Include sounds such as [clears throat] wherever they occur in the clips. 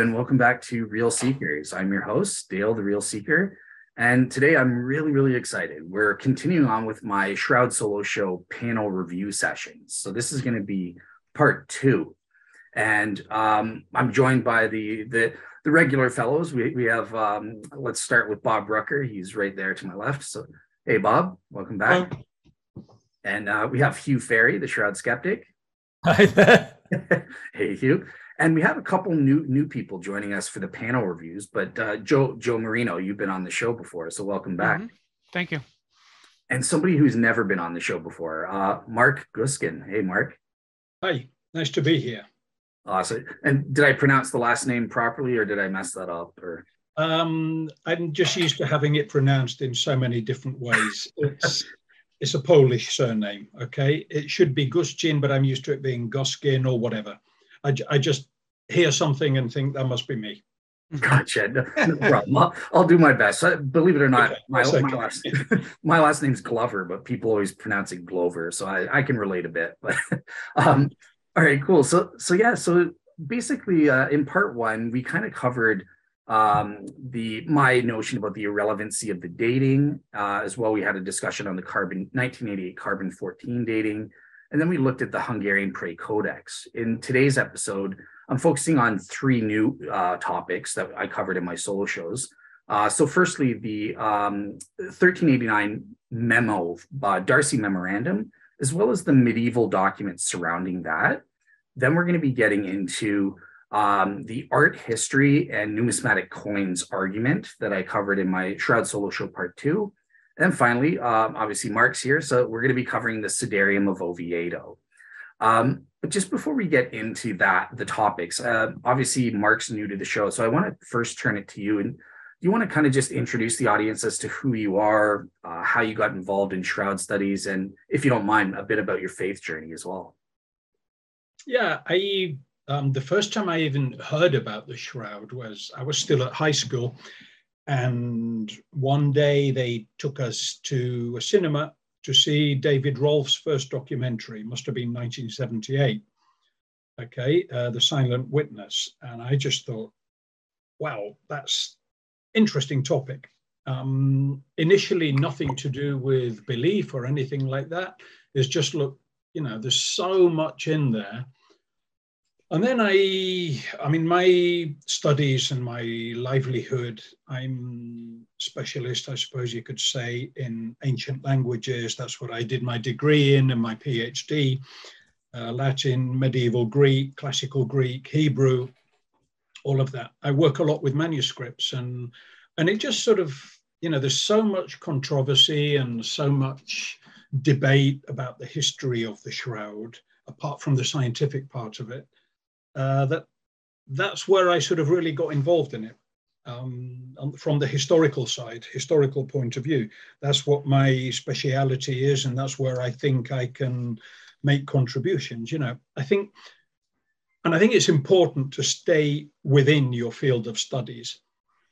Hello, and welcome back to Real Seekers. I'm your host, Dale, the Real Seeker. And today I'm really, really excited. We're continuing on with my Shroud Solo Show panel review sessions. So this is going to be part two. And um, I'm joined by the, the, the regular fellows. We, we have, um, let's start with Bob Rucker. He's right there to my left. So, hey, Bob, welcome back. And uh, we have Hugh Farey, the Shroud Skeptic. Hi there. [laughs] hey, Hugh and we have a couple new new people joining us for the panel reviews. But uh, Joe Joe Marino, you've been on the show before, so welcome back. Mm-hmm. Thank you. And somebody who's never been on the show before, uh, Mark Guscin. Hey, Mark. Hi, nice to be here. Awesome. And did I pronounce the last name properly, or did I mess that up? Or um, I'm just used to having it pronounced in so many different ways. [laughs] It's it's a Polish surname. Okay, it should be Guscin, but I'm used to it being Goskin or whatever. I, I just hear something and think that must be me. Gotcha. No, no problem. I'll, I'll, do my best. Believe it or not, okay. my, my, last, [laughs] my last name's Glover, but people always pronounce it Glover. So I, I can relate a bit. [laughs] But um, all right, cool. So so yeah, so basically uh, in part one, we kind of covered um, the my notion about the irrelevancy of the dating uh, as well. We had a discussion on the carbon 1988 carbon 14 dating. And then we looked at the Hungarian Pray Codex. In today's episode, I'm focusing on three new uh, topics that I covered in my solo shows. Uh, so, firstly, the um, 1389 memo, uh, Darcy Memorandum, as well as the medieval documents surrounding that. Then we're going to be getting into um, the art history and numismatic coins argument that I covered in my Shroud Solo Show Part Two. And finally, um, obviously, Mark's here. So we're going to be covering the Sudarium of Oviedo. Um, but just before we get into that, the topics, uh, obviously, Mark's new to the show. So I want to first turn it to you. And you want to kind of just introduce the audience as to who you are, uh, how you got involved in Shroud studies, and if you don't mind, a bit about your faith journey as well. Yeah, I um, the first time I even heard about the Shroud was I was still at high school and one day they took us to a cinema to see David Rolfe's first documentary, must have been 1978. Okay, uh, The Silent Witness. And I just thought, wow, that's interesting topic. Um, initially, nothing to do with belief or anything like that. It's just look, you know, there's so much in there and then I, I mean, my studies and my livelihood, I'm specialist, I suppose you could say, in ancient languages. That's what I did my degree in and my PhD. Uh, Latin, medieval Greek, classical Greek, Hebrew, all of that. I work a lot with manuscripts and and it just sort of, you know, there's so much controversy and so much debate about the history of the shroud, apart from the scientific part of it uh, that that's where I sort of really got involved in it um, from the historical side, historical point of view. That's what my speciality is, and that's where I think I can make contributions. You know, I think, and I think it's important to stay within your field of studies.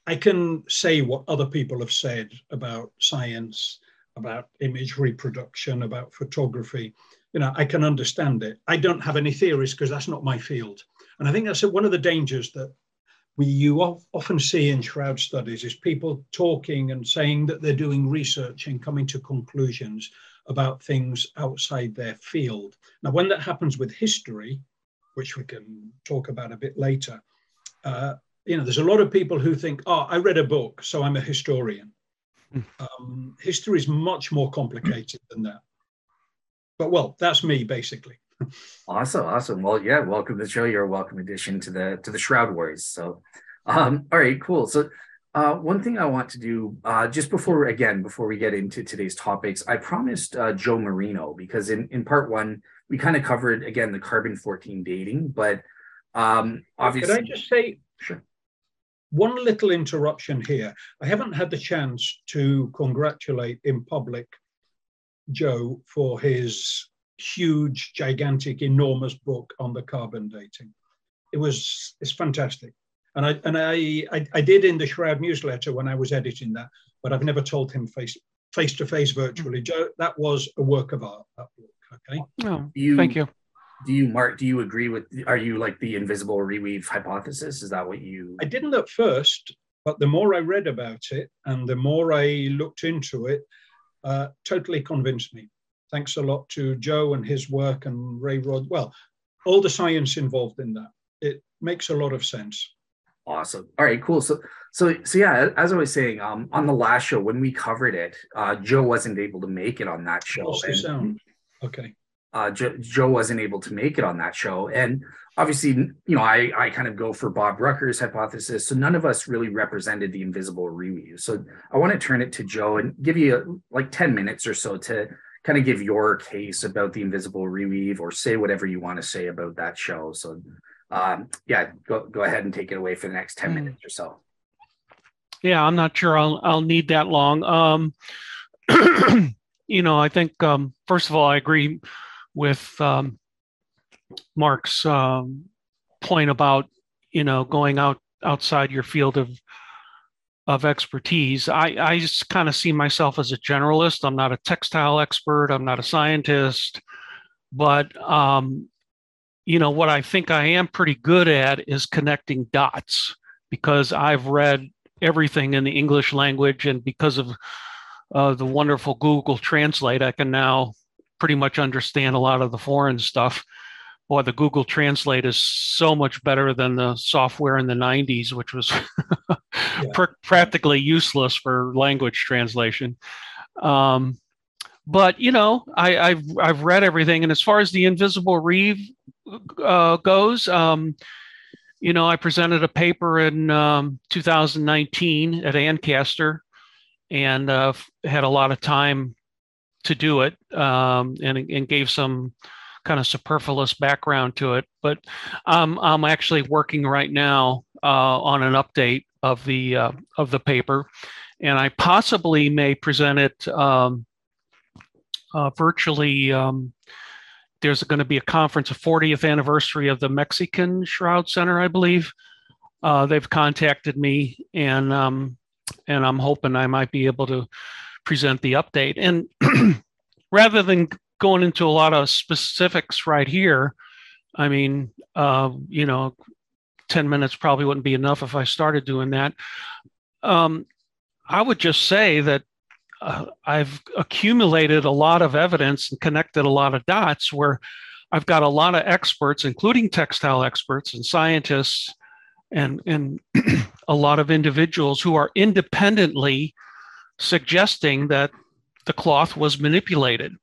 I can say what other people have said about science, about image reproduction, about photography, you know, I can understand it. I don't have any theories because that's not my field. And I think that's one of the dangers that we you often see in shroud studies is people talking and saying that they're doing research and coming to conclusions about things outside their field. Now, when that happens with history, which we can talk about a bit later, uh, you know, there's a lot of people who think, "Oh, I read a book, so I'm a historian." Hmm. Um, history is much more complicated than that. But well, that's me basically. awesome, awesome. Well, yeah, welcome to the show. You're a welcome addition to the to the Shroud Wars. So, um, all right, cool. So, uh, one thing I want to do uh, just before again before we get into today's topics, I promised uh, Joe Marino because in in part one we kind of covered again the carbon fourteen dating, but um, obviously, could I just say sure. One little interruption here. I haven't had the chance to congratulate in public Joe for his huge, gigantic, enormous book on the carbon dating. It was it's fantastic. And I and I, I, I did in the Shroud newsletter when I was editing that, but I've never told him face face to face virtually. Mm. Joe, that was a work of art. That book. Okay. Oh, you, thank you. Do you mark do you agree with are you like the invisible reweave hypothesis? Is that what you i didn't at first but the more i read about it and the more i looked into it uh, totally convinced me. Thanks a lot to joe and his work and ray rod well all the science involved in that. It makes a lot of sense. Awesome. All right cool. So so so yeah as i was saying um on the last show when we covered it uh joe wasn't able to make it on that show and, okay uh, Joe, Joe, wasn't able to make it on that show. And obviously, you know, I, I kind of go for Bob Rucker's hypothesis. So none of us really represented the invisible reweave. So I want to turn it to Joe and give you like 10 minutes or so to kind of give your case about the invisible reweave or say whatever you want to say about that show. So um, yeah, go, go ahead and take it away for the next 10 mm. minutes or so. Yeah, I'm not sure I'll, I'll need that long. Um, [clears throat] you know, I think, um, first of all, I agree with um, Mark's um, point about you know going out outside your field of of expertise. I, I just kind of see myself as a generalist. I'm not a textile expert. I'm not a scientist, but um, you know what I think I am pretty good at is connecting dots because I've read everything in the English language, and because of uh, the wonderful Google Translate, I can now pretty much understand a lot of the foreign stuff. Boy, the Google Translate is so much better than the software in the 90s, which was [laughs] yeah. pr- practically useless for language translation. Um, but you know, I, have I've read everything, and as far as the Invisible Reweave uh, goes, um, you know, I presented a paper in um, 2019 at Ancaster, and uh, had a lot of time to do it um, and, and gave some kind of superfluous background to it. But um, I'm actually working right now uh, on an update of the uh, of the paper, and I possibly may present it um, uh, virtually. Um, there's going to be a conference, a 40th anniversary of the Mexican Shroud Center, I believe. Uh, they've contacted me, and um, and I'm hoping I might be able to present the update. And [clears throat] rather than going into a lot of specifics right here, I mean, uh, you know, 10 minutes probably wouldn't be enough if I started doing that. Um, I would just say that uh, I've accumulated a lot of evidence and connected a lot of dots where I've got a lot of experts, including textile experts and scientists, and, and [clears throat] a lot of individuals who are independently suggesting that the cloth was manipulated.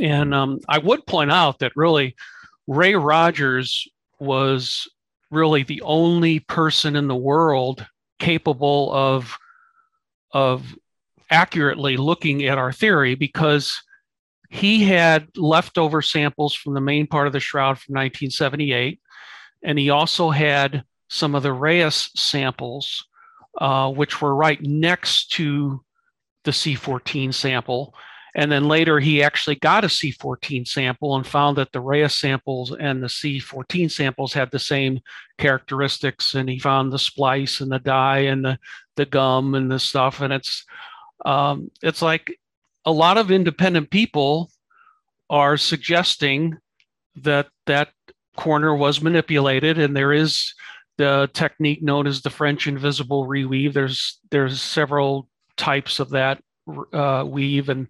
And um, I would point out that really Ray Rogers was really the only person in the world capable of of accurately looking at our theory because he had leftover samples from the main part of the shroud from 1978 and he also had some of the Raes samples uh, which were right next to the C14 sample. And then later, he actually got a C14 sample and found that the Raes samples and the C14 samples had the same characteristics. And he found the splice and the dye and the, the gum and the stuff. And it's um, it's like a lot of independent people are suggesting that that corner was manipulated, and there is the technique known as the French invisible reweave. There's there's several types of that uh, weave, and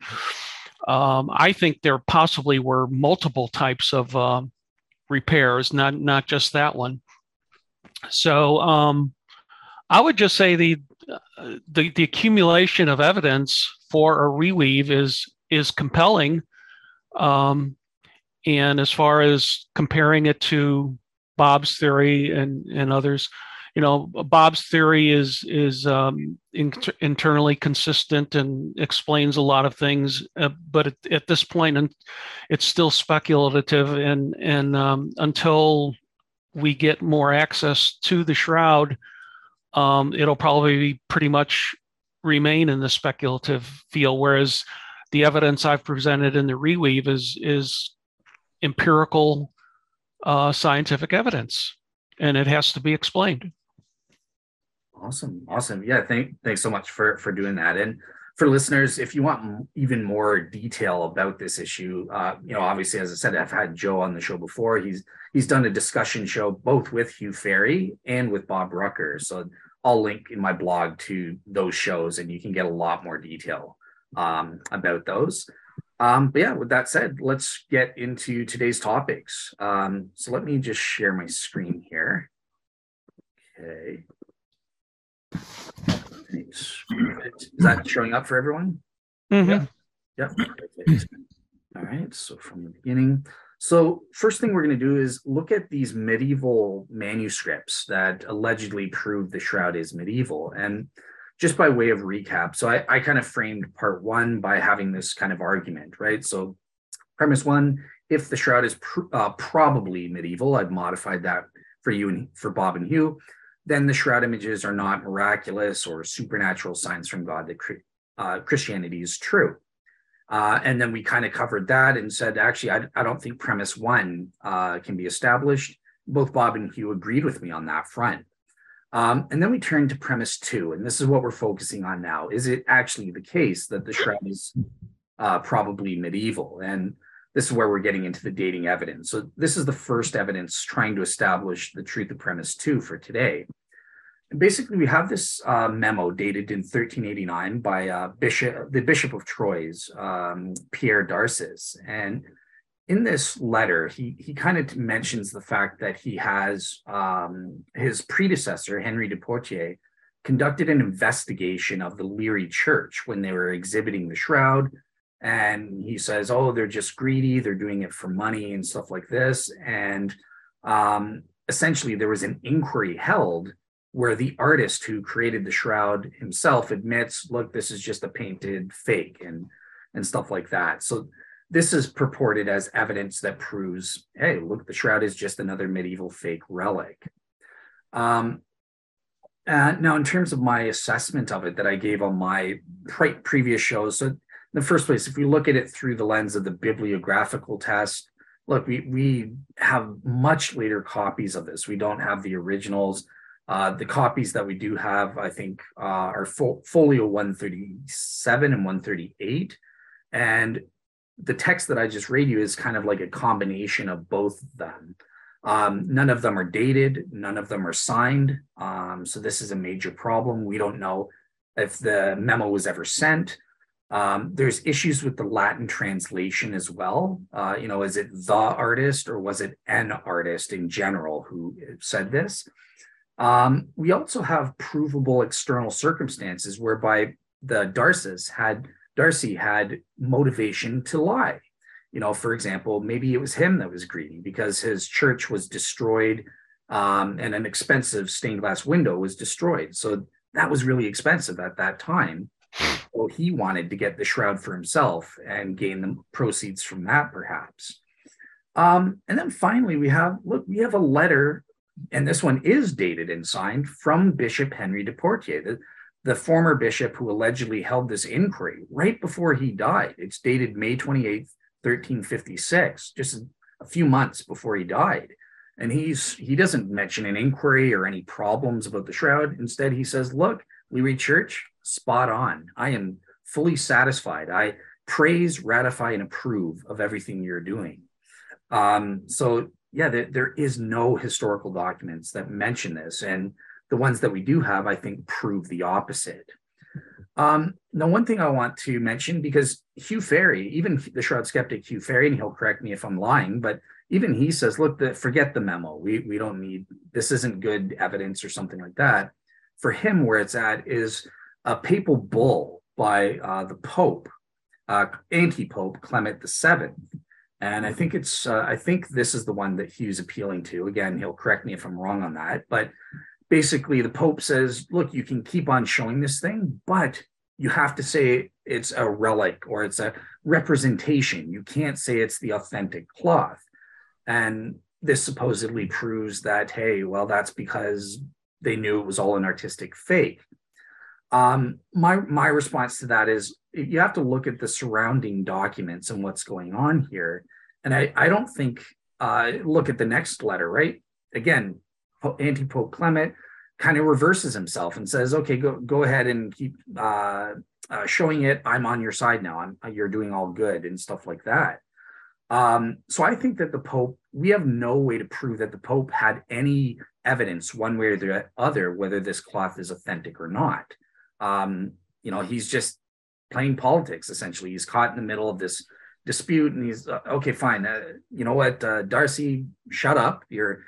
um, I think there possibly were multiple types of uh, repairs, not not just that one. So um, I would just say the, the the accumulation of evidence for a reweave is is compelling. Um, and as far as comparing it to Bob's theory and, and others. You know, Bob's theory is is um, inter- internally consistent and explains a lot of things, uh, but at, at, this and it's still speculative. And and um, until we get more access to the shroud, um, it'll probably pretty much remain in the speculative field. Whereas the evidence I've presented in the reweave is is empirical uh, scientific evidence, and it has to be explained. Awesome, awesome. Yeah, thank thanks so much for for doing that. And for listeners, if you want even more detail about this issue, uh, you know, obviously, as I said, I've had Joe on the show before. He's he's done a discussion show both with Hugh Farey and with Bob Rucker. So I'll link in my blog to those shows, and you can get a lot more detail um, about those. Um, but yeah, with that said, let's get into today's topics. Um, so let me just share my screen here. Okay. Is that showing up for everyone? Mm-hmm. Yeah. Yep. All right. So from the beginning. So first thing we're going to do is look at these medieval manuscripts that allegedly prove the shroud is medieval. And just by way of recap, so I, I kind of framed part one by having this kind of argument, right? So premise one, if the shroud is pr- uh, probably medieval, I've modified that for you and for Bob and Hugh then the shroud images are not miraculous or supernatural signs from God that uh, Christianity is true. Uh, and then we kind of covered that and said, actually, I, I don't think premise one uh, can be established. Both Bob and Hugh agreed with me on that front. Um, and then we turn to premise two, and this is what we're focusing on now. Is it actually the case that the shroud is uh, probably medieval? And this is where we're getting into the dating evidence. So this is the first evidence trying to establish the truth of premise two for today. And basically, we have this uh, memo dated in 1389 by uh, Bishop, the Bishop of Troyes, um, Pierre d'Arcis. And in this letter, he, he kind of mentions the fact that he has um, his predecessor, Henry de Poitiers conducted an investigation of the Lirey Church when they were exhibiting the shroud. And he says oh they're just greedy. They're doing it for money and stuff like this. And um, essentially there was an inquiry held where the artist who created the shroud himself admits look this is just a painted fake and and stuff like that. So this is purported as evidence that proves hey look the shroud is just another medieval fake relic um, uh, now in terms of my assessment of it that i gave on my pre- previous shows so in the first place, if we look at it through the lens of the bibliographical test, look, we, we have much later copies of this. We don't have the originals. Uh, the copies that we do have, I think, uh, are fo- folio 137 and 138. And the text that I just read you is kind of like a combination of both of them. Um, none of them are dated, none of them are signed. Um, so this is a major problem. We don't know if the memo was ever sent. Um, there's issues with the Latin translation as well. Uh, you know, is it the artist or was it an artist in general who said this? Um, we also have provable external circumstances whereby the D'Arcis had Darcy had motivation to lie. You know, for example, maybe it was him that was greedy because his church was destroyed um, and an expensive stained glass window was destroyed. So that was really expensive at that time. So he wanted to get the shroud for himself and gain the proceeds from that, perhaps. Um, and then finally, we have look, we have a letter, and this one is dated and signed from Bishop Henry de Poitiers, the, the former bishop who allegedly held this inquiry right before he died. It's dated May 28, 1356, just a few months before he died. And he's he doesn't mention an inquiry or any problems about the shroud. Instead, he says, look, Lirey Church, spot on. I am fully satisfied. I praise, ratify, and approve of everything you're doing. Um, so, yeah, there, there is no historical documents that mention this. And the ones that we do have, I think, prove the opposite. Um, now, one thing I want to mention, because Hugh Farey, even the Shroud skeptic Hugh Farey, and he'll correct me if I'm lying, but even he says, look, the, forget the memo. We, we don't need, this isn't good evidence or something like that. For him, where it's at is a papal bull by uh, the Pope, uh, anti-Pope Clement VII. And I think it's uh, I think this is the one that Hugh's appealing to. Again, he'll correct me if I'm wrong on that, but basically the Pope says, look, you can keep on showing this thing, but you have to say it's a relic or it's a representation. You can't say it's the authentic cloth. And this supposedly proves that, hey, well, that's because they knew it was all an artistic fake. Um, my my response to that is you have to look at the surrounding documents and what's going on here. And I, I don't think uh, look at the next letter, right? Again, anti Pope Clement, kind of reverses himself and says, "Okay, go go ahead and keep uh, uh, showing it. I'm on your side now. I'm you're doing all good and stuff like that." Um, so I think that the Pope, we have no way to prove that the Pope had any evidence one way or the other whether this cloth is authentic or not. Um, you know, he's just playing politics essentially. He's caught in the middle of this dispute, and he's uh, okay, fine. Uh, you know what, uh, Darcy, shut up. You're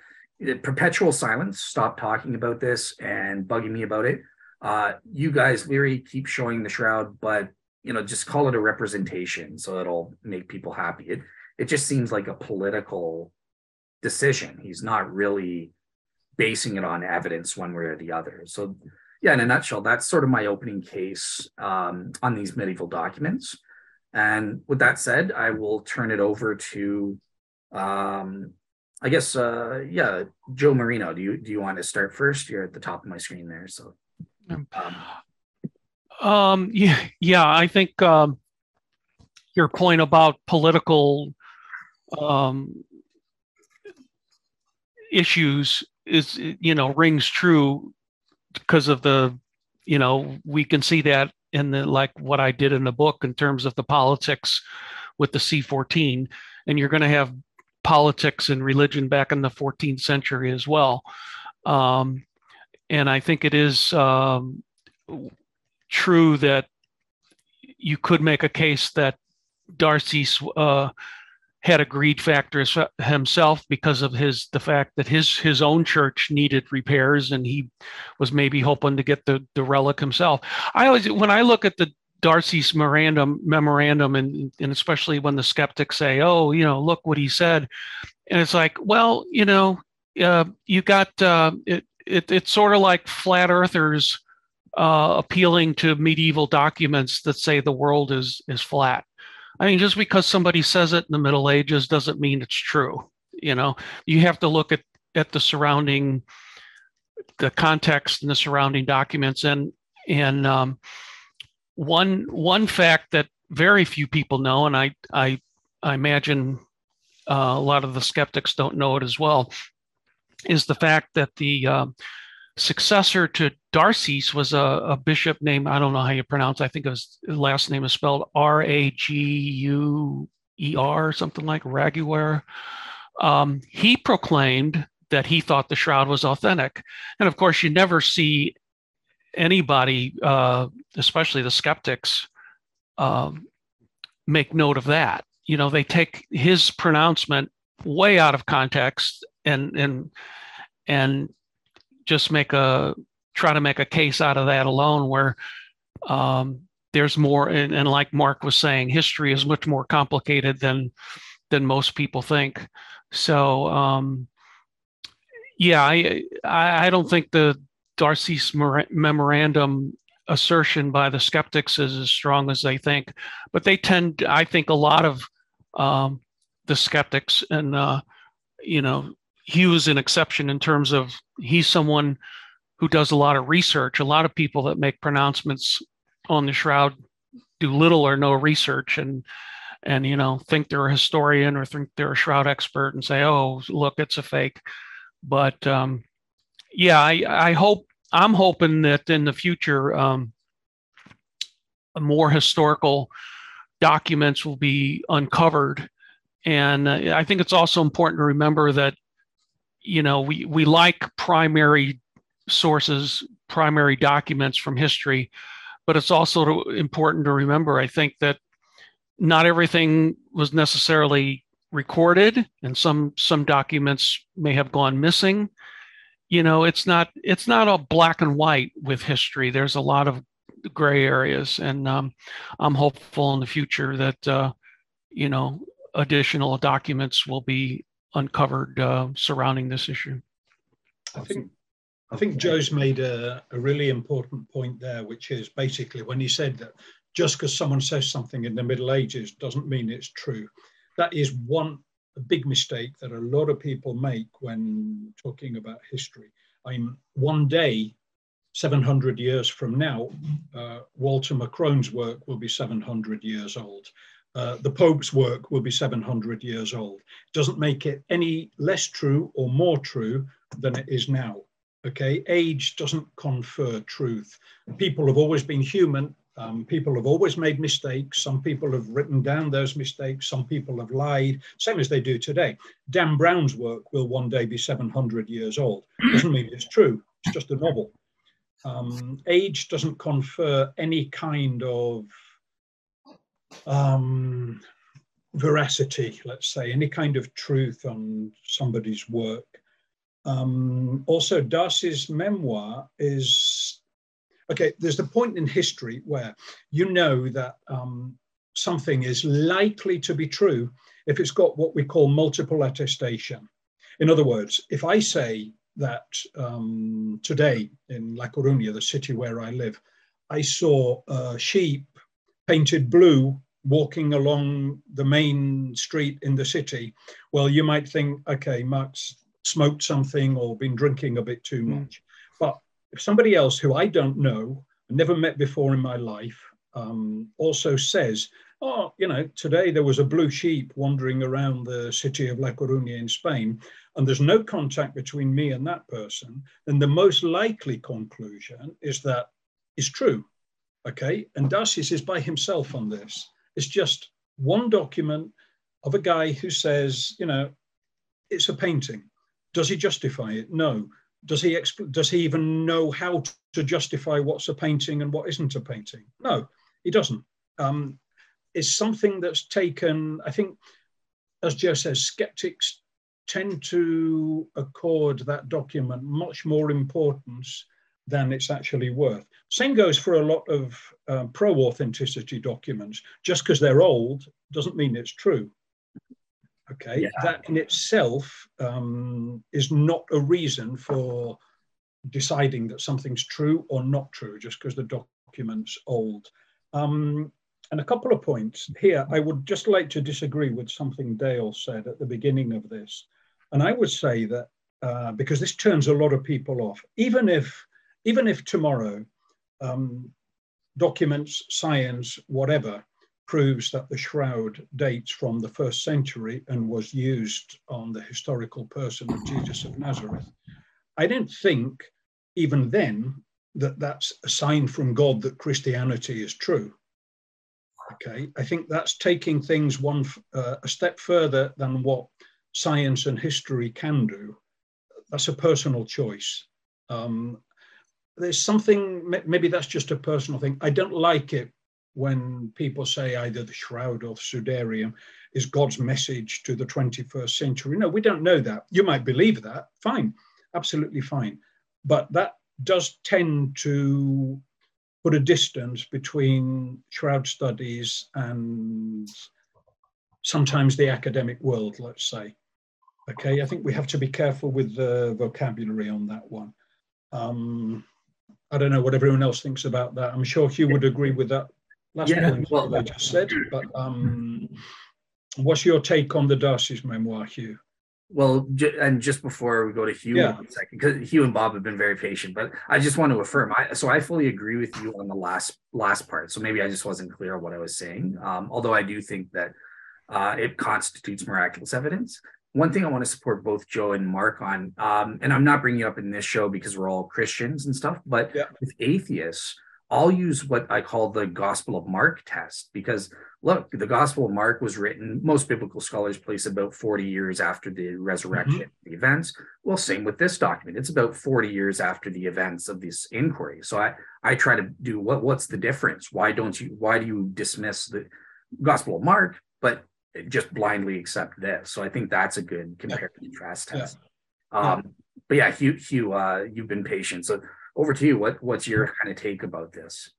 perpetual silence. Stop talking about this and bugging me about it. Uh, you guys, Lirey, keep showing the shroud, but you know, just call it a representation so it'll make people happy. It it just seems like a political decision. He's not really basing it on evidence one way or the other. So, yeah, in a nutshell, that's sort of my opening case um, on these medieval documents. And with that said, I will turn it over to, um, I guess, uh, yeah, Joe Marino. Do you do you want to start first? You're at the top of my screen there. So, um, um yeah, yeah, I think um, your point about political um, issues is you know rings true because of the you know we can see that in the like what I did in the book in terms of the politics with the C14 and you're going to have politics and religion back in the 14th century as well um, and I think it is um, true that you could make a case that d'Arcis uh, had a greed factor himself because of his the fact that his his own church needed repairs and he was maybe hoping to get the the relic himself. I always when I look at the d'Arcis memorandum memorandum and and especially when the skeptics say, "Oh, you know, look what he said," and it's like, well, you know, uh, you got uh, it, it. It's sort of like flat earthers uh, appealing to medieval documents that say the world is is flat I mean, just because somebody says it in the Middle Ages doesn't mean it's true. You know, you have to look at at the surrounding, the context and the surrounding documents, and and um, one one fact that very few people know, and I I I imagine uh, a lot of the skeptics don't know it as well, is the fact that the uh, successor to d'Arcis was a, a, bishop named, I don't know how you pronounce, I think his last name is spelled R A G U E R, something like Raguer. Um, he proclaimed that he thought the shroud was authentic. And of course, you never see anybody, uh, especially the skeptics, um, make note of that. You know, they take his pronouncement way out of context and and and just make a try to make a case out of that alone where um, there's more and, and, like mark was saying history is much more complicated than than most people think so um, yeah I, I, I don't think the d'Arcis memorandum assertion by the skeptics is as strong as they think but they tend i think a lot of um, the skeptics and uh, you know he was an exception in terms of he's someone who does a lot of research. A lot of people that make pronouncements on the shroud do little or no research and and you know think they're a historian or think they're a shroud expert and say, oh look, it's a fake. But um, yeah, I, I hope I'm hoping that in the future um, more historical documents will be uncovered. And uh, I think it's also important to remember that you know, we, we like primary sources, primary documents from history, but it's also important to remember, I think, that not everything was necessarily recorded and some some documents may have gone missing you know it's not it's not all black and white with history there's a lot of gray areas and um, i'm hopeful in the future that uh, you know additional documents will be uncovered uh, surrounding this issue. I think I think Joe's made a, a really important point there, which is basically when he said that just because someone says something in the Middle Ages doesn't mean it's true. That is one big mistake that a lot of people make when talking about history. I mean, one day, 700 years from now, uh, Walter McCrone's work will be 700 years old. Uh, the Pope's work will be 700 years old. Doesn't make it any less true or more true than it is now. Okay, age doesn't confer truth. People have always been human. Um, people have always made mistakes. Some people have written down those mistakes. Some people have lied, same as they do today. Dan Brown's work will one day be 700 years old. [clears throat] Doesn't mean it's true. It's just a novel. Um, age doesn't confer any kind of um, veracity, let's say, any kind of truth on somebody's work. Um, also, d'Arcis memoir is okay. There's the point in history where you know that um, something is likely to be true if it's got what we call multiple attestation. In other words, if I say that um, today in La Coruña, the city where I live, I saw a sheep painted blue walking along the main street in the city, well, you might think, okay, Mark's smoked something or been drinking a bit too hmm. much. If somebody else who I don't know, never met before in my life, um, also says, oh, you know, today there was a blue sheep wandering around the city of La Coruña in Spain, and there's no contact between me and that person, then the most likely conclusion is that is true. Okay. And d'Arcis is by himself on this. It's just one document of a guy who says, you know, it's a painting. Does he justify it? No. Does he does he even know how to justify what's a painting and what isn't a painting? No, he doesn't. Um, it's something that's taken. I think, as Joe says, skeptics tend to accord that document much more importance than it's actually worth. Same goes for a lot of uh, pro authenticity documents. Just because they're old doesn't mean it's true. Okay, yeah. that in itself um, is not a reason for deciding that something's true or not true just because the document's old. Um, and a couple of points here. I would just like to disagree with something Dale said at the beginning of this. And I would say that uh, because this turns a lot of people off, even if even if tomorrow um, documents, science, whatever, proves that the shroud dates from the first century and was used on the historical person of Jesus of Nazareth, I don't think even then that that's a sign from God that Christianity is true. Okay, I think that's taking things one uh, a step further than what science and history can do. That's a personal choice. Um, there's something, maybe that's just a personal thing. I don't like it when people say either the Shroud or the Sudarium is God's message to the 21st century. No, we don't know that. You might believe that. Fine, absolutely fine. But that does tend to put a distance between Shroud studies and sometimes the academic world, let's say. Okay, I think we have to be careful with the vocabulary on that one. Um, I don't know what everyone else thinks about that. I'm sure Hugh would agree with that last yeah, point well, that I just said. But um, what's your take on the d'Arcis memoir, Hugh? Well, and just before we go to Hugh yeah. one second, because Hugh and Bob have been very patient, but I just want to affirm. I, so I fully agree with you on the last last part. So maybe I just wasn't clear on what I was saying. Um, although I do think that uh, it constitutes miraculous evidence one thing I want to support both Joe and Mark on, um, and I'm not bringing you up in this show because we're all Christians and stuff, but yeah. with atheists, I'll use what I call the Gospel of Mark test because look, the Gospel of Mark was written, most biblical scholars place about 40 years after the resurrection, mm-hmm. the events. Well, same with this document. It's about 40 years after the events of this inquiry. So I, I try to do what what's the difference? Why don't you why do you dismiss the Gospel of Mark, but just blindly accept this. So I think that's a good compare and contrast test. Yeah. Um, but yeah, Hugh, Hugh uh, you've been patient. So over to you. What what's your kind of take about this?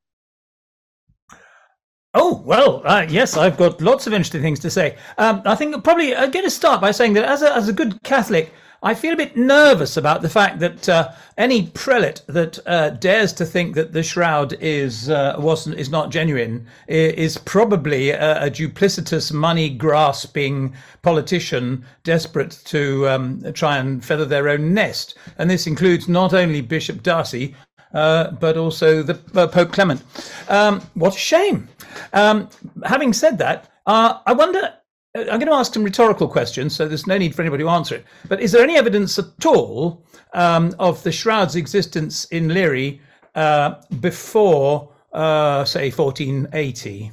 Oh well, uh, yes, I've got lots of interesting things to say. Um, I think probably I'm going to start by saying that as a as a good Catholic, I feel a bit nervous about the fact that uh, any prelate that uh, dares to think that the shroud is uh, wasn't is not genuine is probably a, a duplicitous, money grasping politician desperate to um, try and feather their own nest. And this includes not only Bishop Darcy, uh, but also the uh, Pope Clement. Um, what a shame. Um, having said that, uh, I wonder I'm going to ask some rhetorical questions, so there's no need for anybody to answer it. But is there any evidence at all um, of the shroud's existence in Lirey uh, before, uh, say, 1480,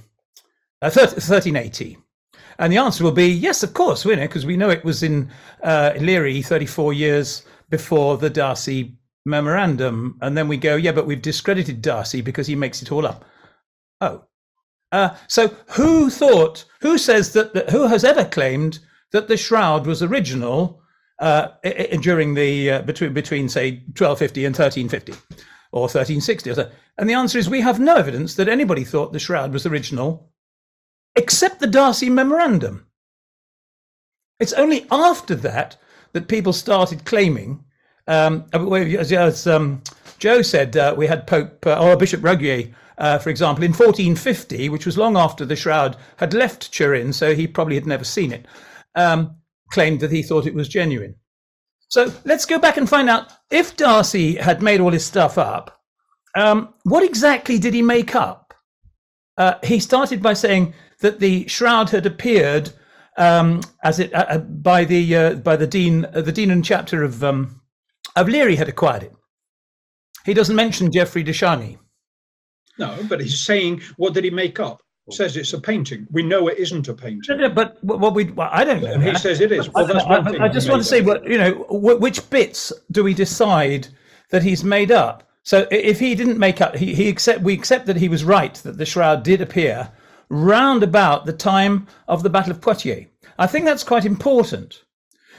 uh, 1380? And the answer will be yes, of course, we know, because we know it was in uh, Lirey 34 years before the Darcy memorandum. And then we go, yeah, but we've discredited Darcy because he makes it all up. Oh. Uh, so who thought, who says that, that, who has ever claimed that the shroud was original uh, during the, uh, between, between, say, 1250 and 1350 or 1360 or so? And the answer is we have no evidence that anybody thought the shroud was original except the Darcy memorandum. It's only after that that people started claiming, um, as, as um, Joe said, uh, we had Pope uh, or Bishop Rogier, uh, for example, in 1450, which was long after the shroud had left Turin, so he probably had never seen it, um, claimed that he thought it was genuine. So let's go back and find out if Darcy had made all his stuff up. Um, what exactly did he make up? Uh, he started by saying that the shroud had appeared um, as it uh, uh, by the uh, by the dean uh, the dean and chapter of um, of Lirey had acquired it. He doesn't mention Geoffrey de Charny. No, but he's saying what did he make up? Says it's a painting. We know it isn't a painting. No, no, but what we well, I don't know. And he says it is. Well, I, I, I just want to say what you know. Which bits do we decide that he's made up? So if he didn't make up, he, he accept we accept that he was right that the shroud did appear round about the time of the Battle of Poitiers. I think that's quite important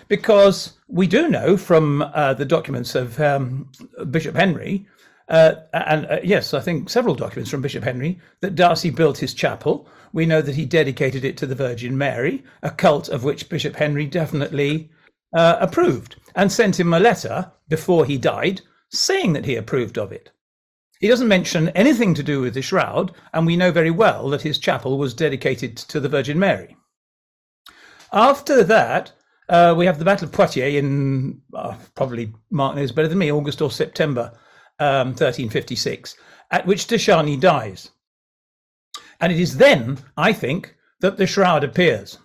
because we do know from uh, the documents of um, Bishop Henry, uh, and uh, yes, I think several documents from Bishop Henry, that Darcy built his chapel. We know that he dedicated it to the Virgin Mary, a cult of which Bishop Henry definitely uh, approved, and sent him a letter before he died saying that he approved of it. He doesn't mention anything to do with the shroud, and we know very well that his chapel was dedicated to the Virgin Mary. After that, uh, we have the Battle of Poitiers in uh, probably Mark knows better than me, August or September um, 1356, at which de dies. And it is then, I think, that the shroud appears.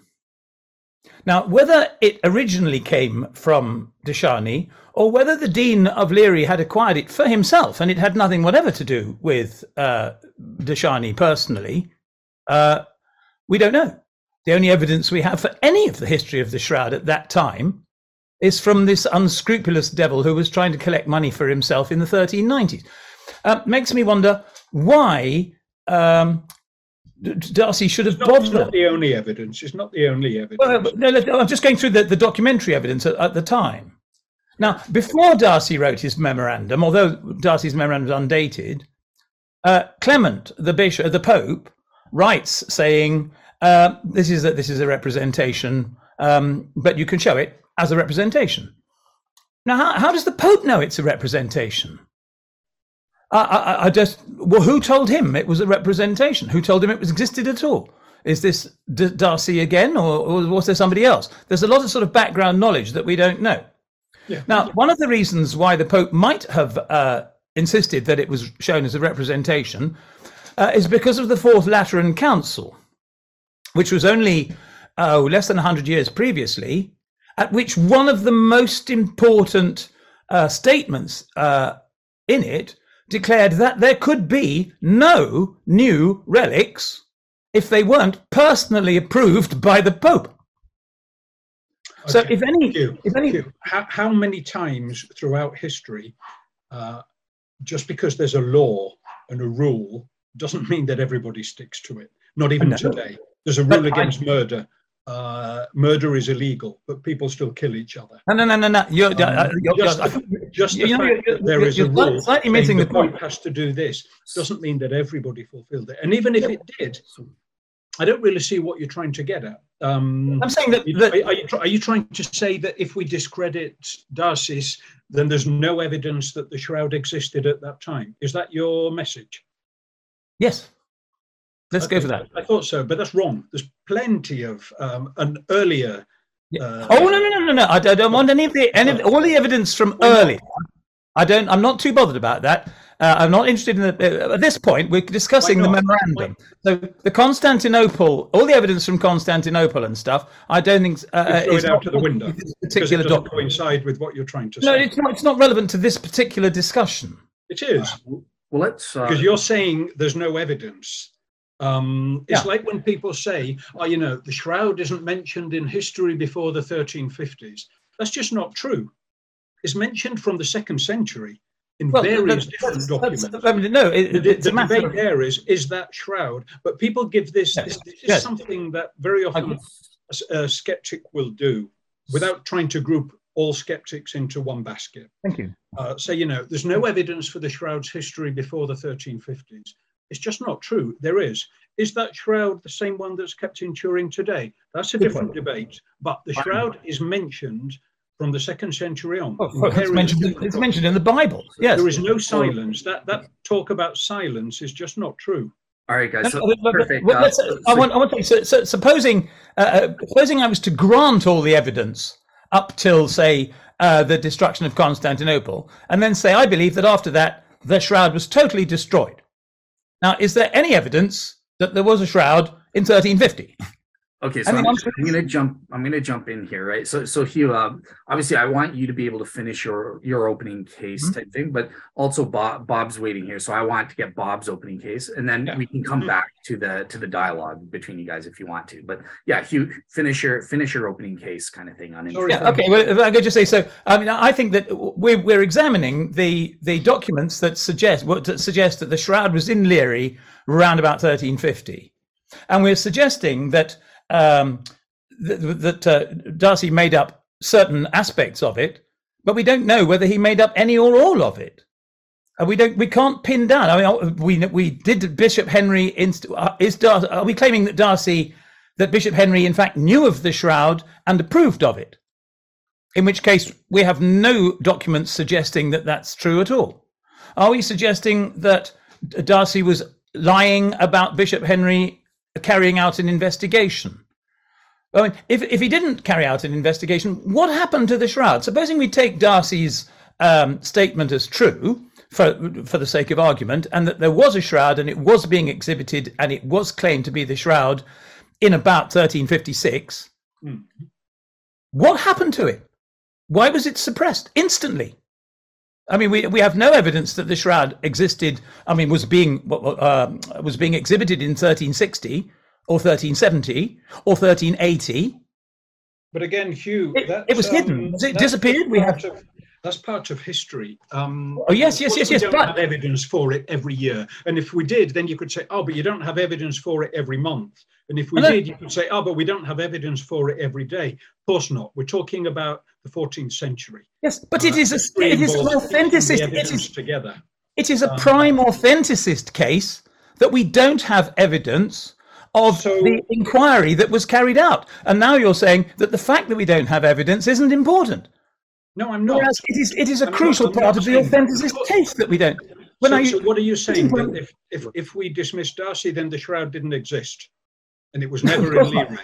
Now, whether it originally came from de Charny or whether the Dean of Lirey had acquired it for himself and it had nothing whatever to do with uh, de Charny personally, uh, we don't know. The only evidence we have for any of the history of the shroud at that time is from this unscrupulous devil who was trying to collect money for himself in the 1390s. Uh, makes me wonder why um, Darcy should have it's not, It's not the only evidence. It's not the only evidence. Well, no, I'm just going through the, the documentary evidence at, at, the time. Now, before Darcy wrote his memorandum, although Darcy's memorandum is undated, uh, Clement, the bishop, the Pope, writes saying, uh, "This is a, this is a representation, um, but you can show it as a representation." Now, how, how does the Pope know it's a representation? I, I, I, just well, who told him it was a representation? Who told him it was existed at all? Is this D- Darcy again, or, or, was there somebody else? There's a lot of sort of background knowledge that we don't know. Yeah. Now, one of the reasons why the Pope might have uh, insisted that it was shown as a representation uh, is because of the Fourth Lateran Council, which was only oh, less than 100 years previously, at which one of the most important uh, statements uh, in it declared that there could be no new relics if they weren't personally approved by the Pope. Okay. So, if any, if any, how, how, many times throughout history, uh, just because there's a law and a rule, doesn't mean that everybody sticks to it. Not even today. There's a rule but against I, murder, uh, murder is illegal, but people still kill each other. No, no, no, no, no. You're, um, you're, just, the, just the fact that there is a rule slightly missing the point has to do this doesn't mean that everybody fulfilled it. And even if it did, I don't really see what you're trying to get at. Um, I'm saying that, that are, you, are, you, trying to say that if we discredit d'Arcis, then there's no evidence that the shroud existed at that time? Is that your message? Yes. Let's okay, go for that. I thought so, but that's wrong. There's plenty of um, an earlier. Yeah. Uh, oh no no no no no! I don't want any of the any of, all the evidence from earlier. I don't. I'm not too bothered about that. Uh, I'm not interested in the. Uh, at this point, we're discussing the memorandum. So the Constantinople, all the evidence from Constantinople and stuff. I don't think uh, is out to the window. This Particular document coincide with what you're trying to say. No, it's not. It's not relevant to this particular discussion. It is. Well, let's uh, because you're saying there's no evidence. Um, it's yeah. like when people say, "Oh, you know, the shroud isn't mentioned in history before the 1350s." That's just not true. It's mentioned from the second century in well, various different that's, documents. That's, I mean, no, it, the, the debate of... there is is that shroud, but people give this. Yes. This, this yes. is something that very often a, a, skeptic will do without trying to group all skeptics into one basket. Thank you. Uh, so you know, there's no evidence for the shroud's history before the 1350s. It's just not true. There is. Is that shroud the same one that's kept in Turin today? That's a different debate. But the shroud is mentioned from the second century on. Oh, it's, mentioned, it's mentioned in the Bible. Yes. There is no silence. That that talk about silence is just not true. All right, guys. So, perfect. Uh, I want. I want to. So, so supposing, uh, uh, supposing I was to grant all the evidence up till, say, uh, the destruction of Constantinople, and then say I believe that after that the shroud was totally destroyed. Now, is there any evidence that there was a shroud in 1350? Okay, so I am gonna jump. I'm gonna jump in here, right? So, so Hugh, um, obviously, I want you to be able to finish your your opening case mm-hmm. type thing, but also Bob Bob's waiting here, so I want to get Bob's opening case, and then yeah. we can come mm-hmm. back to the to the dialogue between you guys if you want to. But yeah, Hugh, finish your finish your opening case kind of thing on. Yeah, okay. Well, I could just say so. I mean, I think that we're we're examining the the documents that suggest what that suggest that the shroud was in Lirey around about 1350, and we're suggesting that um, that, that uh, d'Arcis made up certain aspects of it, but we don't know whether he made up any or all of it. And we don't, we can't pin down. I mean, uh, we we did Bishop Henry. Inst- uh, is Dar- are we claiming that d'Arcis, that Bishop Henry, in fact, knew of the shroud and approved of it? In which case, we have no documents suggesting that that's true at all. Are we suggesting that d'Arcis was lying about Bishop Henry carrying out an investigation. I mean, if, if he didn't carry out an investigation, what happened to the shroud? Supposing we take d'Arcis's um, statement as true for, for the sake of argument, and that there was a shroud and it was being exhibited and it was claimed to be the shroud in about 1356. Mm. What happened to it? Why was it suppressed instantly? I mean, we, we have no evidence that the shroud existed. I mean, was being uh, was being exhibited in 1360 or 1370 or 1380. But again, Hugh, it, it was um, hidden. It disappeared? We have. Of, that's part of history. Um, oh yes, yes, yes, yes. We don't but... have evidence for it every year, and if we did, then you could say, "Oh, but you don't have evidence for it every month." And if we did, you could say, "Oh, but we don't have evidence for it every day." Of course not. We're talking about the 14th century. Yes, but uh, it is a it is an authenticist. It is together. It is a um, prime authenticist case that we don't have evidence of so, the inquiry that was carried out. And now you're saying that the fact that we don't have evidence isn't important. No, I'm not. Whereas it is, it is a I'm crucial not, part of the authenticist case that we don't. so, you, so what are you saying? That if, if, if we dismiss d'Arcis, then the shroud didn't exist and it was [laughs] never in Lirey?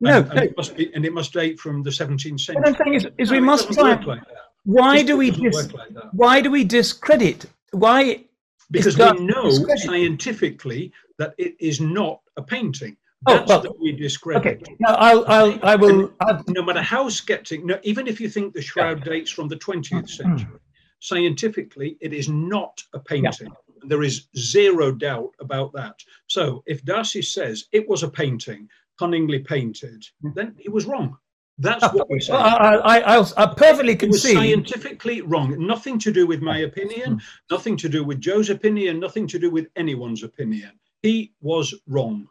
No, and, and, it must be, and it must date from the 17th century. What I'm saying is, is no, we must try. Like why do we dis- like why do we discredit? Why? Because we know scientifically that it is not a painting. Oh, That's oh, well, we discredit. Okay. No, I'll, I'll, I will. I'll, no matter how skeptic, no, even if you think the shroud yeah. dates from the 20th mm-hmm. century, scientifically, it is not a painting. Yeah. There is zero doubt about that. So if d'Arcis says it was a painting, cunningly painted, mm. then he was wrong. That's what we're [laughs] saying. I, I, I, I perfectly concede. It was scientifically wrong. Nothing to do with my opinion, mm. nothing to do with Joe's opinion, nothing to do with anyone's opinion. He was wrong.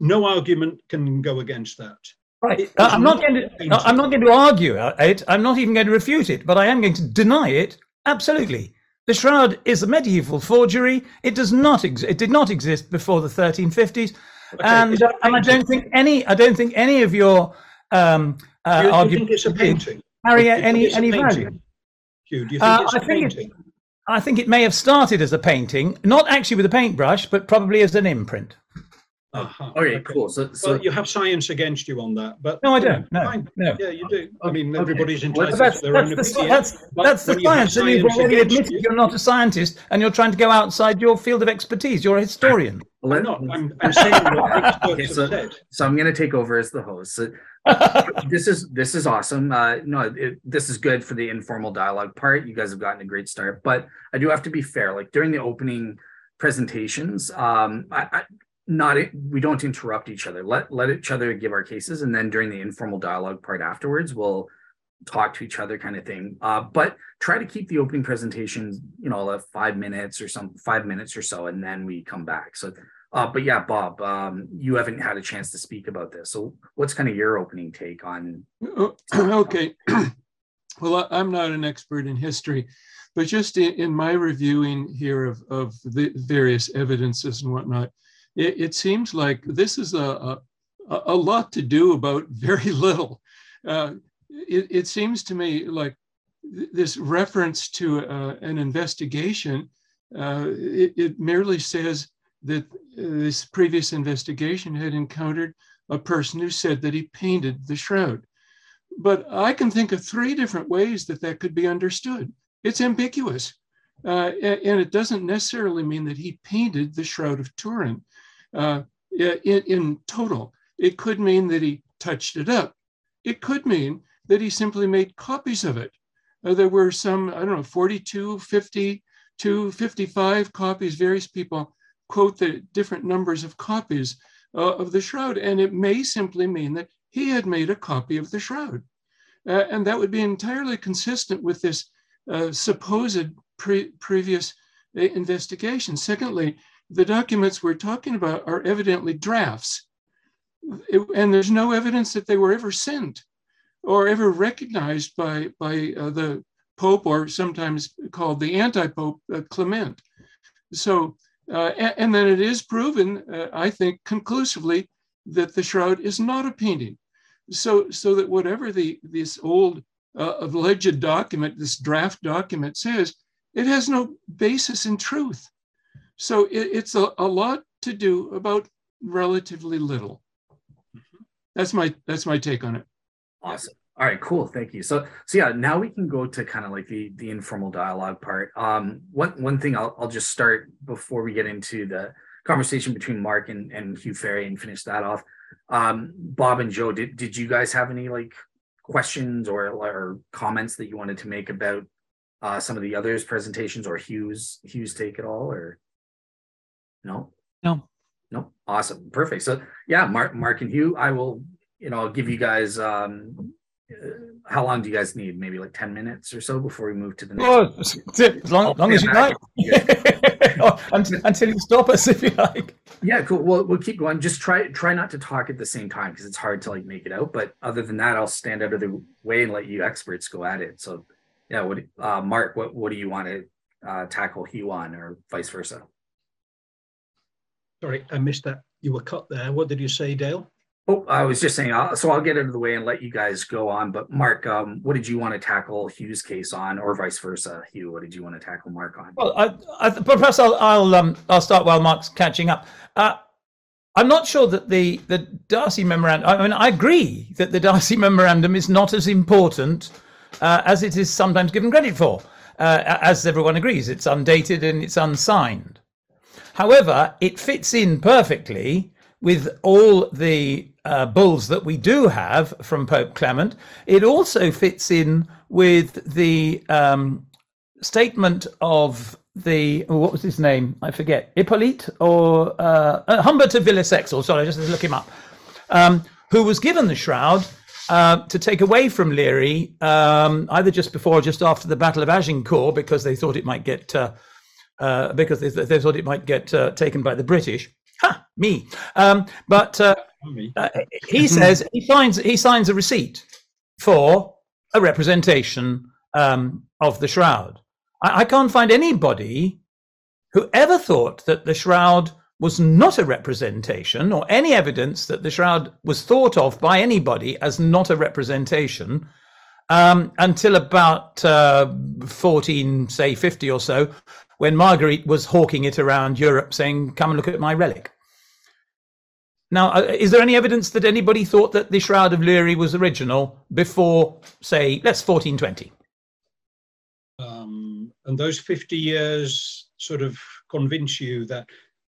No argument can go against that. Right. Uh, I'm not, going to. I'm not going to argue it. I'm not even going to refute it, but I am going to deny it. Absolutely. The shroud is a medieval forgery. It does not. Ex- it did not exist before the 1350s. Okay, and, uh, and I don't think any I don't think any of your um, uh, do you, arguments think it's a painting? carry any any value. Hugh, do you think uh, it's a I think? It, I think it may have started as a painting, not actually with a paintbrush, but probably as an imprint. Uh-huh. Okay, okay, cool. So, so well, you have science against you on that, but no, I don't. No, fine. no. Yeah, you do. I mean, everybody's entitled that's, to their that's own the, opinion. That's, that's the science, and you've already admitted you. are not a scientist, and you're trying to go outside your field of expertise. You're a historian. [laughs] Well, I'm not. I'm, I'm saying what [laughs] experts okay, so, have said. So I'm going to take over as the host. So, [laughs] this is this is awesome. Uh, no, it, this is good for the informal dialogue part. You guys have gotten a great start, but I do have to be fair. Like during the opening presentations, um, I, I not we don't interrupt each other. Let let each other give our cases, and then during the informal dialogue part afterwards, we'll talk to each other, kind of thing. Uh, but try to keep the opening presentations, you know, like five minutes or some five minutes or so, and then we come back. So, uh, but yeah, Bob, um, you haven't had a chance to speak about this. So, what's kind of your opening take on? [clears throat] Okay. [clears throat] well, I'm not an expert in history, but just in, in my reviewing here of, of the various evidences and whatnot, it, it seems like this is a, a, a, lot to do about [laughs] very little. Uh, it, it, seems to me like this reference to uh, an investigation, uh, it, it, merely says that this previous investigation had encountered a person who said that he painted the shroud. But I can think of three different ways that that could be understood. It's ambiguous. Uh, and it doesn't necessarily mean that he painted the Shroud of Turin uh, in, in total. It could mean that he touched it up. It could mean that he simply made copies of it. Uh, there were some, I don't know, 42, 50 to 55 copies. Various people quote the different numbers of copies uh, of the shroud. And it may simply mean that he had made a copy of the shroud. Uh, and that would be entirely consistent with this uh, supposed pre- previous uh, investigation. Secondly, the documents we're talking about are evidently drafts. It, and there's no evidence that they were ever sent or ever recognized by, by uh, the Pope, or sometimes called the anti Pope uh, Clement. So, uh, and, and, then it is proven, uh, I think, conclusively that the shroud is not a painting. So, so that whatever the this old uh, alleged document, this draft document says, it has no basis in truth. So it, it's a, a lot to do about relatively little. Mm-hmm. That's my that's my take on it. Awesome. All right, cool. Thank you. So so yeah, now we can go to kind of like the the informal dialogue part. Um one one thing I'll I'll just start before we get into the conversation between Mark and, and Hugh Farey and finish that off. Um Bob and Joe, did did you guys have any like questions or or comments that you wanted to make about uh some of the others presentations or Hugh's Hugh's take at all or no? No. No. Awesome. Perfect. So yeah, Mark, Mark and Hugh, I will, you know, I'll give you guys um uh, how long do you guys need? Maybe like 10 minutes or so before we move to the next oh, as long, long as you like. [laughs] until, until you stop us if you like. Yeah, cool. Well, we'll keep going. Just try try not to talk at the same time because it's hard to like make it out. But other than that, I'll stand out of the way and let you experts go at it. So yeah, what uh Mark, what what do you want to uh tackle Hugh on or vice versa? Sorry, I missed that. You were cut there. What did you say, Dale? Oh, I was just saying, uh, so I'll get out of the way and let you guys go on. But Mark, um, what did you want to tackle Hugh's case on, or vice versa? Hugh, what did you want to tackle Mark on? Well, I, I, perhaps I'll I'll, um, I'll start while Mark's catching up. Uh, I'm not sure that the the d'Arcis memorandum. I mean, I agree that the d'Arcis memorandum is not as important uh, as it is sometimes given credit for. Uh, as everyone agrees, it's undated and it's unsigned. However, it fits in perfectly with all the uh, bulls that we do have from Pope Clement. It also fits in with the um, statement of the oh, what was his name? I forget. Hippolyte or uh, uh, Humbert of Villersexel. Sorry, I just look him up. Um, who was given the shroud uh, to take away from Lirey um, either just before or just after the Battle of Agincourt because they thought it might get uh, because they, they, thought it might get uh, taken by the British. Ha, me. Um, but uh, uh he [laughs] says he signs he signs a receipt for a representation um, of the shroud. I, I can't find anybody who ever thought that the shroud was not a representation or any evidence that the shroud was thought of by anybody as not a representation um, until about uh, 14, say 50 or so, when Marguerite was hawking it around Europe saying, come and look at my relic. Now, uh, is there any evidence that anybody thought that the Shroud of Lirey was original before, say, let's 1420? Um, and those 50 years sort of convince you that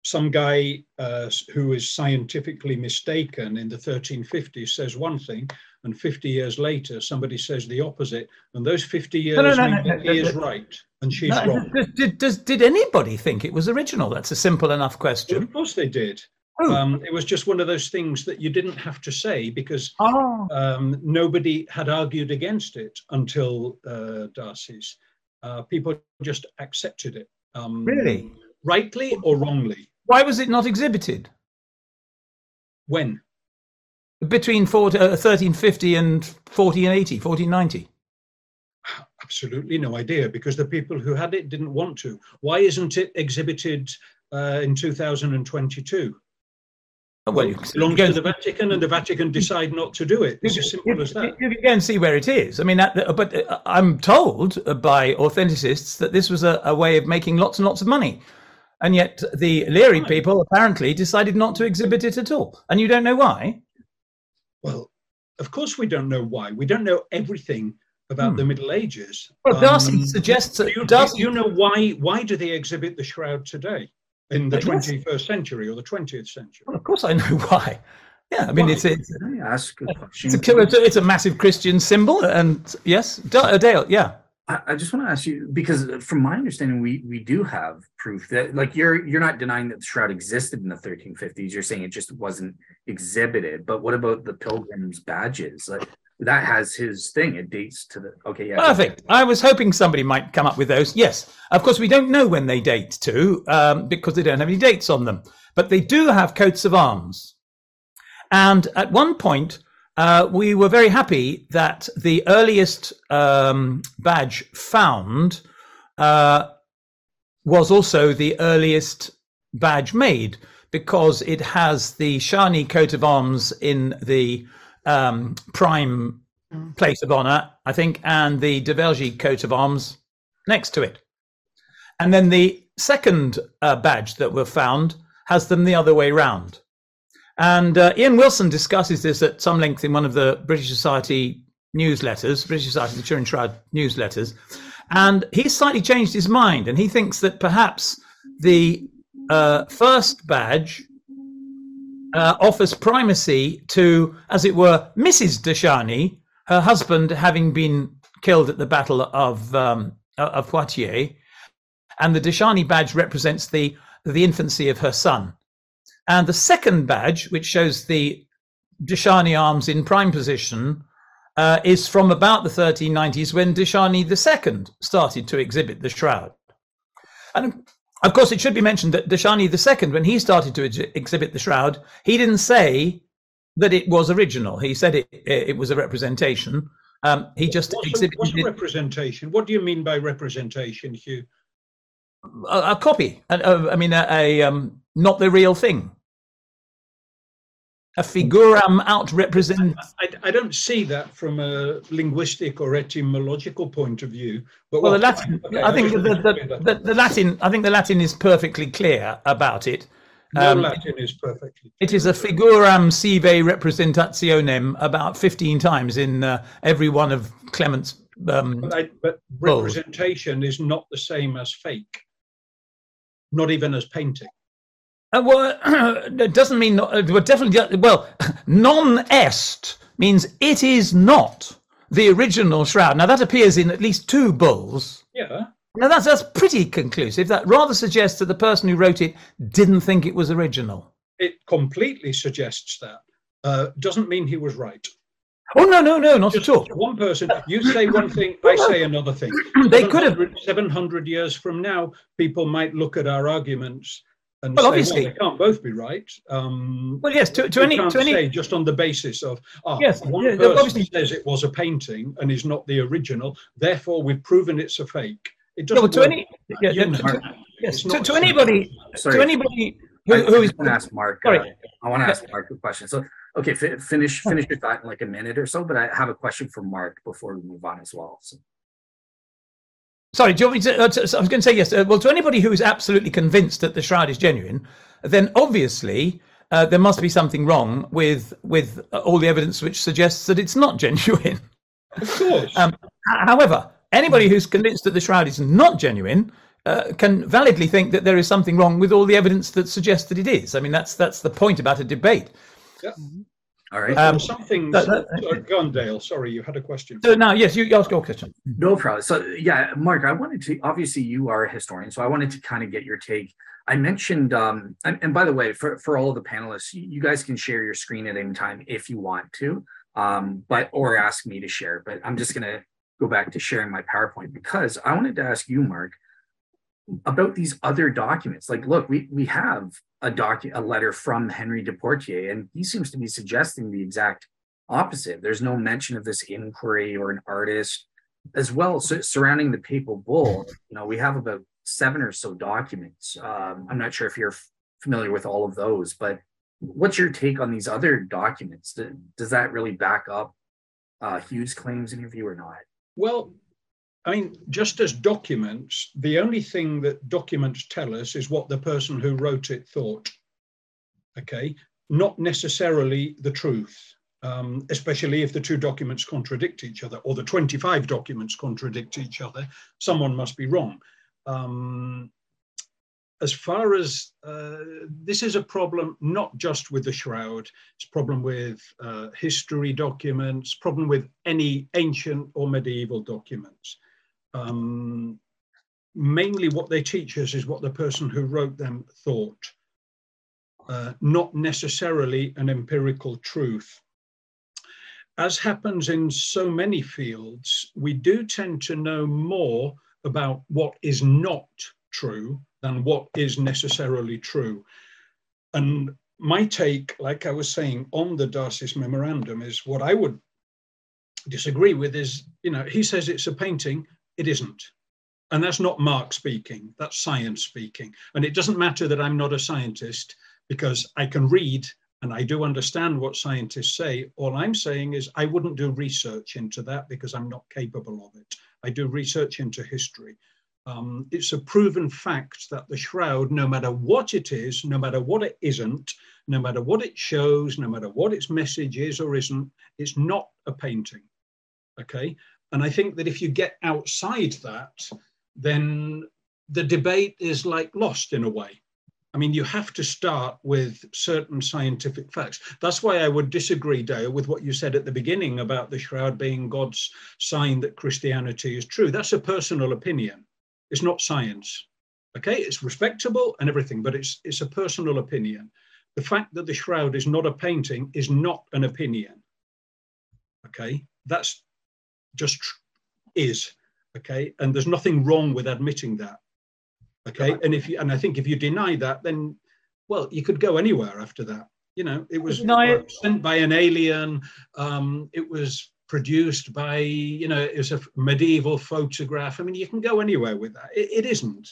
some guy uh, who is scientifically mistaken in the 1350s says one thing, and 50 years later somebody says the opposite, and those 50 years no, no, no, he is right and she's wrong. Did, did, did anybody think it was original? That's a simple enough question. Well, of course they did. Um, it was just one of those things that you didn't have to say because oh. um, nobody had argued against it until uh, d'Arcis's. Uh, people just accepted it. Um, really? Rightly or wrongly? Why was it not exhibited? When? Between 40, uh, 1350 and 1480, 1490 absolutely no idea because the people who had it didn't want to. Why isn't it exhibited uh, in 2022? Well, you belongs to the Vatican, and the Vatican decide not to do it. It's as simple as that. You can see where it is. I mean, that, but uh, I'm told by authenticists that this was a, a, way of making lots and lots of money, and yet the Lirey right. people apparently decided not to exhibit it at all. And you don't know why? Well, of course we don't know why. We don't know everything about hmm. the Middle Ages. Well, d'Arcis um, suggests that. You, Darcy, you know why? Why do they exhibit the shroud today in the twenty first century or the twentieth century? Well, of course, I know [laughs] why. Yeah, I mean why? it's it's, ask a it's, a, it's a massive Christian symbol, and yes, Dale, yeah. I, just want to ask you because, from my understanding, we we do have proof that, like, you're you're not denying that the shroud existed in the 1350s. You're saying it just wasn't exhibited. But what about the pilgrims' badges? Like, that has his thing. It dates to the okay. Yeah, perfect. I was hoping somebody might come up with those. Yes, of course we don't know when they date to um, because they don't have any dates on them, but they do have coats of arms. And at one point, uh, we were very happy that the earliest um, badge found uh, was also the earliest badge made because it has the Charny coat of arms in the um, prime mm. place of honor, I think, and the de Vergy coat of arms next to it. And then the second uh, badge that were found has them the other way round. And uh, Ian Wilson discusses this at some length in one of the British Society newsletters, British Society of the Turin Shroud newsletters. And he's slightly changed his mind, and he thinks that perhaps the uh, first badge uh, offers primacy to, as it were, Mrs. de Charny, her husband having been killed at the Battle of um, of Poitiers, and the de Charny badge represents the the infancy of her son. And the second badge, which shows the de Charny arms in prime position, uh, is from about the 1390s when de Charny II started to exhibit the shroud. And of course, it should be mentioned that de Charny II, when he started to ex- exhibit the shroud, he didn't say that it was original. He said it it was a representation. Um, he just what's exhibited. A, what's a representation? What do you mean by representation, Hugh? A, a copy. A, I mean, a, um, not the real thing a figuram out represent. I, I, don't see that from a linguistic or etymological point of view. But well, the Latin, okay, I think the, the, the, the, Latin, I think the Latin is perfectly clear about it. No um, Latin is perfectly. Clear. It is a figuram sive representationem about fifteen times in uh, every one of Clement's. Um, but, I, but representation is not the same as fake. Not even as painting. Uh, well, [clears throat] it doesn't mean, uh, well, definitely, well, [laughs] non est means it is not the original shroud. Now, that appears in at least two bulls. Yeah. Now, that's, that's pretty conclusive. That rather suggests that the person who wrote it didn't think it was original. It completely suggests that. Uh, doesn't mean he was right. Oh no, no, no, not Just at all. One person, you say one thing, I say another thing. they could have. Seven hundred years from now, people might look at our arguments and well, say, obviously, well, they can't both be right. Um, well, yes, to, to any to any just on the basis of oh, yes, one yeah, person obviously, says it was a painting and is not the original, therefore we've proven it's a fake. It doesn't. No, to any yeah, to, yes, to, to anybody, sorry, to anybody who, I, who is. want to ask Mark. Sorry. Uh, I want to ask Mark a question. So, okay, f- finish finish your thought in like a minute or so, but I have a question for Mark before we move on as well. So. Sorry, do you want me to? Uh, to I was going to say yes. Uh, well, to anybody who is absolutely convinced that the shroud is genuine, then obviously uh, there must be something wrong with with all the evidence which suggests that it's not [laughs] genuine. Of course. um, however, anybody who's convinced that the shroud is not genuine uh, can validly think that there is something wrong with all the evidence that suggests that it is. I mean, that's that's the point about a debate. Yeah. All right. Um, something. That, that, sorry, go on, Dale. Sorry, you had a question. So now, yes, you ask your question. No problem. So, yeah, Mark, I wanted to. Obviously, you are a historian, so I wanted to kind of get your take. I mentioned, um, and, and by the way, for for all of the panelists, you, you guys can share your screen at any time if you want to, um, but or ask me to share. But I'm just gonna go back to sharing my PowerPoint because I wanted to ask you, Mark about these other documents. Like, look, we we have a doc a letter from Henry de Poitiers, and he seems to be suggesting the exact opposite. There's no mention of this inquiry or an artist as well. So surrounding the papal bull, you know, we have about seven or so documents. Um, I'm not sure if you're familiar with all of those, but what's your take on these other documents? Does that really back up uh, Hugh's claims in your view or not? Well, I mean, just as documents, the only thing that documents tell us is what the person who wrote it thought. Okay, not necessarily the truth, um, especially if the two documents contradict each other or the 25 documents contradict each other. Someone must be wrong. Um, as far as uh, this is a problem not just with the shroud it's a problem with uh, history documents problem with any ancient or medieval documents um, mainly what they teach us is what the person who wrote them thought, uh, not necessarily an empirical truth. As happens in so many fields, we do tend to know more about what is not true than what is necessarily true. And my take, like I was saying on the D'Arcis memorandum, is what I would disagree with is, you know, he says it's a painting, it isn't. And that's not Mark speaking, that's science speaking. And it doesn't matter that I'm not a scientist because I can read and I do understand what scientists say. All I'm saying is I wouldn't do research into that because I'm not capable of it. I do research into history. Um, it's a proven fact that the shroud, no matter what it is, no matter what it isn't, no matter what it shows, no matter what its message is or isn't, it's not a painting. Okay. And I think that if you get outside that, then the debate is like lost in a way. I mean, you have to start with certain scientific facts. That's why I would disagree, Dale, with what you said at the beginning about the shroud being God's sign that Christianity is true. That's a personal opinion. It's not science. Okay, it's respectable and everything, but it's it's a personal opinion. The fact that the shroud is not a painting is not an opinion. Okay, that's just is okay? And there's nothing wrong with admitting that okay? And if you and i think if you deny that then well you could go anywhere after that. You know it was sent by an alien um, it was produced by you know it was a medieval photograph. I mean you can go anywhere with that. It, it isn't.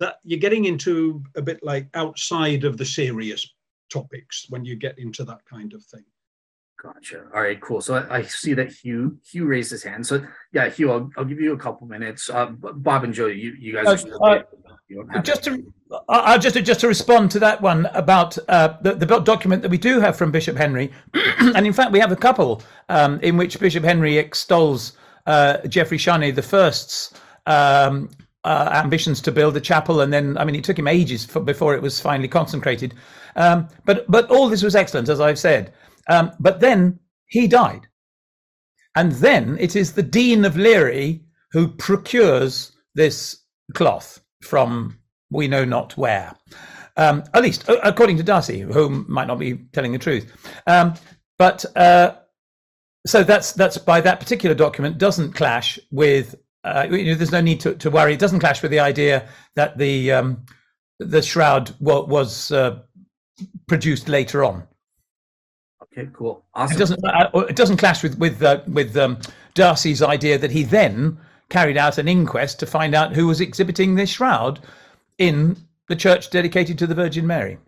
That you're getting into a bit like outside of the serious topics when you get into that kind of thing Gotcha. All right, cool. So I, I, see that Hugh Hugh raised his hand. So yeah, Hugh, I'll, I'll give you a couple minutes. Uh, Bob and Joe, you you guys. Uh, uh, just to uh, just to just to respond to that one about uh, the the document that we do have from Bishop Henry, [clears throat] and in fact we have a couple um, in which Bishop Henry extols uh, Geoffrey Charny the First's um, uh, ambitions to build a chapel, and then I mean it took him ages for, before it was finally consecrated. Um, but but all this was excellent, as I've said. Um, but then he died. And then it is the Dean of Lirey who procures this cloth from we know not where. Um, at least according to d'Arcis, who might not be telling the truth. Um, but uh, so that's that's by that particular document doesn't clash with. Uh, you know, there's no need to, to worry. It doesn't clash with the idea that the um, the shroud was, was uh, produced later on. Okay, cool, awesome. It doesn't uh, it doesn't clash with with uh, with um, d'Arcis's idea that he then carried out an inquest to find out who was exhibiting this shroud in the church dedicated to the Virgin Mary.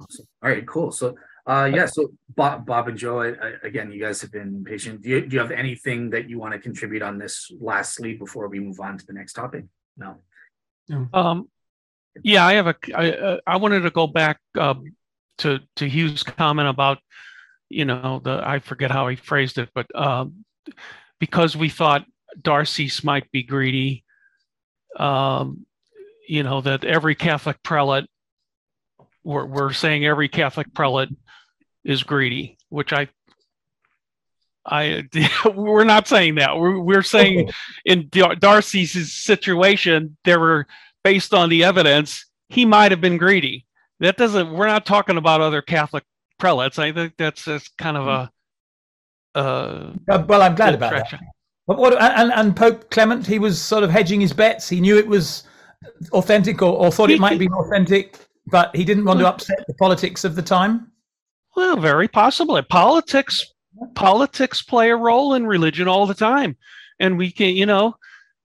Awesome. All right, cool. So, uh, yeah, so Bob, Bob and Joe, I, I, again, you guys have been patient. Do you, do you have anything that you want to contribute on this lastly before we move on to the next topic? No. Um, yeah, I have a. I, uh, I wanted to go back um, to to Hugh's comment about, you know, the I forget how he phrased it, but um, because we thought d'Arcis's might be greedy, um, you know, that every Catholic prelate, we're, we're saying every Catholic prelate is greedy, which I I [laughs] we're not saying that. We're, we're saying in d'Arcis's situation, there were based on the evidence, he might have been greedy. That doesn't. We're not talking about other Catholic prelates. I think that's that's kind of a. Uh, well, I'm glad about that. But what and, and Pope Clement, he was sort of hedging his bets. He knew it was authentic or, or thought it might be authentic, but he didn't want to upset the politics of the time. Well, very possibly. Politics politics play a role in religion all the time, and we can, you know,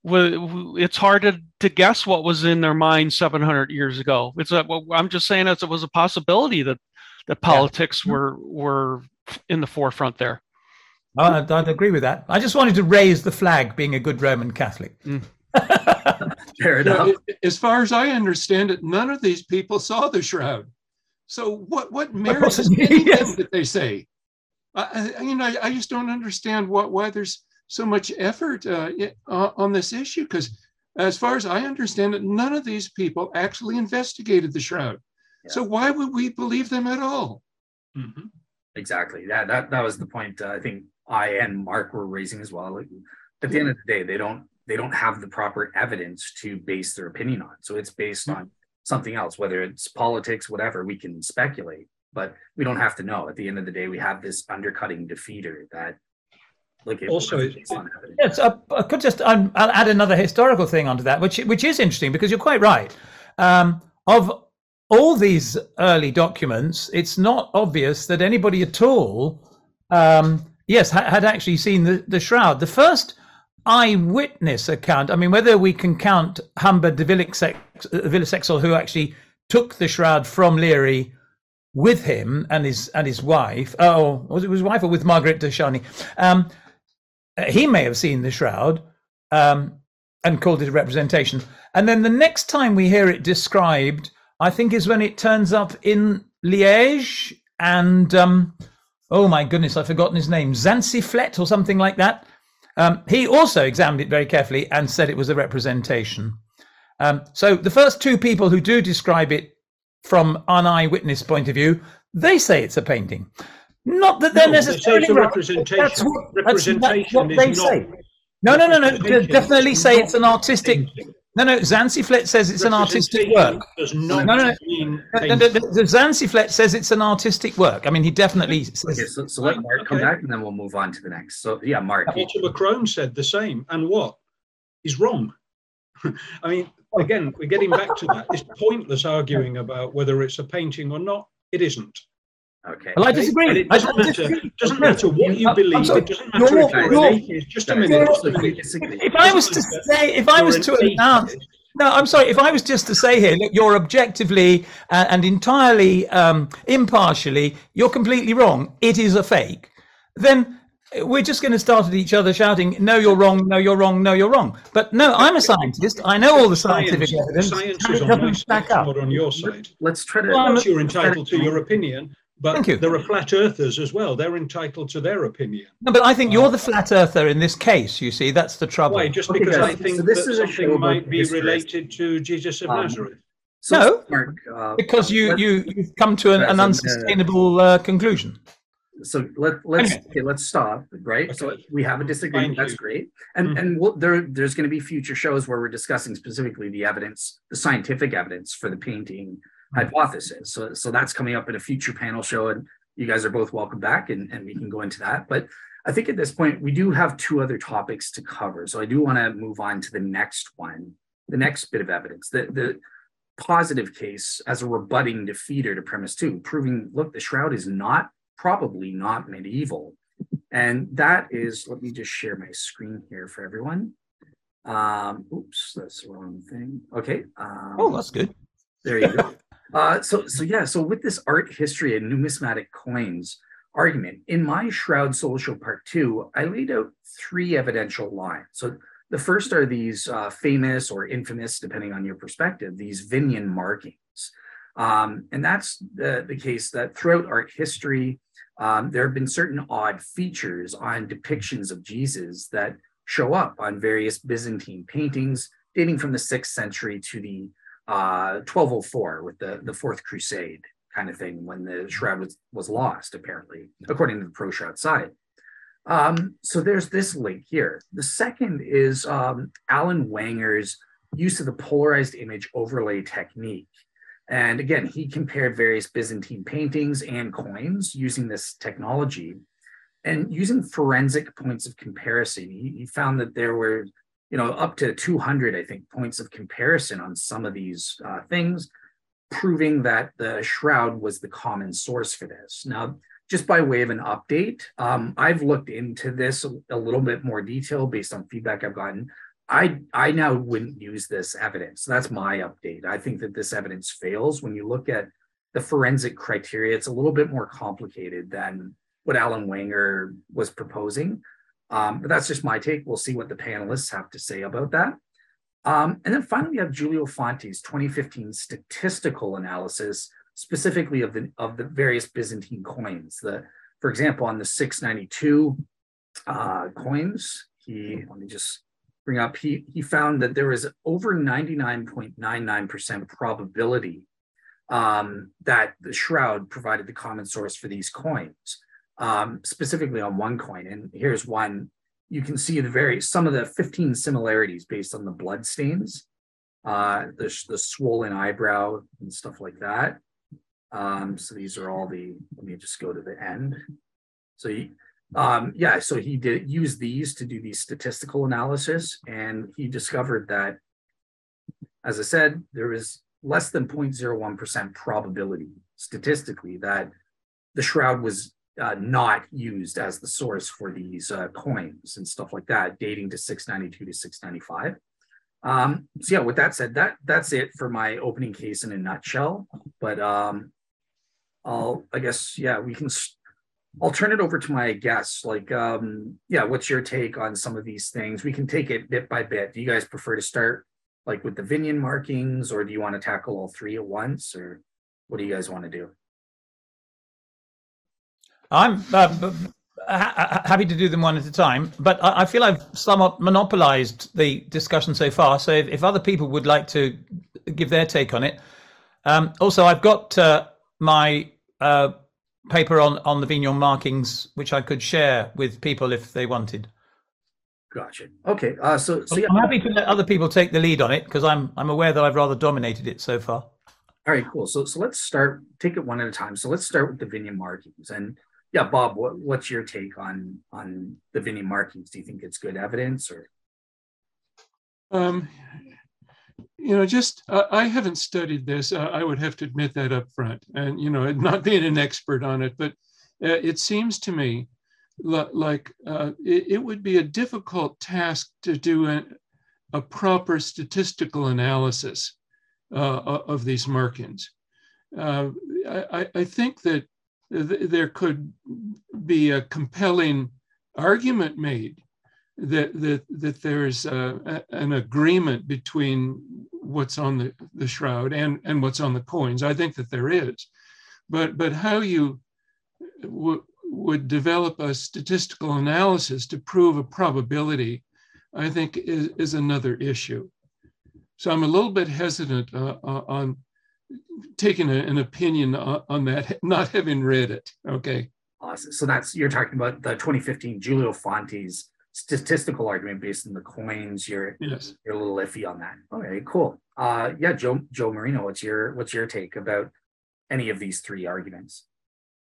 it's hard to, to guess what was in their mind 700 years ago. It's a, I'm just saying as it was a possibility that that politics yeah. were were in the forefront there. I'd, I'd, agree with that. I just wanted to raise the flag, being a good Roman Catholic. Mm. [laughs] Fair enough. As far as I understand it, none of these people saw the shroud. So what what merit is anything [laughs] yes. that they say? I, you know, I just don't understand what why there's so much effort uh, on this issue because, as far as I understand it, none of these people actually investigated the shroud. Yeah. So why would we believe them at all? Mm-hmm. Exactly. That that that was the point. Uh, I think I and Mark were raising as well. Like, at the end of the day, they don't they don't have the proper evidence to base their opinion on. So it's based mm-hmm. on something else, whether it's politics, whatever. We can speculate but we don't have to know. At the end of the day, we have this undercutting defeater that. Like also, yes, I, I, could just um, I'll add another historical thing onto that, which which is interesting because you're quite right. Um, of all these early documents, it's not obvious that anybody at all, um, yes, ha- had actually seen the, the shroud. The first eyewitness account, I mean, whether we can count Humbert de Villersexel, who actually took the shroud from Lirey with him and his and his wife. Oh, was it his wife or with Margaret de Charny? Um, he may have seen the shroud um, and called it a representation. And then the next time we hear it described, I think, is when it turns up in Liège and um, oh my goodness, I've forgotten his name, Zantfliet or something like that. Um, he also examined it very carefully and said it was a representation. Um, so the first two people who do describe it from an eyewitness point of view, they say it's a painting. Not that they're no, necessarily they representation. That's what, representation that's, what they say. No, no, no, no. Definitely say it's an artistic. No, no. Zantfliet says it's an artistic work. Does not no, no, no. Mean no, no, the Zantfliet says it's an artistic work. I mean, he definitely says. Okay, so, so let Mark come back, and then we'll move on to the next. So, yeah, Mark. Walter McCrone said the same, and what? He's wrong. [laughs] I mean, again, we're getting back to that. It's pointless arguing about whether it's a painting or not. It isn't. Okay. Well, I disagree. It doesn't, matter, disagree. doesn't matter what you believe. It doesn't matter you're, if you're, you're, just a minute. If I was to say, if I was to announce, no, I'm sorry. If I was just to say here, look, you're objectively uh, and entirely um, impartially, you're completely wrong. It is a fake. Then we're just going to start at each other shouting, "No, you're wrong! No, you're wrong! No, you're wrong!" But no, I'm a scientist. I know all the scientific science, evidence. Science is on my side, not on your side. Let's try to. Well, you're entitled to your opinion, but you. there are flat earthers as well. They're entitled to their opinion. No, but I think you're uh, the flat earther in this case. You see, that's the trouble. Why? Just because okay, I think so this that something might be related to Jesus of um, Nazareth. So no, Mark, uh, because you you you've come to an, an unsustainable uh, conclusion so let, let's okay. okay let's stop right okay. so we have a disagreement Thank that's you. great and mm-hmm. and we'll, there there's going to be future shows where we're discussing specifically the evidence the scientific evidence for the painting. Hypothesis so so that's coming up in a future panel show and you guys are both welcome back and, and we can go into that but i think at this point we do have two other topics to cover so i do want to move on to the next one the next bit of evidence the the positive case as a rebutting defeater to premise two proving look the shroud is not probably not medieval. And that is, let me just share my screen here for everyone. Um, oops, that's the wrong thing. Okay. Um, oh, that's good. There you go. [laughs] uh, so, so yeah, so with this art history and numismatic coins argument, in my Shroud Social Part 2, I laid out three evidential lines. So the first are these uh, famous or infamous, depending on your perspective, these Vignon markings. Um, and that's the, the case that throughout art history, um, there have been certain odd features on depictions of Jesus that show up on various Byzantine paintings dating from the sixth century to the uh, 1204 with the, the fourth crusade kind of thing when the shroud was, was lost, apparently, according to the pro shroud side. Um, so there's this link here. The second is um, Alan Whanger's use of the polarized image overlay technique. And again, he compared various Byzantine paintings and coins using this technology. And using forensic points of comparison, he, he found that there were, you know, up to 200, I think, points of comparison on some of these uh, things, proving that the shroud was the common source for this. Now, just by way of an update, um, I've looked into this a, little bit more detail based on feedback I've gotten. I I now wouldn't use this evidence. That's my update. I think that this evidence fails when you look at the forensic criteria. It's a little bit more complicated than what Alan Whanger was proposing. Um, but that's just my take. We'll see what the panelists have to say about that. Um, and then finally, we have Giulio Fanti's 2015 statistical analysis specifically of the of the various Byzantine coins. The, for example, on the 692 uh, coins, he let me just bring up. He he found that there was over 99.99% probability um, that the shroud provided the common source for these coins, um, specifically on one coin. And here's one. You can see the very some of the 15 similarities based on the blood stains, uh, the, the swollen eyebrow and stuff like that. Um, so these are all the, let me just go to the end. So he, um, yeah, so he did use these to do the statistical analysis and he discovered that, as I said, there is less than 0.01% probability statistically that the shroud was uh, not used as the source for these uh, coins and stuff like that, dating to 692 to 695. Um, so yeah, with that said, that that's it for my opening case in a nutshell. But um, I'll, I guess, yeah, we can. I'll turn it over to my guests. Like, um, yeah, what's your take on some of these things? We can take it bit by bit. Do you guys prefer to start like with the Vignon markings, or do you want to tackle all three at once, or what do you guys want to do? I'm uh, happy to do them one at a time, but I, I, feel I've somewhat monopolized the discussion so far. So if, if other people would like to give their take on it, um, also I've got uh, my uh, paper on on the Vignon markings, which I could share with people if they wanted. Gotcha. Okay. Uh, so, so yeah. I'm happy to let other people take the lead on it because I'm I'm aware that I've rather dominated it so far. All right, cool. So so let's start. Take it one at a time. So let's start with the Vignon markings. And yeah, Bob, what, what's your take on on the Vignon markings? Do you think it's good evidence or? Um, you know, just uh, I haven't studied this. Uh, I would have to admit that up front, and you know, not being an expert on it, but uh, it seems to me like uh, it, it, would be a difficult task to do a, a proper statistical analysis uh, of these markings. Uh, I, I, think that th- there could be a compelling argument made that that that there's a, an agreement between what's on the, the shroud and and what's on the coins. I think that there is, but but how you w- would develop a statistical analysis to prove a probability, I think is, is another issue. So I'm a little bit hesitant uh, uh on taking a, an opinion on, on that, not having read it. Okay. Awesome. So that's you're talking about the 2015 Giulio Fanti's statistical argument based on the coins. You're yes. you're a little iffy on that. Okay, cool. Uh, yeah, Joe Joe Marino, what's your what's your take about any of these three arguments?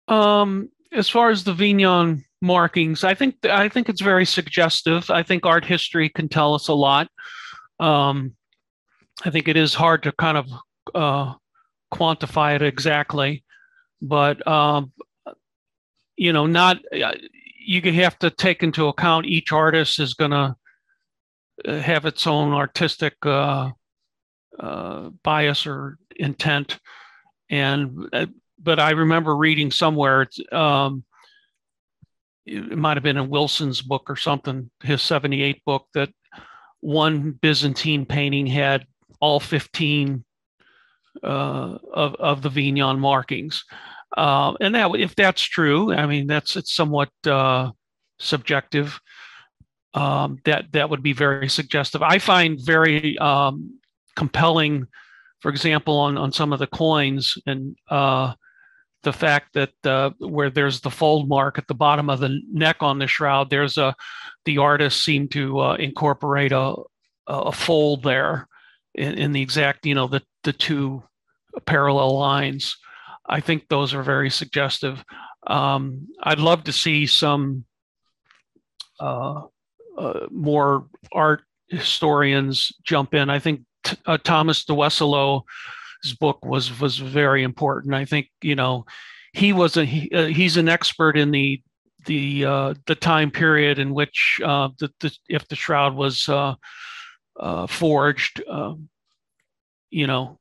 Um, as far as the Vignon markings, I think I think it's very suggestive. I think art history can tell us a lot. Um, I think it is hard to kind of uh, quantify it exactly, but um, you know, not uh, you have to take into account each artist is going to uh, have its own artistic uh, uh, bias or intent. And uh, but I remember reading somewhere um, it might have been in Wilson's book or something, his '78 book, that one Byzantine painting had all 15 uh, of of the Vignon markings. Uh, and that, if that's true, I mean that's it's somewhat uh, subjective. Um, that that would be very suggestive. I find very um, compelling, for example, on on some of the coins and uh, the fact that uh, where there's the fold mark at the bottom of the neck on the shroud, there's a the artist seemed to uh, incorporate a a fold there in, in the exact you know the the two parallel lines. I think those are very suggestive. Um, I'd love to see some uh, uh, more art historians jump in. I think t- uh, Thomas book was was very important. I think you know he was a he, uh, he's an expert in the the uh, the time period in which uh, the, the, if the shroud was forged. Um, you know,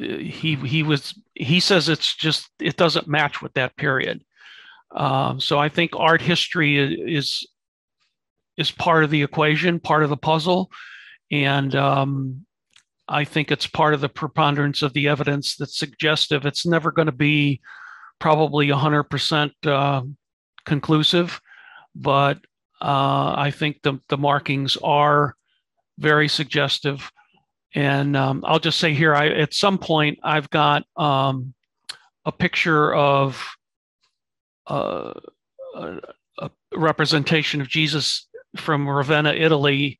he he was he says it's just it doesn't match with that period. Um, so I think art history is is part of the equation, part of the puzzle, and um, I think it's part of the preponderance of the evidence that's suggestive. It's never going to be probably 100% uh, conclusive, but uh, I think the the markings are very suggestive. And um, I'll just say here, I at some point I've got um, a picture of uh, a, a, representation of Jesus from Ravenna, Italy,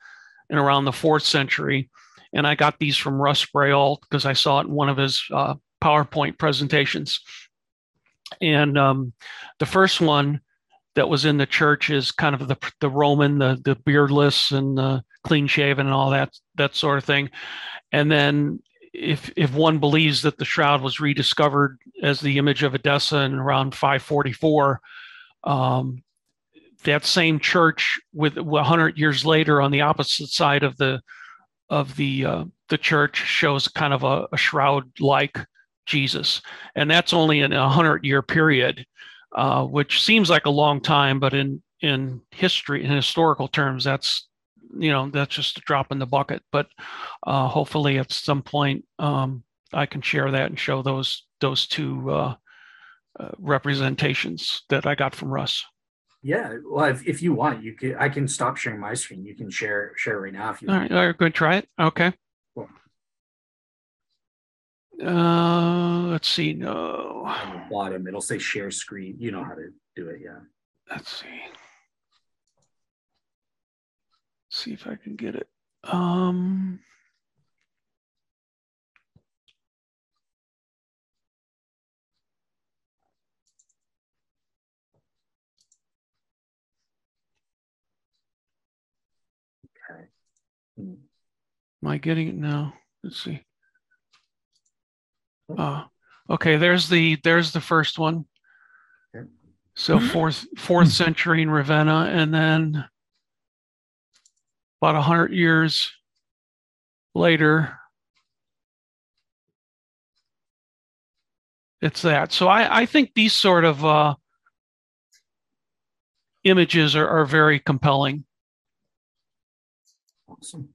in around the fourth century, and I got these from Russ Breault because I saw it in one of his uh, PowerPoint presentations. And um, the first one that was in the church is kind of the the Roman, the the beardless and the clean shaven and all that that sort of thing. And then if if one believes that the shroud was rediscovered as the image of Edessa in around 544, um, that same church with 100 years later on the opposite side of the of the uh, the church shows kind of a, a shroud like Jesus, and that's only in a hundred year period, uh, which seems like a long time, but in in history in historical terms, that's you know that's just a drop in the bucket but uh, hopefully at some point um, i can share that and show those those two uh, uh, representations that i got from russ. Yeah well if, if you want you can i can stop sharing my screen. You can share share right now if you all want. right, all right good try it. Okay. Cool. uh let's see no. Bottom it'll say share screen. You know how to do it yeah. Let's see see if I can get it. Um, okay. Am I getting it now? Let's see. Uh, okay, there's the there's the first one. So fourth fourth century in Ravenna, and then about 100 years later, it's that. So I, I think these sort of uh, images are, are very compelling. Awesome.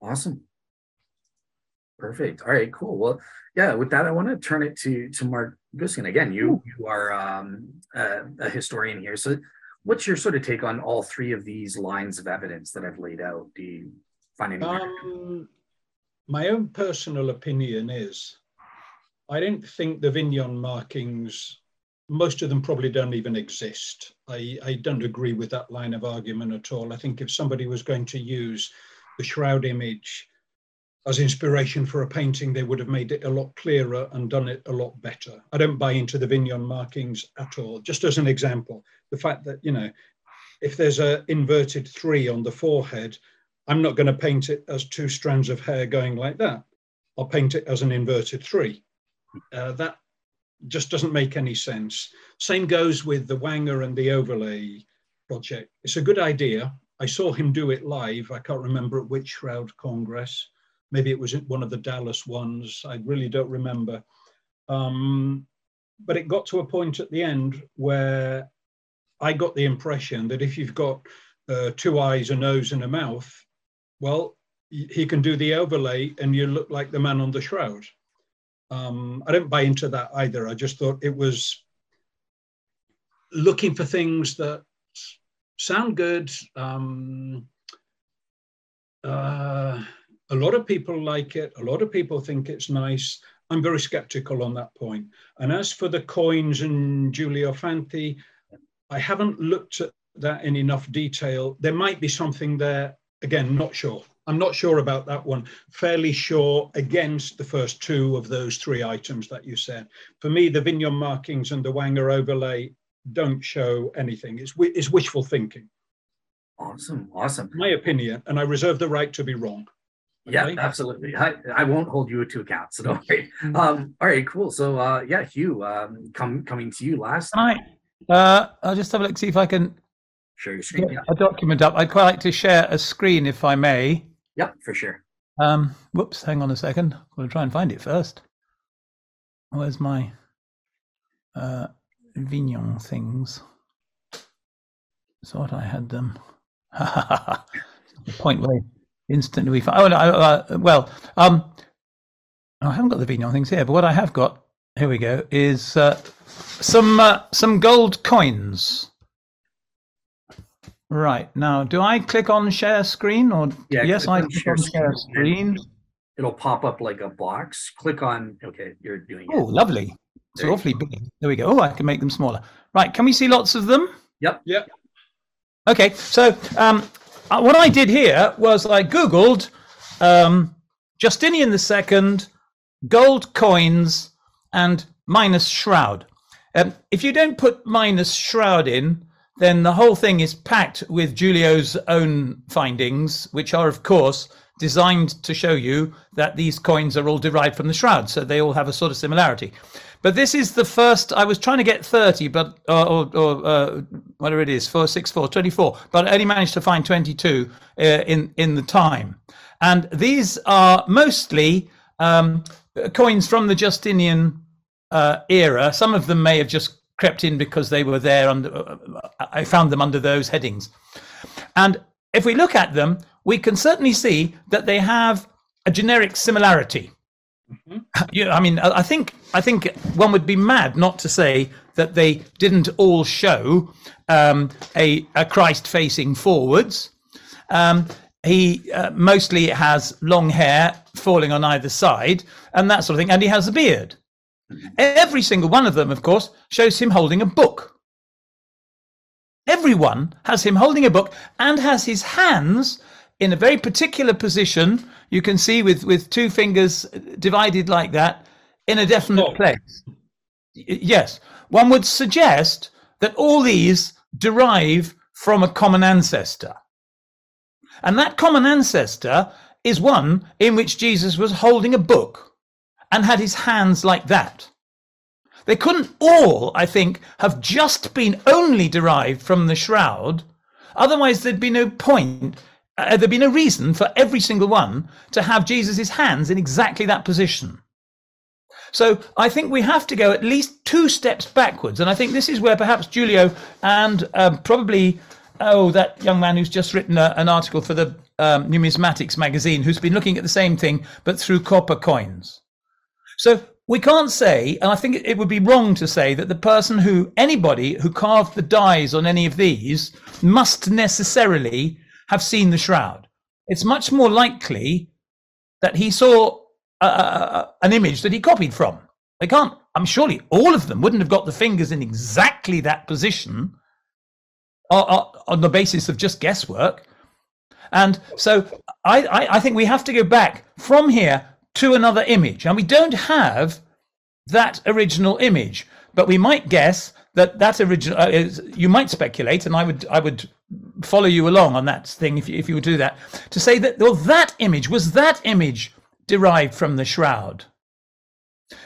Awesome. Perfect. All right, cool. Well, yeah, with that, I want to turn it to to Mark Guscin. Again, you you are um, a, a historian here. So what's your sort of take on all three of these lines of evidence that I've laid out? Do you find any? Um, my own personal opinion is I don't think the Vignon markings, most of them probably don't even exist. I, I don't agree with that line of argument at all. I think if somebody was going to use the shroud image as inspiration for a painting, they would have made it a lot clearer and done it a lot better. I don't buy into the Vignon markings at all. Just as an example, the fact that, you know, if there's a inverted three on the forehead, I'm not going to paint it as two strands of hair going like that. I'll paint it as an inverted three. Uh, that just doesn't make any sense. Same goes with the Whanger and the overlay project. It's a good idea. I saw him do it live. I can't remember at which Shroud Congress Maybe it was one of the Dallas ones. I really don't remember. Um, but it got to a point at the end where I got the impression that if you've got uh, two eyes, a nose, and a mouth, well, he can do the overlay and you look like the man on the shroud. Um, I didn't buy into that either. I just thought it was looking for things that sound good. Um, uh, a lot of people like it. A lot of people think it's nice. I'm very skeptical on that point. And as for the coins and Giulio Fanti, I haven't looked at that in enough detail. There might be something there. Again, not sure. I'm not sure about that one. Fairly sure against the first two of those three items that you said. For me, the Vignon markings and the Whanger overlay don't show anything. It's, it's wishful thinking. Awesome, awesome. My opinion, and I reserve the right to be wrong. Okay? Yeah, absolutely. I, I won't hold you to account, so don't worry. [laughs] Um, all right, cool. So, uh, yeah, Hugh, um, come, coming to you last. Hi. Uh, I'll just have a look, see if I can share your screen. Get a document up. I'd quite like to share a screen, if I may. Yep, for sure. Um, whoops, hang on a second. I'll try and find it first. Where's my uh, Vignon things? Thought I had them. [laughs] the point where instantly we find. Oh, no, uh, well, um, I haven't got the Vignon things here, but what I have got, here we go, is uh, some uh, some gold coins. Right now, do I click on share screen or yeah, yes, I click on share screen. It'll pop up like a box. Click on. Okay, you're doing oh, it. Oh, lovely. It's awfully big. There we go. Oh, I can make them smaller. Right, can we see lots of them? Yep. Yep. Okay, so um, what I did here was I googled um, Justinian II, gold coins, and minus Shroud. Um, if you don't put minus Shroud in, then the whole thing is packed with Giulio's own findings, which are, of course, designed to show you that these coins are all derived from the shroud. So they all have a sort of similarity. But this is the first, I was trying to get 30, but, or, or, or uh, whatever it is, 4, 6, 4, 24, but I only managed to find 22 uh, in, in the time. And these are mostly um, coins from the Justinian uh, era. Some of them may have just crept in because they were there under, uh, I found them under those headings. And if we look at them, we can certainly see that they have a generic similarity. Mm-hmm. [laughs] Yeah, I mean, I think I think one would be mad not to say that they didn't all show um, a, a, Christ facing forwards. Um, he uh, mostly has long hair falling on either side and that sort of thing, and he has a beard. Every single one of them, of course, shows him holding a book. Everyone has him holding a book and has his hands in a very particular position. You can see with, with two fingers divided like that in a definite oh. place. Yes, one would suggest that all these derive from a common ancestor. And that common ancestor is one in which Jesus was holding a book and had his hands like that. They couldn't all, I think, have just been only derived from the shroud. Otherwise, there'd be no point uh, there'd be no reason for every single one to have Jesus' hands in exactly that position. So I think we have to go at least two steps backwards. And I think this is where perhaps Giulio and um, probably, oh, that young man who's just written a, an article for the um, Numismatics magazine, who's been looking at the same thing, but through copper coins. So we can't say, and I think it would be wrong to say, that the person who, anybody who carved the dies on any of these must necessarily have seen the shroud. It's much more likely that he saw an image that he copied from. They can't, I'm surely all of them wouldn't have got the fingers in exactly that position on the basis of just guesswork. And so I, I, I think we have to go back from here to another image. And we don't have that original image, but we might guess that that original, uh, is, you might speculate, and I would, I would follow you along on that thing if you, if you would do that, to say that, well, that image, was that image derived from the shroud?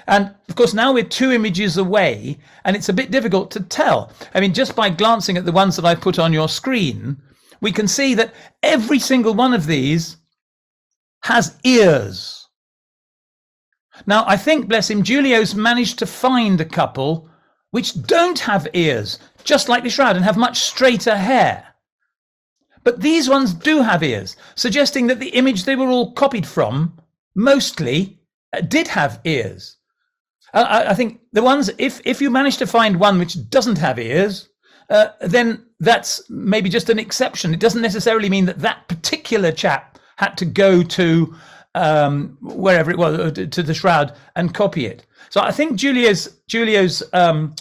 And of course, now we're two images away, and it's a bit difficult to tell. I mean, just by glancing at the ones that I put on your screen, we can see that every single one of these has ears. Now, I think, bless him, Giulio's managed to find a couple which don't have ears, just like the shroud, and have much straighter hair. But these ones do have ears, suggesting that the image they were all copied from mostly uh, did have ears. I, I, think the ones if if you manage to find one which doesn't have ears, uh, then that's maybe just an exception. It doesn't necessarily mean that that particular chap had to go to um, wherever it was uh, to the shroud and copy it. So I think Giulio's Giulio's um,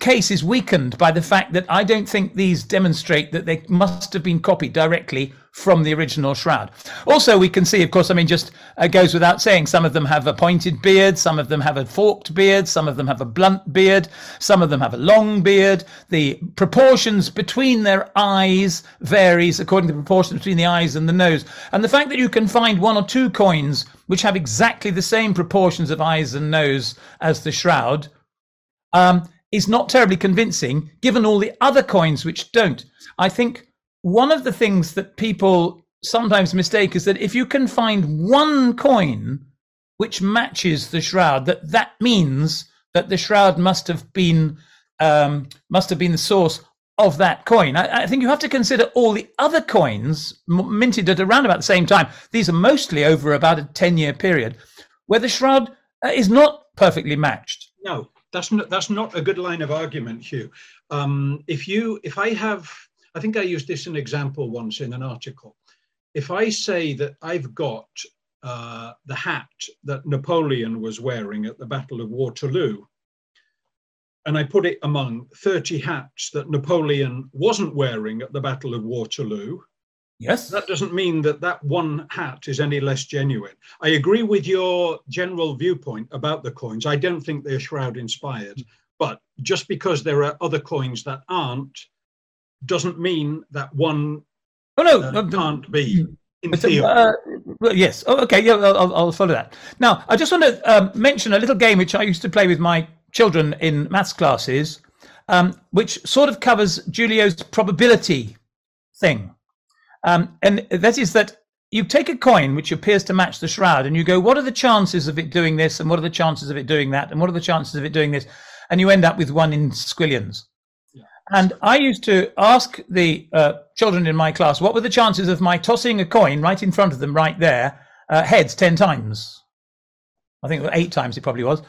case is weakened by the fact that I don't think these demonstrate that they must have been copied directly from the original shroud. Also, we can see, of course, I mean, just uh, goes without saying, some of them have a pointed beard, some of them have a forked beard, some of them have a blunt beard, some of them have a long beard. The proportions between their eyes varies according to the proportion between the eyes and the nose. And the fact that you can find one or two coins which have exactly the same proportions of eyes and nose as the shroud um, is not terribly convincing, given all the other coins which don't. I think one of the things that people sometimes mistake is that if you can find one coin which matches the shroud, that that means that the shroud must have been um, must have been the source of that coin. I, I, think you have to consider all the other coins minted at around about the same time. These are mostly over about a ten-year period, where the shroud uh, is not perfectly matched. No, that's not that's not a good line of argument, Hugh. Um, if you if I have, I think I used this an example once in an article. If I say that I've got uh, the hat that Napoleon was wearing at the Battle of Waterloo, and I put it among 30 hats that Napoleon wasn't wearing at the Battle of Waterloo, Yes. That doesn't mean that that one hat is any less genuine. I agree with your general viewpoint about the coins. I don't think they're shroud inspired, but just because there are other coins that aren't doesn't mean that one oh, no, uh, can't be. In. Uh, well, yes. Oh, okay. Yeah, I'll, I'll, follow that. Now, I just want to um, mention a little game which I used to play with my children in maths classes, um, which sort of covers Giulio's probability thing. Um, and that is that you take a coin which appears to match the shroud and you go, what are the chances of it doing this? And what are the chances of it doing that? And what are the chances of it doing this? And you end up with one in squillions. Yeah. And I used to ask the uh, children in my class, what were the chances of my tossing a coin right in front of them, right there, uh, heads 10 times? I think eight times it probably was.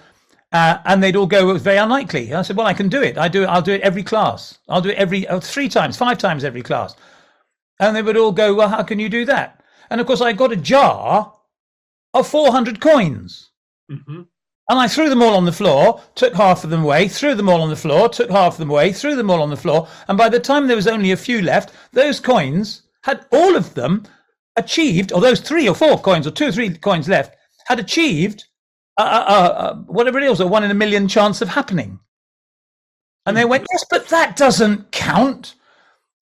Uh, and they'd all go, it was very unlikely. And I said, well, I can do it. I do it. I'll do it every class. I'll do it every uh, three times, five times every class. And they would all go, Well, how can you do that? And of course, I got a jar of 400 coins. Mm-hmm. And I threw them all on the floor, took half of them away, threw them all on the floor, took half of them away, threw them all on the floor. And by the time there was only a few left, those coins had all of them achieved, or those three or four coins, or two or three coins left, had achieved uh, uh, uh, whatever it is, a one in a million chance of happening. And they went, yes, but that doesn't count.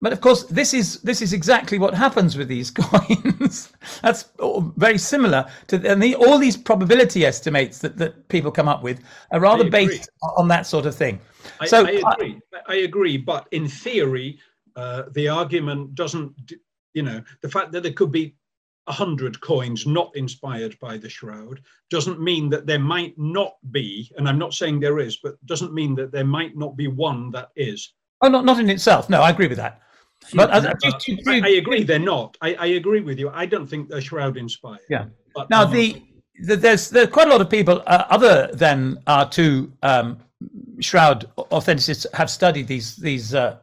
But of course, this is this is exactly what happens with these [laughs] coins. That's very similar to and the, all these probability estimates that, that people come up with are rather based on that sort of thing. I, so I agree. I, I agree. But in theory, uh, the argument doesn't. You know, the fact that there could be a hundred coins not inspired by the shroud doesn't mean that there might not be. And I'm not saying there is, but doesn't mean that there might not be one that is. Oh, not not in itself. No, I agree with that. But I, I, agree, they're not. I, I, agree with you. I don't think they're shroud inspired. Yeah. But now the, the, there's there's quite a lot of people uh, other than our two um, shroud authenticists have studied these these uh,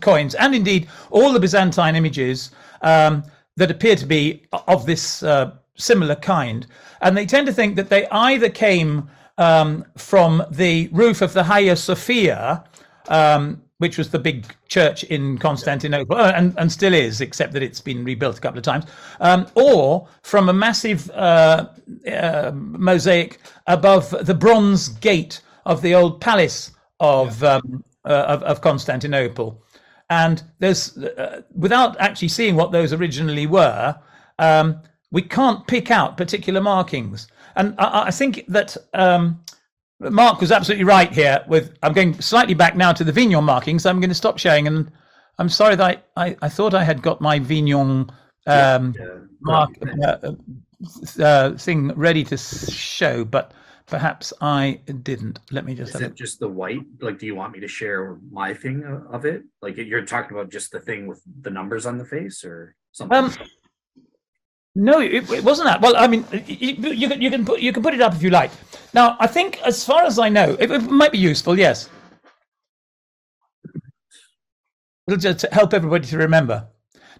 coins and indeed all the Byzantine images um, that appear to be of this uh, similar kind, and they tend to think that they either came um, from the roof of the Hagia Sophia. Um, which was the big church in Constantinople, uh, and, and still is, except that it's been rebuilt a couple of times, um, or from a massive uh, uh, mosaic above the bronze gate of the old palace of, um, uh, of, of, Constantinople. And there's, uh, without actually seeing what those originally were, um, we can't pick out particular markings. And I, I think that um, Mark was absolutely right here. With I'm going slightly back now to the Vignon markings. I'm going to stop showing, and I'm sorry that I, I, I thought I had got my Vignon um, yeah, mark uh, uh, thing ready to show, but perhaps I didn't. Let me just. Is it just the white? Like, do you want me to share my thing of it? Like, you're talking about just the thing with the numbers on the face, or something? Um, No, it, it, wasn't that. Well, I mean, you, you, can you can put you can put it up if you like. Now, I think, as far as I know, it, it might be useful. Yes, it'll just help everybody to remember.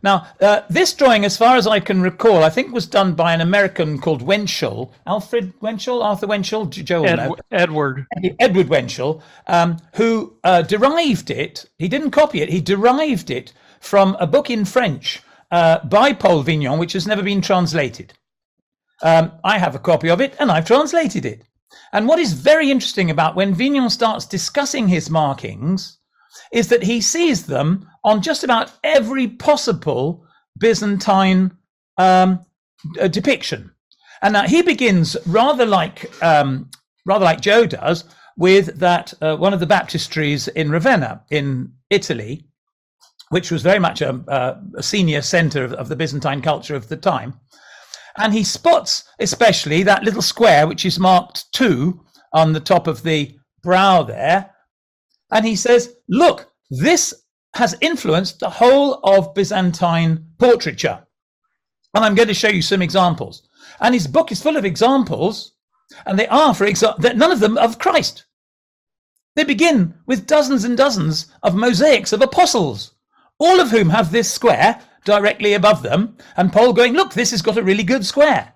Now, uh, this drawing, as far as I can recall, I think was done by an American called Wuenschel, Alfred Wuenschel, Arthur Wuenschel, Joe Ed, Edward. Edward Wuenschel, um, who uh, derived it. He didn't copy it. He derived it from a book in French uh, by Paul Vignon, which has never been translated. Um, I have a copy of it, and I've translated it. And what is very interesting about when Vignon starts discussing his markings is that he sees them on just about every possible Byzantine um, uh, depiction. And now he begins rather like um, rather like Joe does with that uh, one of the baptistries in Ravenna in Italy, which was very much a, a senior center of, of the Byzantine culture of the time. And he spots especially that little square which is marked two on the top of the brow there. And he says, Look, this has influenced the whole of Byzantine portraiture. And I'm going to show you some examples. And his book is full of examples, and they are, for example, none of them of Christ. They begin with dozens and dozens of mosaics of apostles, all of whom have this square directly above them, and Paul going, Look, this has got a really good square.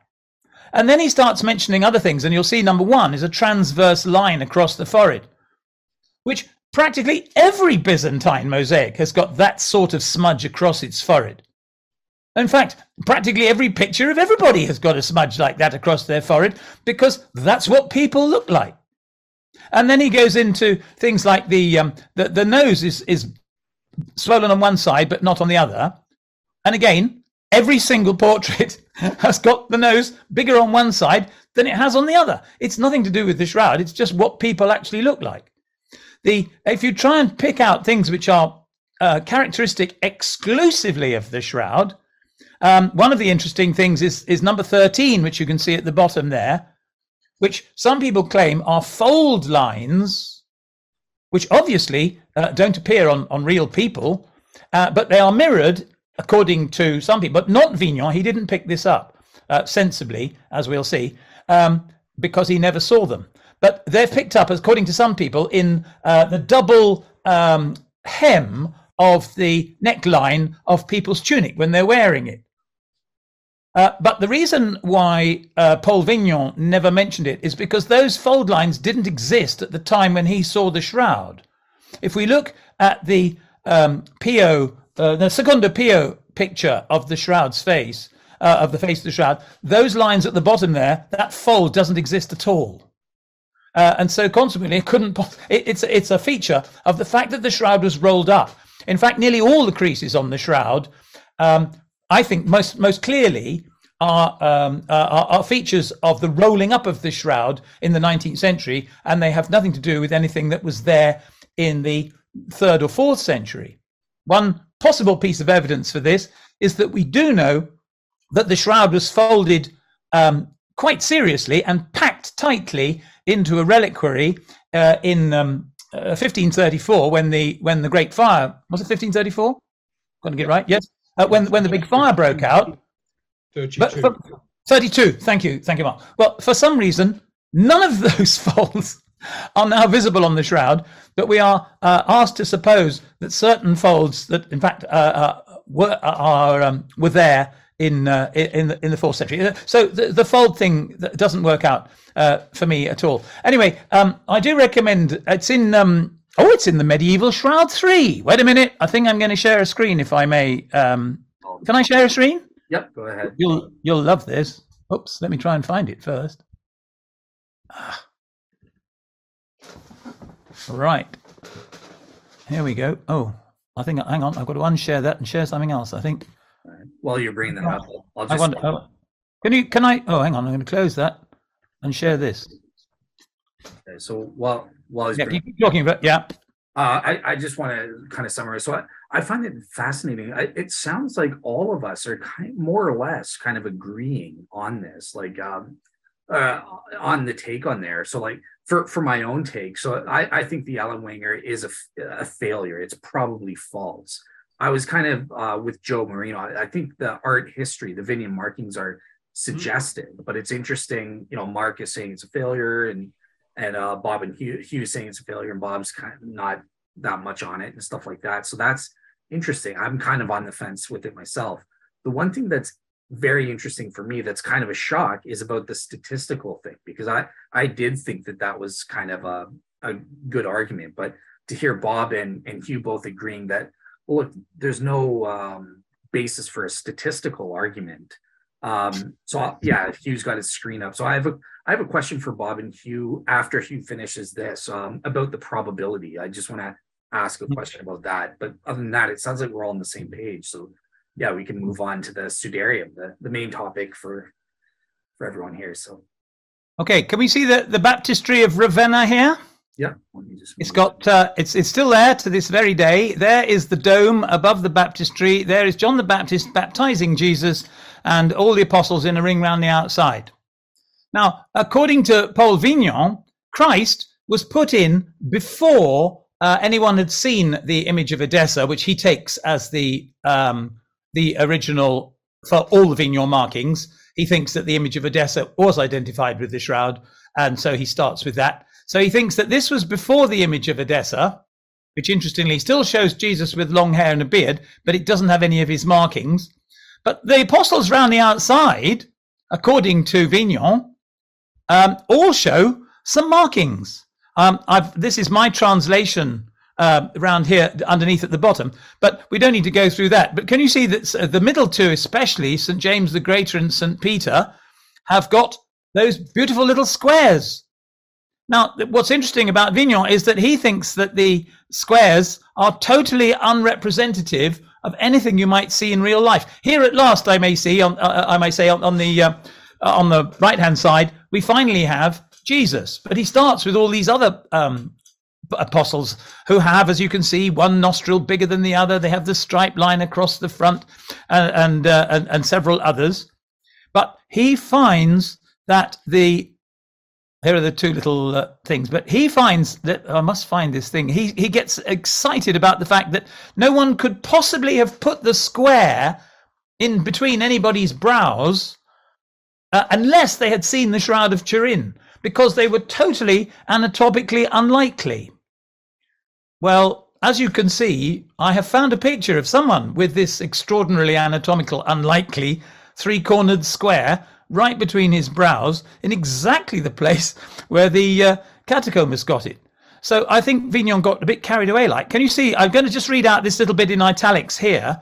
And then he starts mentioning other things, and you'll see number one is a transverse line across the forehead, which Practically every Byzantine mosaic has got that sort of smudge across its forehead. In fact, practically every picture of everybody has got a smudge like that across their forehead because that's what people look like. And then he goes into things like the um, the, the nose is is swollen on one side but not on the other. And again, every single portrait [laughs] has got the nose bigger on one side than it has on the other. It's nothing to do with the shroud. It's just what people actually look like the if you try and pick out things which are uh, characteristic exclusively of the shroud, um, one of the interesting things is is number thirteen, which you can see at the bottom there, which some people claim are fold lines, which obviously uh, don't appear on on real people, uh, but they are mirrored according to some people, but not Vignon. He didn't pick this up uh, sensibly, as we'll see, um, because he never saw them but they're picked up, according to some people, in uh, the double um, hem of the neckline of people's tunic when they're wearing it. Uh, but the reason why uh, Paul Vignon never mentioned it is because those fold lines didn't exist at the time when he saw the shroud. If we look at the um, Pio, uh, the Secondo Pio picture of the shroud's face, uh, of the face of the shroud, those lines at the bottom there, that fold doesn't exist at all. Uh, and so consequently, it couldn't. It, it's it's a feature of the fact that the shroud was rolled up. In fact, nearly all the creases on the shroud, um, I think, most most clearly are, um, are, are features of the rolling up of the shroud in the 19th century, and they have nothing to do with anything that was there in the third or fourth century. One possible piece of evidence for this is that we do know that the shroud was folded um, quite seriously and packed tightly into a reliquary uh, in um, uh, 1534 when the when the Great Fire was it 1534? Got to get right. Yes, uh, when when the big fire broke out. 32. But for, 32. Thank you, thank you, Mark. Well, for some reason, none of [laughs] those folds are now visible on the shroud, but we are uh, asked to suppose that certain folds that, in fact, uh, uh, were are um, were there in uh, in the, in the fourth century. So the, the fold thing doesn't work out uh, for me at all. Anyway, um, I do recommend. It's in. Um, oh, it's in the medieval shroud three. Wait a minute. I think I'm going to share a screen, if I may. Um, can I share a screen? Yep. Go ahead. You'll you'll love this. Oops. Let me try and find it first. Ah. Right. Here we go. Oh, I think. Hang on. I've got to unshare that and share something else. I think. While you're bringing that up, I'll just. I wonder, oh, can you? Can I? Oh, hang on. I'm going to close that and share this. Okay, so while while he's yeah, keep talking about yeah. Uh, I, I just want to kind of summarize. So I, I find it fascinating. I, it sounds like all of us are kind of more or less kind of agreeing on this, like um, uh, on the take on there. So like for for my own take, so I, I think the Alan Whanger is a, a failure. It's probably false. I was kind of uh, with Joe Marino. I, I, think the art history, the Vignon markings are suggested, mm-hmm. but it's interesting. You know, Mark is saying it's a failure, and and uh, Bob and Hugh, Hugh saying it's a failure, and Bob's kind of not that much on it and stuff like that. So that's interesting. I'm kind of on the fence with it myself. The one thing that's very interesting for me that's kind of a shock is about the statistical thing because I I did think that that was kind of a a good argument, but to hear Bob and and Hugh both agreeing that well, look, there's no um, basis for a statistical argument. Um, so yeah, Hugh's got his screen up. So I have a I have a question for Bob and Hugh after Hugh finishes this um, about the probability. I just want to ask a question about that. But other than that, it sounds like we're all on the same page. So yeah, we can move on to the Sudarium, the, the main topic for for everyone here. So okay, can we see the, the baptistry of Ravenna here? Yeah, it's got uh, it's it's still there to this very day. There is the dome above the baptistry. There is John the Baptist baptizing Jesus, and all the apostles in a ring round the outside. Now, according to Paul Vignon, Christ was put in before uh, anyone had seen the image of Edessa, which he takes as the um, the original for all the Vignon markings. He thinks that the image of Edessa was identified with the shroud, and so he starts with that. So he thinks that this was before the image of Edessa, which interestingly still shows Jesus with long hair and a beard, but it doesn't have any of his markings. But the apostles round the outside, according to Vignon, um, all show some markings. Um, this is my translation uh, around here underneath at the bottom, but we don't need to go through that. But can you see that the middle two, especially St. James the Greater and St. Peter, have got those beautiful little squares now, what's interesting about Vignon is that he thinks that the squares are totally unrepresentative of anything you might see in real life. Here at last, I may see on, uh, uh I may say on, on the uh, on the right hand side, we finally have Jesus, but he starts with all these other um, apostles who have, as you can see, one nostril bigger than the other. They have the stripe line across the front, uh, and, uh, and and several others. But he finds that the here are the two little uh, things. But he finds that I must find this thing. He he gets excited about the fact that no one could possibly have put the square in between anybody's brows uh, unless they had seen the Shroud of Turin, because they were totally anatomically unlikely. Well, as you can see, I have found a picture of someone with this extraordinarily anatomical, unlikely three cornered square right between his brows in exactly the place [laughs] where the uh, has got it. So I think Vignon got a bit carried away. Like, can you see? I'm going to just read out this little bit in italics here.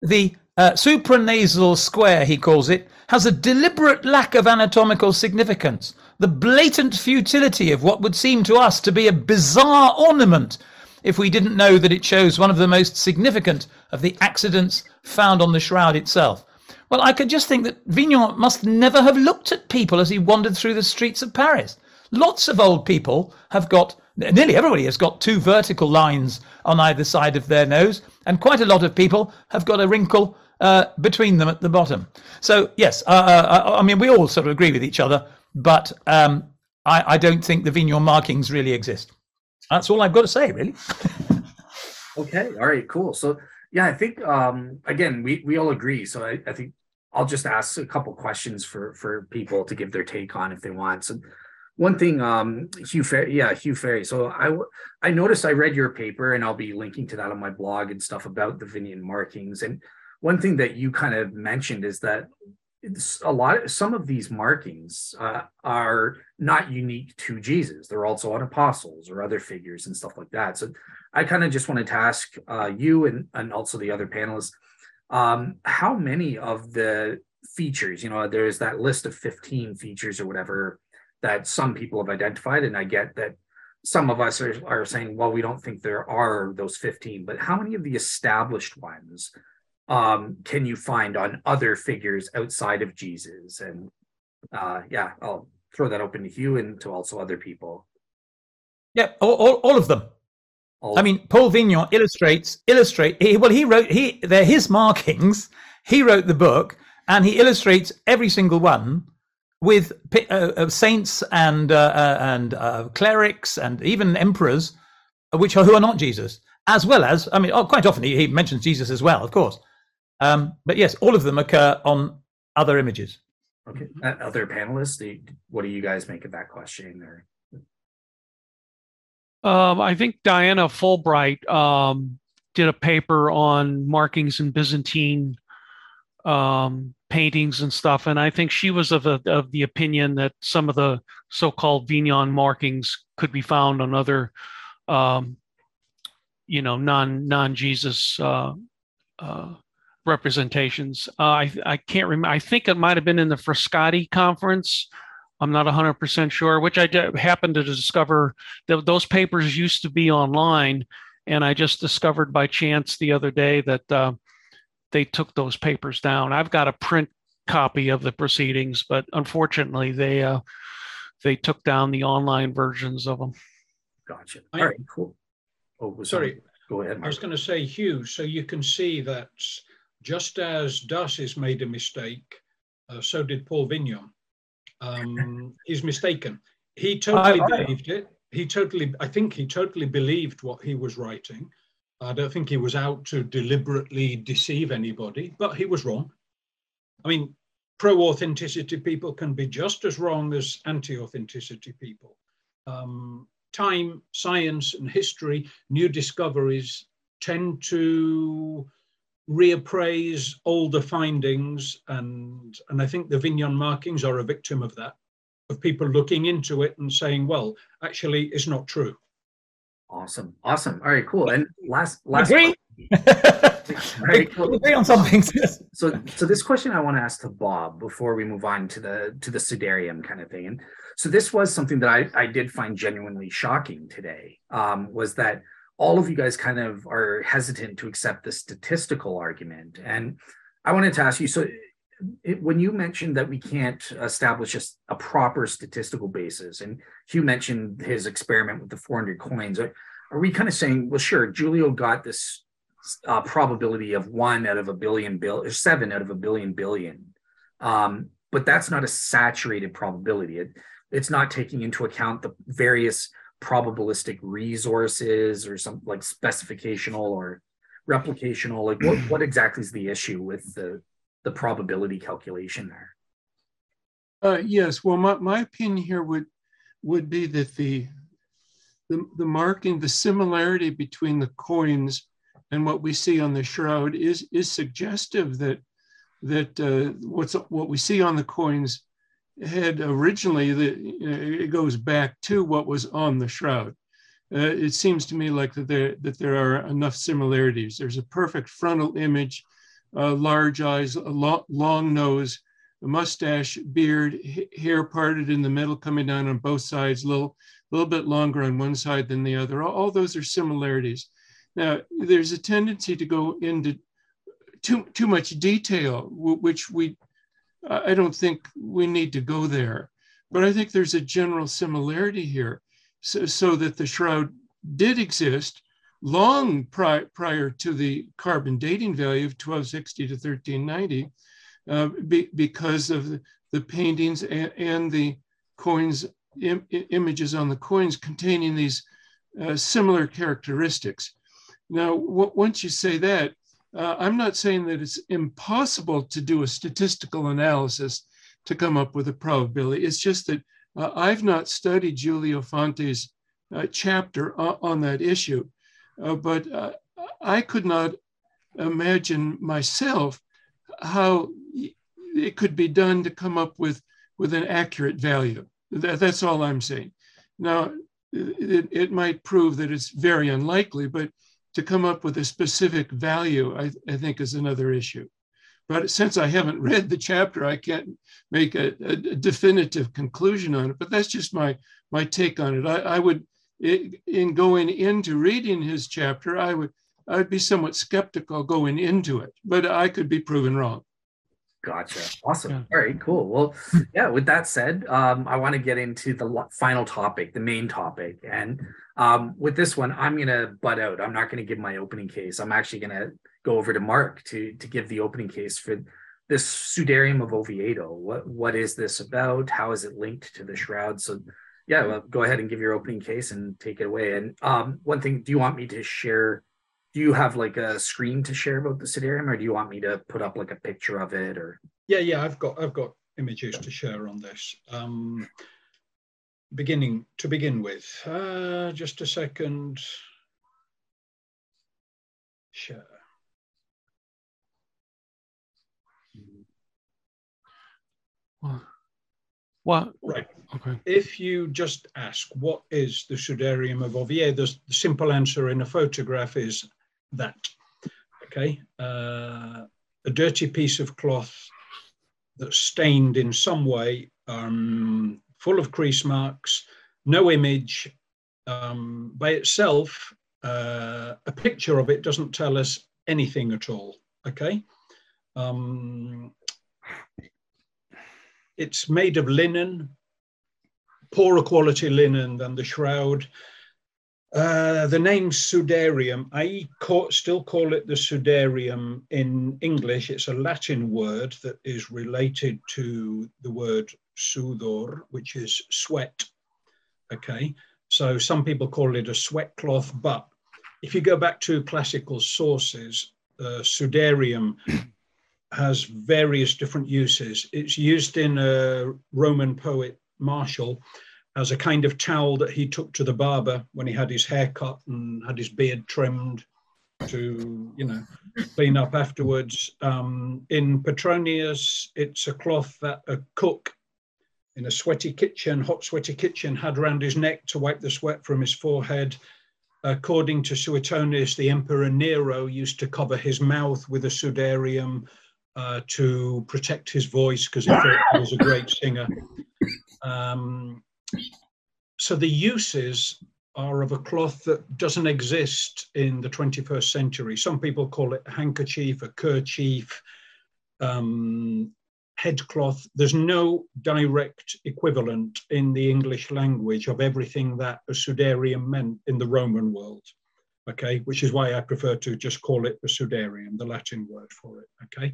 The uh, supranasal square, he calls it, has a deliberate lack of anatomical significance. The blatant futility of what would seem to us to be a bizarre ornament if we didn't know that it shows one of the most significant of the accidents found on the shroud itself. Well, I could just think that Vignon must never have looked at people as he wandered through the streets of Paris. Lots of old people have got, nearly everybody has got two vertical lines on either side of their nose, and quite a lot of people have got a wrinkle uh, between them at the bottom. So, yes, uh, uh, I, I, mean, we all sort of agree with each other, but um, I, I don't think the Vignon markings really exist. That's all I've got to say, really. [laughs] okay, all right, cool. So, yeah, I think um, again we we all agree. So I, I think I'll just ask a couple questions for for people to give their take on if they want. So one thing, um, Hugh Farey, yeah, Hugh Farey. So I I noticed I read your paper, and I'll be linking to that on my blog and stuff about the Vignon markings. And one thing that you kind of mentioned is that a lot. Of, some of these markings uh, are not unique to Jesus. They're also on apostles or other figures and stuff like that. So I kind of just wanted to ask uh, you and and also the other panelists um, how many of the features, you know, there's that list of 15 features or whatever that some people have identified. And I get that some of us are, are saying, well, we don't think there are those 15, but how many of the established ones um, can you find on other figures outside of Jesus? And uh, yeah, I'll throw that open to you and to also other people. Yeah, all, all, all of them. I mean, Paul Vignon illustrates illustrate. He, well, he wrote he they're his markings. He wrote the book, and he illustrates every single one with uh, saints and uh, uh, and uh, clerics and even emperors, which are who are not Jesus. as well as, I mean, oh, quite often he, he mentions Jesus as well, of course. Um, but yes, all of them occur on other images. Okay. Uh, other panelists, what do you guys make of that question? Or um, I think Diana Fulbright um, did a paper on markings in Byzantine um, paintings and stuff, and I think she was of, a, of the opinion that some of the so-called Vignon markings could be found on other, um, you know, non non Jesus uh, uh, representations. Uh, I I can't remember. I think it might have been in the Frascati conference. I'm not 100% sure, which I happened to discover that those papers used to be online. And I just discovered by chance the other day that uh, they took those papers down. I've got a print copy of the proceedings, but unfortunately, they uh, they took down the online versions of them. Gotcha. All right, cool. Oh, sorry. Go ahead. Mark. I was going to say, Hugh. So you can see that just as d'Arcis made a mistake, uh, so did Paul Vignon. Um, he's mistaken. He totally I, I, believed it. He totally, I think he totally believed what he was writing. I don't think he was out to deliberately deceive anybody, but he was wrong. I mean, pro authenticity people can be just as wrong as anti authenticity people. Um, time, science, and history, new discoveries tend to reappraise older findings and and I think the Vignon markings are a victim of that of people looking into it and saying well actually it's not true. Awesome. Awesome. All right cool. And last last agree? [laughs] right, cool. agree on something. [laughs] So so this question I want to ask to Bob before we move on to the to the Sudarium kind of thing. And so this was something that I I did find genuinely shocking today um, was that all of you guys kind of are hesitant to accept the statistical argument. And I wanted to ask you so it, when you mentioned that we can't establish a, a, proper statistical basis, and Hugh mentioned his experiment with the 400 coins, are, are we kind of saying, well, sure, Giulio got this uh, probability of one out of a billion bill, or seven out of a billion billion, um, but that's not a saturated probability. It, it's not taking into account the various probabilistic resources or some like specificational or replicational like what, what exactly is the issue with the the probability calculation there? Uh, yes. Well my, my opinion here would would be that the, the the marking the similarity between the coins and what we see on the shroud is is suggestive that that uh, what's what we see on the coins had originally, the, it goes back to what was on the shroud. Uh, it seems to me like that there, that there are enough similarities. There's a perfect frontal image, uh, large eyes, a lo long nose, a mustache, beard, hair parted in the middle, coming down on both sides, a little, little bit longer on one side than the other. All, all those are similarities. Now, there's a tendency to go into too, too much detail, which we I don't think we need to go there. But I think there's a general similarity here, so, so that the shroud did exist long pri prior to the carbon dating value of 1260 to 1390, uh, be, because of the, paintings and, and, the coins, Im images on the coins containing these uh, similar characteristics. Now, once you say that, uh, I'm not saying that it's impossible to do a statistical analysis to come up with a probability. It's just that uh, I've not studied Giulio Fanti's uh, chapter on, on, that issue, uh, but uh, I could not imagine myself how it could be done to come up with, with an accurate value. That, that's all I'm saying. Now, it, it might prove that it's very unlikely, but to come up with a specific value, I, I, think is another issue. But since I haven't [laughs] read the chapter, I can't make a, a definitive conclusion on it. But that's just my my take on it. I, I would, in going into reading his chapter, I would I would be somewhat skeptical going into it, but I could be proven wrong. Gotcha. Awesome. Yeah. All right, cool. Well, [laughs] yeah, with that said, um, I want to get into the final topic, the main topic. And um, with this one, I'm going to butt out. I'm not going to give my opening case. I'm actually going to go over to Mark to, to give the opening case for this Sudarium of Oviedo. What, what is this about? How is it linked to the shroud? So, yeah, well, go ahead and give your opening case and take it away. And um, one thing, do you want me to share do you have like a screen to share about the Sudarium, or do you want me to put up like a picture of it? Or yeah, yeah, I've got I've got images to share on this. Um, beginning to begin with, uh, just a second. Share. What? Right. Okay. If you just ask, what is the Sudarium of Oviedo? The simple answer in a photograph is that. Okay. Uh, a dirty piece of cloth that's stained in some way, um, full of crease marks, no image. Um, by itself, uh, a picture of it doesn't tell us anything at all. Okay. Um, it's made of linen, poorer quality linen than the shroud. Uh, the name Sudarium, I still call it the Sudarium in English. It's a Latin word that is related to the word sudor, which is sweat. Okay, so some people call it a sweat cloth, but if you go back to classical sources, uh, Sudarium [coughs] has various different uses. It's used in a Roman poet Martial as a kind of towel that he took to the barber when he had his hair cut and had his beard trimmed to, you know, clean up afterwards. Um, in Petronius, it's a cloth that a cook in a sweaty kitchen, hot sweaty kitchen, had around his neck to wipe the sweat from his forehead. According to Suetonius, the Emperor Nero used to cover his mouth with a sudarium uh, to protect his voice because he thought he was a great singer. Um, so the uses are of a cloth that doesn't exist in the 21st century. Some people call it a handkerchief, a kerchief, um, headcloth. There's no direct equivalent in the English language of everything that a sudarium meant in the Roman world. Okay, which is why I prefer to just call it a sudarium, the Latin word for it. Okay,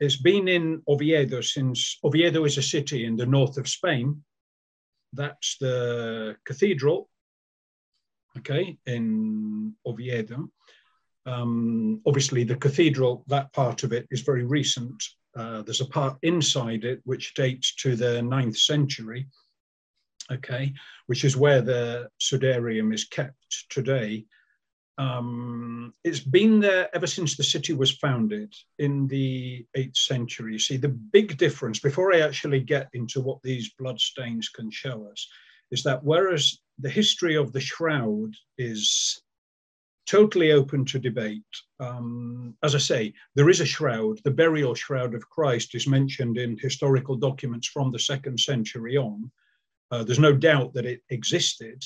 it's been in Oviedo since Oviedo is a city in the north of Spain. That's the cathedral, okay, in Oviedo. Um, obviously, the cathedral, that part of it is very recent. Uh, there's a part inside it which dates to the ninth century, okay, which is where the sudarium is kept today. Um, it's been there ever since the city was founded in the 8th century. See, the big difference, before I actually get into what these bloodstains can show us, is that whereas the history of the shroud is totally open to debate, um, as I say, there is a shroud. The burial shroud of Christ is mentioned in historical documents from the second century on. Uh, there's no doubt that it existed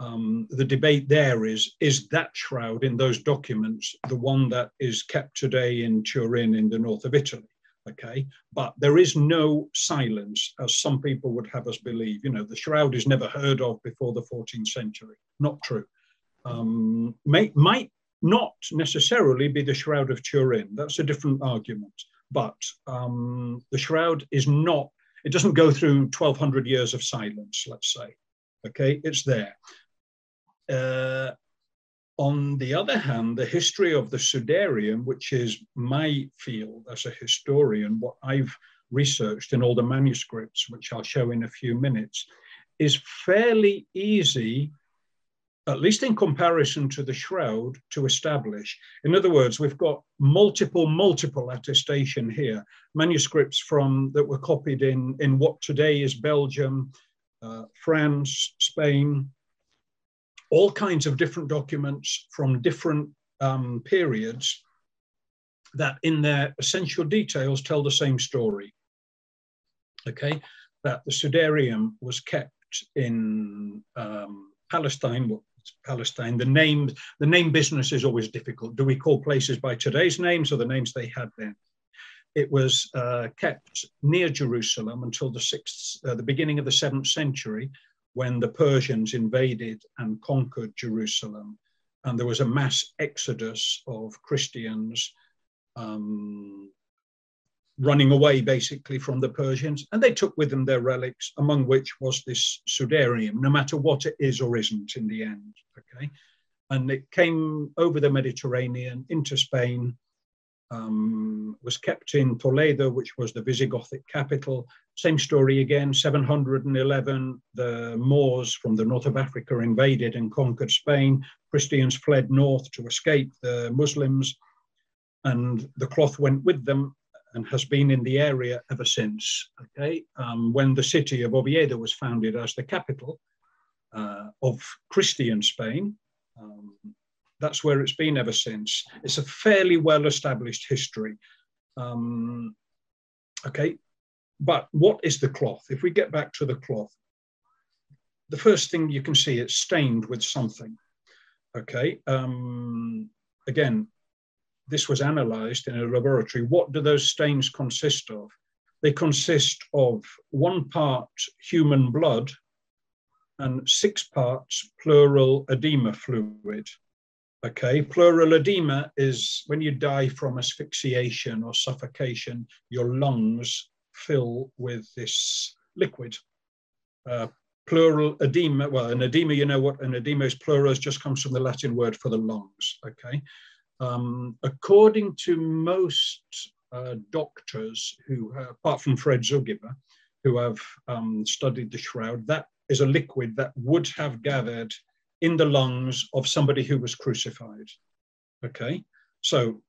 um, the debate there is is that shroud in those documents the one that is kept today in Turin in the north of Italy? Okay, but there is no silence, as some people would have us believe. You know, the shroud is never heard of before the 14th century. Not true. Um, may, might not necessarily be the shroud of Turin. That's a different argument. But um, the shroud is not. It doesn't go through 1,200 years of silence. Let's say. Okay, it's there. Uh, on the other hand, the history of the Sudarium, which is my field as a historian, what I've researched in all the manuscripts, which I'll show in a few minutes, is fairly easy, at least in comparison to the Shroud, to establish. In other words, we've got multiple, multiple attestation here, manuscripts from that were copied in, in what today is Belgium, uh, France, Spain, all kinds of different documents from different um, periods that in their essential details tell the same story. Okay, that the Sudarium was kept in um, Palestine, well, Palestine. The name, the name business is always difficult. Do we call places by today's names or the names they had then? It was uh, kept near Jerusalem until the sixth, uh, the beginning of the seventh century, when the Persians invaded and conquered Jerusalem. And there was a mass exodus of Christians um, running away basically from the Persians. And they took with them their relics, among which was this Sudarium, no matter what it is or isn't in the end. Okay. and it came over the Mediterranean into Spain. Um, was kept in Toledo, which was the Visigothic capital. Same story again. 711, the Moors from the north of Africa invaded and conquered Spain. Christians fled north to escape the Muslims, and the cloth went with them and has been in the area ever since. Okay, um, when the city of Oviedo was founded as the capital uh, of Christian Spain, um, that's where it's been ever since. It's a fairly well established history. Um, okay, but what is the cloth? If we get back to the cloth, the first thing you can see it's stained with something. Okay, um, again, this was analyzed in a laboratory. What do those stains consist of? They consist of one part human blood and six parts pleural edema fluid. Okay, pleural edema is when you die from asphyxiation or suffocation, your lungs fill with this liquid. Uh, pleural edema, well, an edema, you know what an edema is, pleural just comes from the Latin word for the lungs, okay? Um, according to most uh, doctors who, uh, apart from Fred Zugibe, who have um, studied the shroud, that is a liquid that would have gathered in the lungs of somebody who was crucified. Okay, so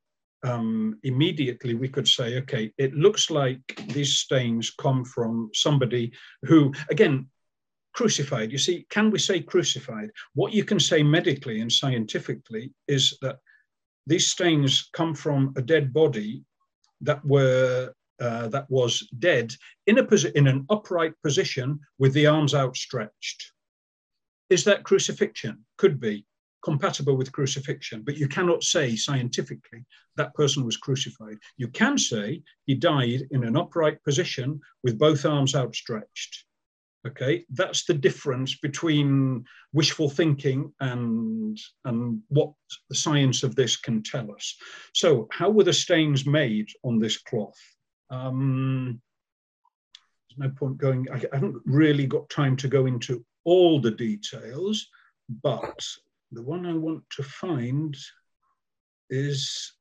um, immediately we could say, okay, it looks like these stains come from somebody who, again, crucified. You see, can we say crucified? What you can say medically and scientifically is that these stains come from a dead body that were uh, that was dead in a posi- in an upright position with the arms outstretched. Is that crucifixion? Could be compatible with crucifixion, but you cannot say scientifically that person was crucified. You can say he died in an upright position with both arms outstretched. Okay, that's the difference between wishful thinking and, and what the science of this can tell us. So, how were the stains made on this cloth? Um, there's no point going, I haven't really got time to go into all the details, but the one I want to find is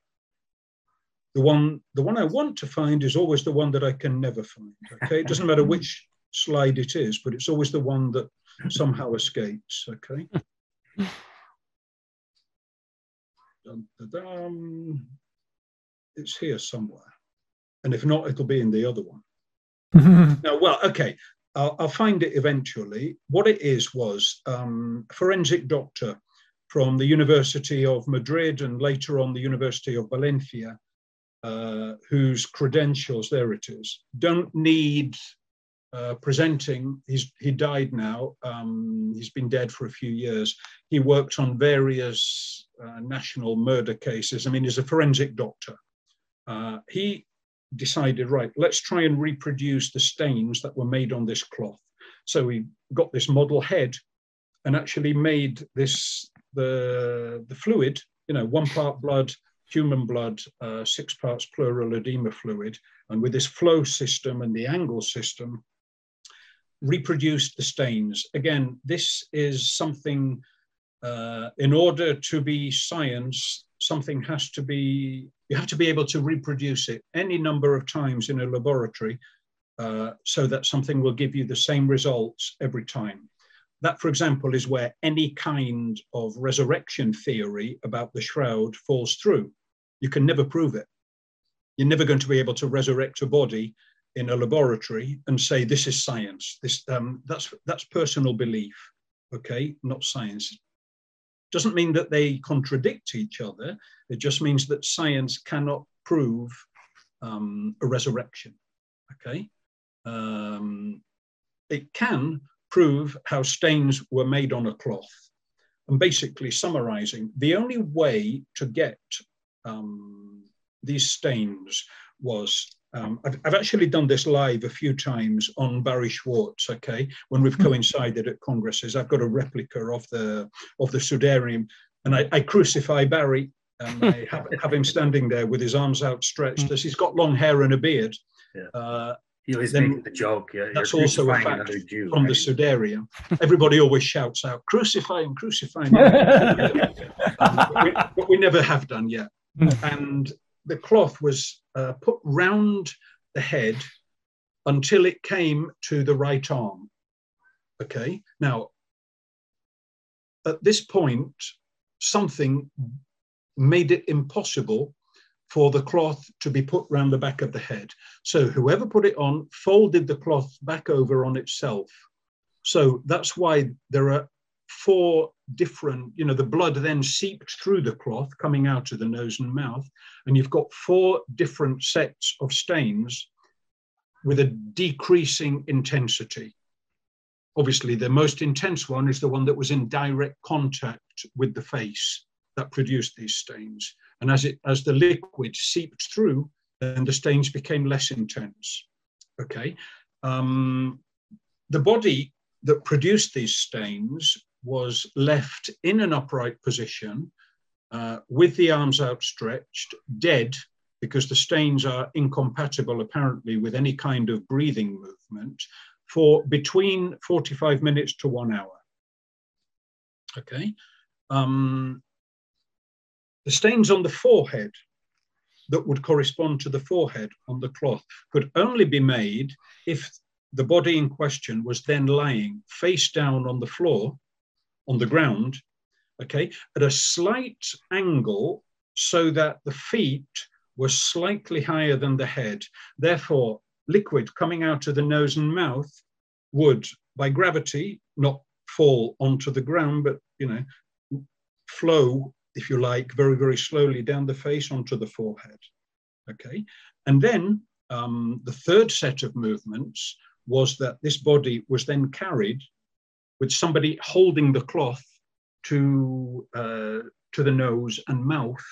the one the one I want to find is always the one that I can never find. Okay, it doesn't matter which slide it is, but it's always the one that somehow escapes. Okay. Dun, dun, dun. It's here somewhere, and if not, it'll be in the other one. [laughs] now, well, okay, I'll, I'll, find it eventually. What it is was um, a forensic doctor from the University of Madrid and later on the University of Valencia, uh, whose credentials, there it is, don't need uh, presenting. He's he died now. Um, he's been dead for a few years. He worked on various uh, national murder cases. I mean, he's a forensic doctor. Uh, he decided, right, let's try and reproduce the stains that were made on this cloth. So he got this model head and actually made this the the fluid. You know, one part blood, human blood, uh, six parts pleural edema fluid, and with this flow system and the angle system, reproduced the stains. Again, this is something, uh, in order to be science, something has to be, you have to be able to reproduce it any number of times in a laboratory uh, so that something will give you the same results every time. That, for example, is where any kind of resurrection theory about the shroud falls through. You can never prove it. You're never going to be able to resurrect a body in a laboratory and say this is science. This um, that's that's personal belief, okay, not science. Doesn't mean that they contradict each other. It just means that science cannot prove um, a resurrection. Okay, um, it can prove how stains were made on a cloth. And basically, summarizing, the only way to get um, these stains was um, I've, I've, actually done this live a few times on Barrie Schwortz. Okay, when we've hmm. coincided at congresses, I've got a replica of the of the Sudarium, and I, I crucify Barry, and I [laughs] have, have, him standing there with his arms outstretched, hmm. as he's got long hair and a beard. Yeah. Uh, He then, making the joke. Yeah, that's also a fact Jew, from right? the Sudarium. [laughs] Everybody always shouts out, "Crucify him! Crucify him!" [laughs] but, we, but, we, never have done yet. Hmm. and the cloth was uh, put round the head until it came to the right arm. Okay. Now, at this point, something made it impossible for the cloth to be put round the back of the head. So whoever put it on folded the cloth back over on itself. So that's why there are four different, you know, the blood then seeped through the cloth coming out of the nose and mouth. And you've got four different sets of stains with a decreasing intensity. Obviously, the most intense one is the one that was in direct contact with the face that produced these stains. And as it as the liquid seeped through, then the stains became less intense. Okay. Um, the body that produced these stains was left in an upright position uh, with the arms outstretched, dead, because the stains are incompatible apparently with any kind of breathing movement, for between 45 minutes to one hour. Okay. Um, the stains on the forehead that would correspond to the forehead on the cloth could only be made if the body in question was then lying face down on the floor, on the ground, okay, at a slight angle so that the feet were slightly higher than the head. Therefore, liquid coming out of the nose and mouth would, by gravity, not fall onto the ground, but you know, flow if you like, very, very slowly down the face onto the forehead. Okay. And then um, the third set of movements was that this body was then carried with somebody holding the cloth to, uh, to the nose and mouth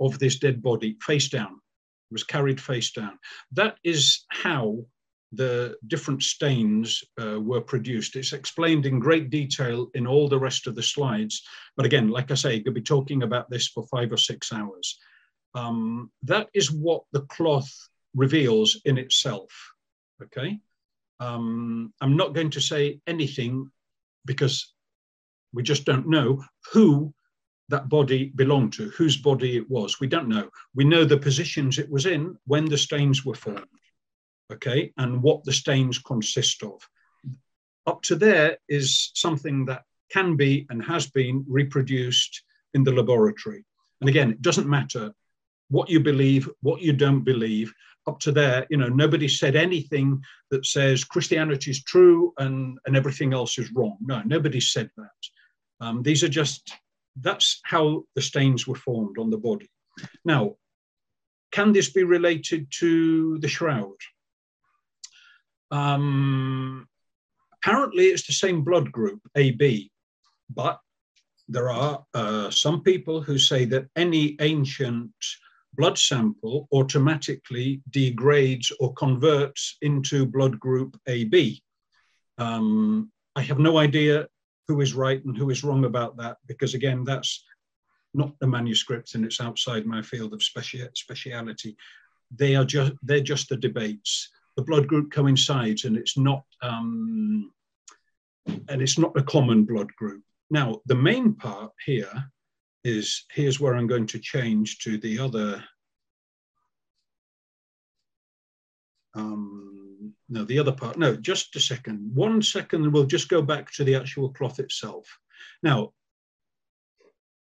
of this dead body face down. It was carried face down. That is how the different stains uh, were produced. It's explained in great detail in all the rest of the slides. But again, like I say, you could be talking about this for five or six hours. Um, that is what the cloth reveals in itself. Okay. Um, I'm not going to say anything because we just don't know who that body belonged to, whose body it was. We don't know. We know the positions it was in when the stains were formed okay, and what the stains consist of. Up to there is something that can be and has been reproduced in the laboratory. And again, it doesn't matter what you believe, what you don't believe. Up to there, you know, nobody said anything that says Christianity is true and, and everything else is wrong. No, nobody said that. Um, these are just, that's how the stains were formed on the body. Now, can this be related to the shroud? Um, apparently, it's the same blood group, AB, but there are uh, some people who say that any ancient blood sample automatically degrades or converts into blood group AB. Um, I have no idea who is right and who is wrong about that because, again, that's not the manuscript and it's outside my field of speci- speciality. They are just they're just the debates the blood group coincides and it's not um, and it's not a common blood group. Now, the main part here is here's where I'm going to change to the other. Um, no, the other part. No, just a second. One second, we'll just go back to the actual cloth itself. Now,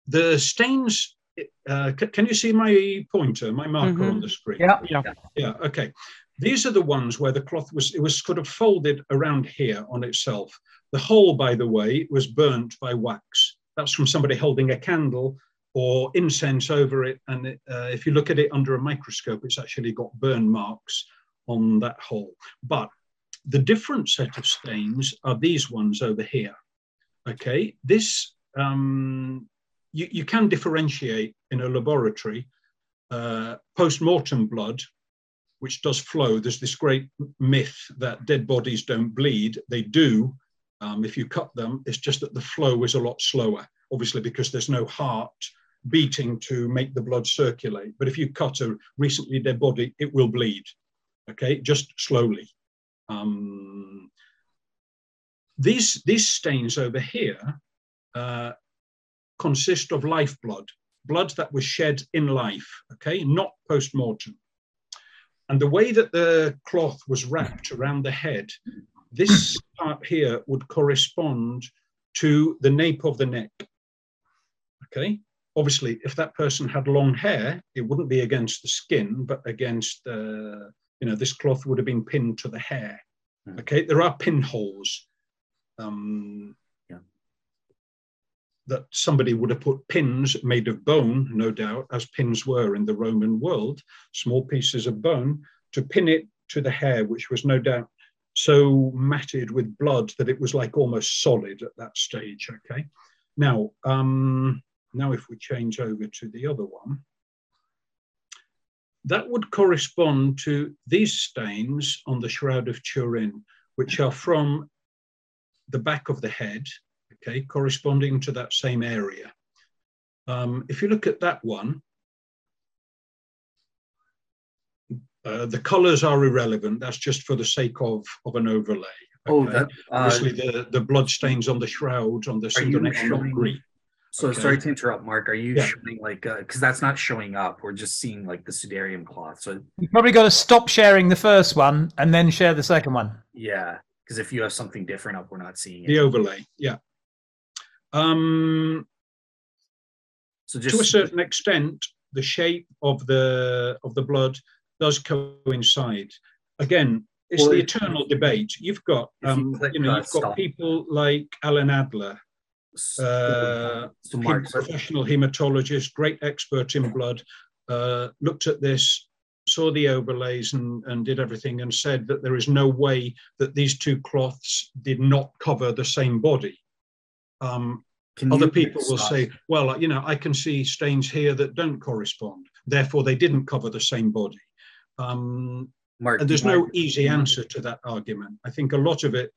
the stains. Uh, can you see my pointer, my marker mm-hmm. on the screen? Yeah, yeah, yeah. Okay. These are the ones where the cloth was, it was sort of folded around here on itself. The whole, by the way, was burnt by wax. That's from somebody holding a candle or incense over it. And it, uh, if you look at it under a microscope, it's actually got burn marks on that hole. But the different set of stains are these ones over here. Okay, this, um, you, you can differentiate in a laboratory uh, post-mortem blood which does flow. There's this great myth that dead bodies don't bleed. They do. Um, if you cut them, it's just that the flow is a lot slower, obviously, because there's no heart beating to make the blood circulate. But if you cut a recently dead body, it will bleed. okay, just slowly. Um, these, these stains over here uh, consist of lifeblood, blood that was shed in life, okay, not post mortem. And the way that the cloth was wrapped around the head, this part here would correspond to the nape of the neck. Okay, obviously, if that person had long hair, it wouldn't be against the skin, but against the, uh, you know, this cloth would have been pinned to the hair. Hmm. Okay, there are pinholes. Um, yeah. That somebody would have put pins made of bone, no doubt, as pins were in the Roman world, small pieces of bone, to pin it to the hair, which was no doubt so matted with blood that it was like almost solid at that stage. Okay. Now, um, now if we change over to the other one, that would correspond to these stains on the Shroud of Turin, which are from the back of the head, okay, corresponding to that same area. Um, if you look at that one, uh, the colors are irrelevant. That's just for the sake of, of an overlay. Oh, okay? Oh, that, uh, obviously the, the blood stains on the shroud on the southern are not green. So okay. sorry to interrupt, Mark. Are you yeah. showing like because uh, that's not showing up? We're just seeing like the sudarium cloth. So you probably got to stop sharing the first one and then share the second one. Yeah, because if you have something different up, we're not seeing it. The overlay, yeah. Um, so just to a certain extent, the shape of the of the blood does coincide. Again, it's well, the eternal debate. You've got um, you, know you've got people like Alan Adler uh, professional hematologist, great expert in blood, uh, looked at this, saw the overlays and, and did everything and said that there is no way that these two cloths did not cover the same body. Um, other people will say, well, you know, I can see stains here that don't correspond. Therefore, they didn't cover the same body. Um, Mark, and there's no easy answer to that argument. I think a lot of it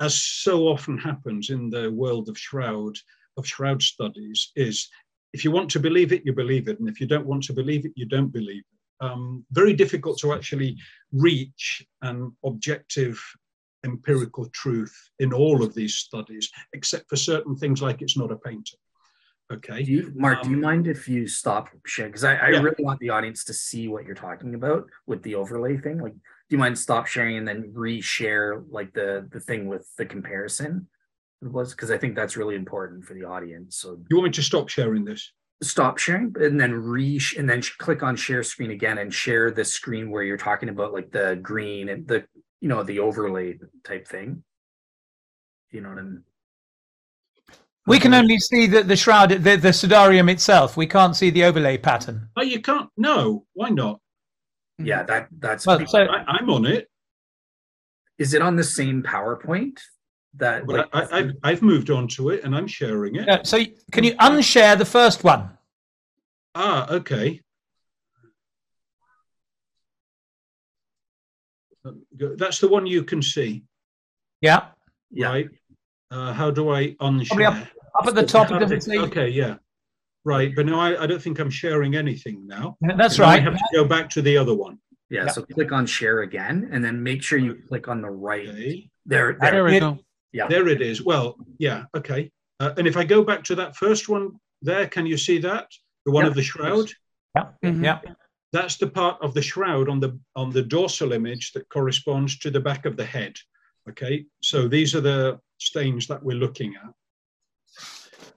as so often happens in the world of shroud of shroud studies, is if you want to believe it, you believe it, and if you don't want to believe it, you don't believe it. Um, very difficult to actually reach an objective empirical truth in all of these studies, except for certain things like it's not a painting. Okay. Do you, Mark, um, do you um, mind if you stop sharing? Because I, I yeah. really want the audience to see what you're talking about with the overlay thing. Like, do you mind stop sharing and then reshare like the the thing with the comparison? It was because I think that's really important for the audience. So you want me to stop sharing this? Stop sharing and then re and then click on share screen again and share the screen where you're talking about like the green and the you know the overlay type thing. You know what I mean? We can only see the, the shroud, the, the sudarium itself. We can't see the overlay pattern. Oh, you can't? No, why not? Yeah, that that's. Well, so, I, am on it. Is it on the same PowerPoint? That like, I, have I've moved on to it and I'm sharing it. Yeah, so can you unshare the first one? Ah, okay. That's the one you can see. Yeah. Right. Uh, how do I unshare? Up, up, at the top. Of the screen. Okay, yeah. Right, but no, I, I don't think I'm sharing anything now. That's right. I have to go back to the other one. Yeah, yeah, so click on share again, and then make sure you click on the right. Okay. There, there, there we go. Yeah, there it is. Well, yeah, okay. Uh, and if I go back to that first one there, can you see that the one of the shroud? Yeah, mm-hmm. yeah. That's the part of the shroud on the on the dorsal image that corresponds to the back of the head. Okay, so these are the stains that we're looking at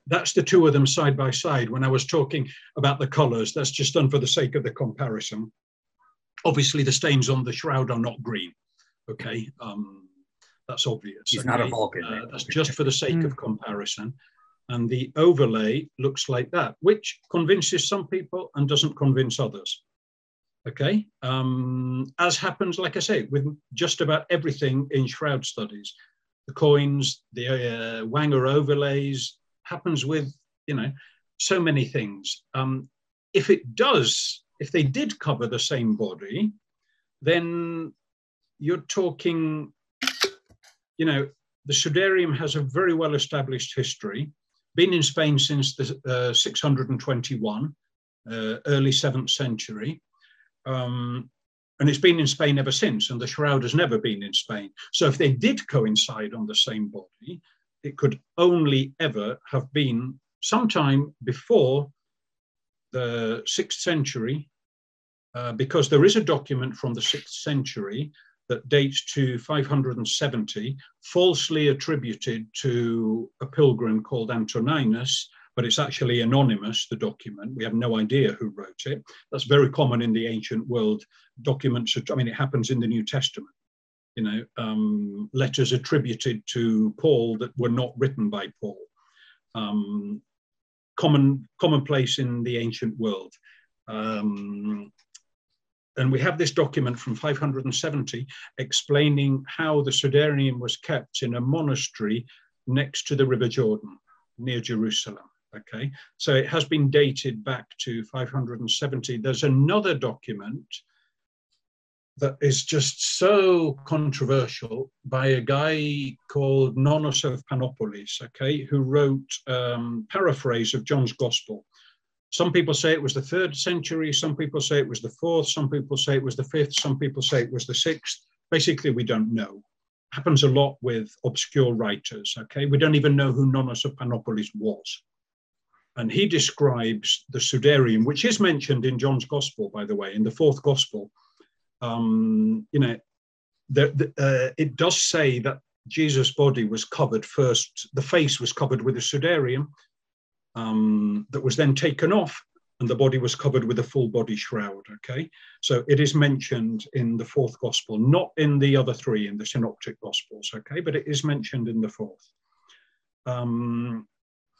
that's the two of them side by side. When I was talking about the colors, that's just done for the sake of the comparison. Obviously, the stains on the shroud are not green. Okay, um, that's obvious. He's okay? not a Vulcan. Uh, that's just for the sake of comparison. And the overlay looks like that, which convinces some people and doesn't convince others. Okay, um, as happens, like I say, with just about everything in shroud studies, the coins, the uh, Whanger overlays, happens with you know so many things. Um, if it does, if they did cover the same body, then you're talking, you know, the Sudarium has a very well established history, been in Spain since the uh, 621, uh, early 7th century. Um, and it's been in Spain ever since, and the shroud has never been in Spain. So if they did coincide on the same body, it could only ever have been sometime before the sixth century, uh, because there is a document from the sixth century that dates to 570, falsely attributed to a pilgrim called Antoninus, but it's actually anonymous, the document. We have no idea who wrote it. That's very common in the ancient world. Documents, I mean, it happens in the New Testament. You know, um, letters attributed to Paul that were not written by Paul. Um, common commonplace in the ancient world. Um, and we have this document from 570 explaining how the Sudarium was kept in a monastery next to the River Jordan near Jerusalem. Okay, so it has been dated back to 570. There's another document that is just so controversial by a guy called Nonnos of Panopolis, okay, who wrote um, paraphrase of John's Gospel. Some people say it was the third century, some people say it was the fourth, some people say it was the fifth, some people say it was the sixth. Basically, we don't know. Happens a lot with obscure writers, okay? We don't even know who Nonnos of Panopolis was. And he describes the Sudarium, which is mentioned in John's Gospel, by the way, in the fourth Gospel. Um, you know, the, the, uh, it does say that Jesus' body was covered first, the face was covered with a Sudarium, um, that was then taken off and the body was covered with a full body shroud. Okay, so it is mentioned in the fourth gospel, not in the other three in the synoptic gospels. Okay, but it is mentioned in the fourth. Um,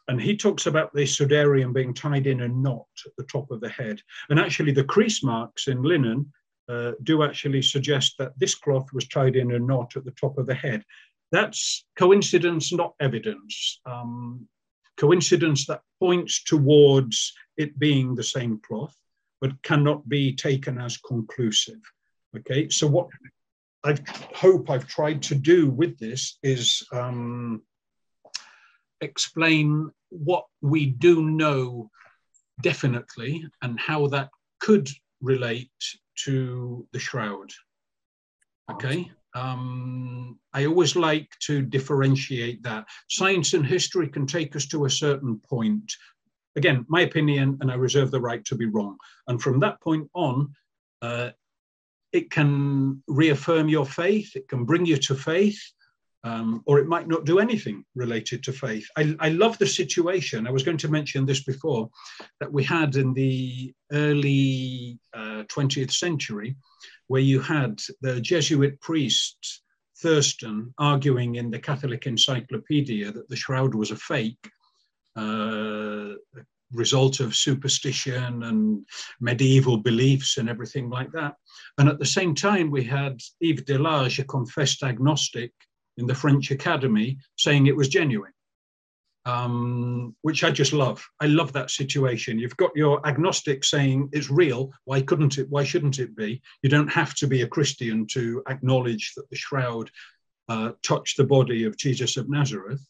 and he talks about the sudarium being tied in a knot at the top of the head. And actually, the crease marks in linen uh, do actually suggest that this cloth was tied in a knot at the top of the head. That's coincidence, not evidence. Um, coincidence that points towards it being the same cloth, but cannot be taken as conclusive. Okay, so what I hope I've tried to do with this is um, explain what we do know definitely and how that could relate to the shroud. Okay, um, I always like to differentiate that. Science and history can take us to a certain point. Again, my opinion, and I reserve the right to be wrong. And from that point on, uh, it can reaffirm your faith, it can bring you to faith, um, or it might not do anything related to faith. I, I, love the situation. I was going to mention this before that we had in the early uh, 20th century, where you had the Jesuit priest Thurston arguing in the Catholic Encyclopedia that the shroud was a fake. Uh, result of superstition and medieval beliefs and everything like that. And at the same time, we had Yves Delage, a confessed agnostic, in the French Academy saying it was genuine, um, which I just love. I love that situation. You've got your agnostic saying it's real. Why couldn't it? Why shouldn't it be? You don't have to be a Christian to acknowledge that the shroud uh, touched the body of Jesus of Nazareth.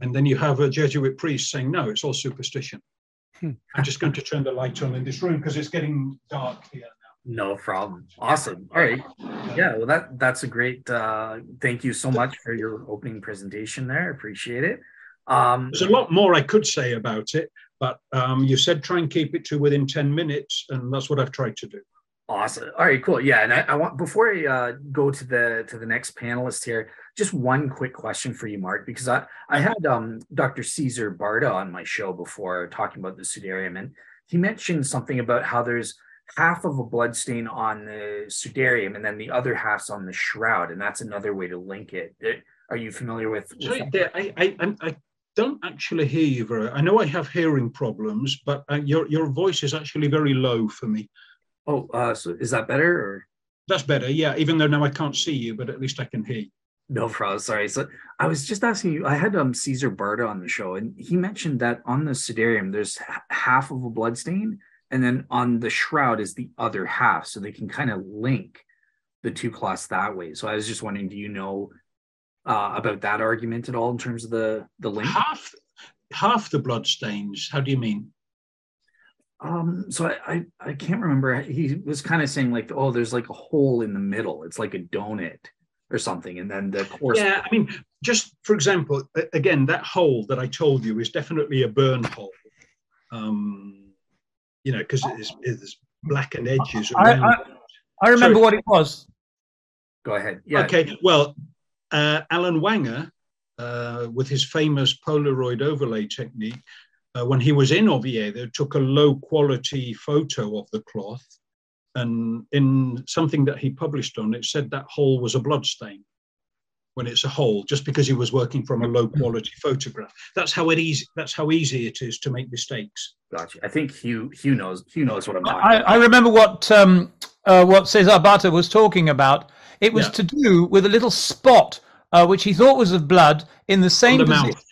And then you have a Jesuit priest saying, no, it's all superstition. Hmm. I'm just going to turn the light on in this room because it's getting dark here. No problem. Awesome. All right. Yeah, well that that's a great uh thank you so much for your opening presentation there. Appreciate it. Um there's a lot more I could say about it, but um you said try and keep it to within 10 minutes and that's what I've tried to do. Awesome. All right, cool. Yeah, and I, I want before I uh, go to the to the next panelist here, just one quick question for you, Mark, because I I had um Dr. Caesar Barta on my show before talking about the Sudarium, and he mentioned something about how there's half of a blood stain on the sudarium and then the other half's on the shroud and that's another way to link it are you familiar with, with Sorry, I, I, I don't actually hear you very i know i have hearing problems but uh, your, your voice is actually very low for me oh uh, so is that better or that's better yeah even though now i can't see you but at least i can hear you no problem. Sorry. So I was just asking you. I had um Caesar Barta on the show, and he mentioned that on the sudarium, there's half of a blood stain, and then on the shroud is the other half so they can kind of link the two cloths that way so i was just wondering do you know uh, about that argument at all in terms of the the link half half the blood stains how do you mean Um, so I, I, I can't remember. He was kind of saying like, oh, there's like a hole in the middle. It's like a donut or something, and then the course. Yeah, I mean, just for example, again, that hole that I told you is definitely a burn hole. Um, you know, because it is, it is blackened edges. I, I, I, remember Sorry. what it was. Go ahead. Yeah. Okay. Well, uh, Alan Whanger, uh, with his famous Polaroid overlay technique, uh, when he was in Oviedo, took a low quality photo of the cloth. And in something that he published on it, said that hole was a blood stain when it's a hole, just because he was working from a low quality photograph. That's how it easy. That's how easy it is to make mistakes. Gotcha. I think Hugh Hugh knows Hugh knows what I'm talking I, about. I remember what um, uh, what Cesar Barta was talking about. It was yeah. to do with a little spot uh, which he thought was of blood in the same the position. Mouth.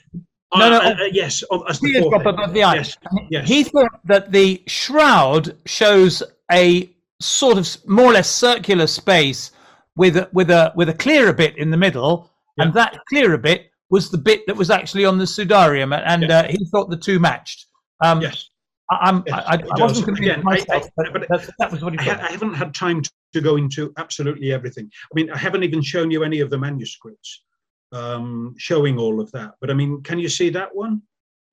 No, no, uh, uh, yes, as the drop above the eye. Yes, yes. He thought that the shroud shows a sort of more or less circular space with a, with a with a clearer bit in the middle, yeah. and that clearer bit was the bit that was actually on the sudarium, and uh, he thought the two matched. Um, yes. I, yes, I, I wasn't convinced myself, I, but, but that was what he I, I haven't had time to go into absolutely everything. I mean, I haven't even shown you any of the manuscripts um, showing all of that. But I mean, can you see that one?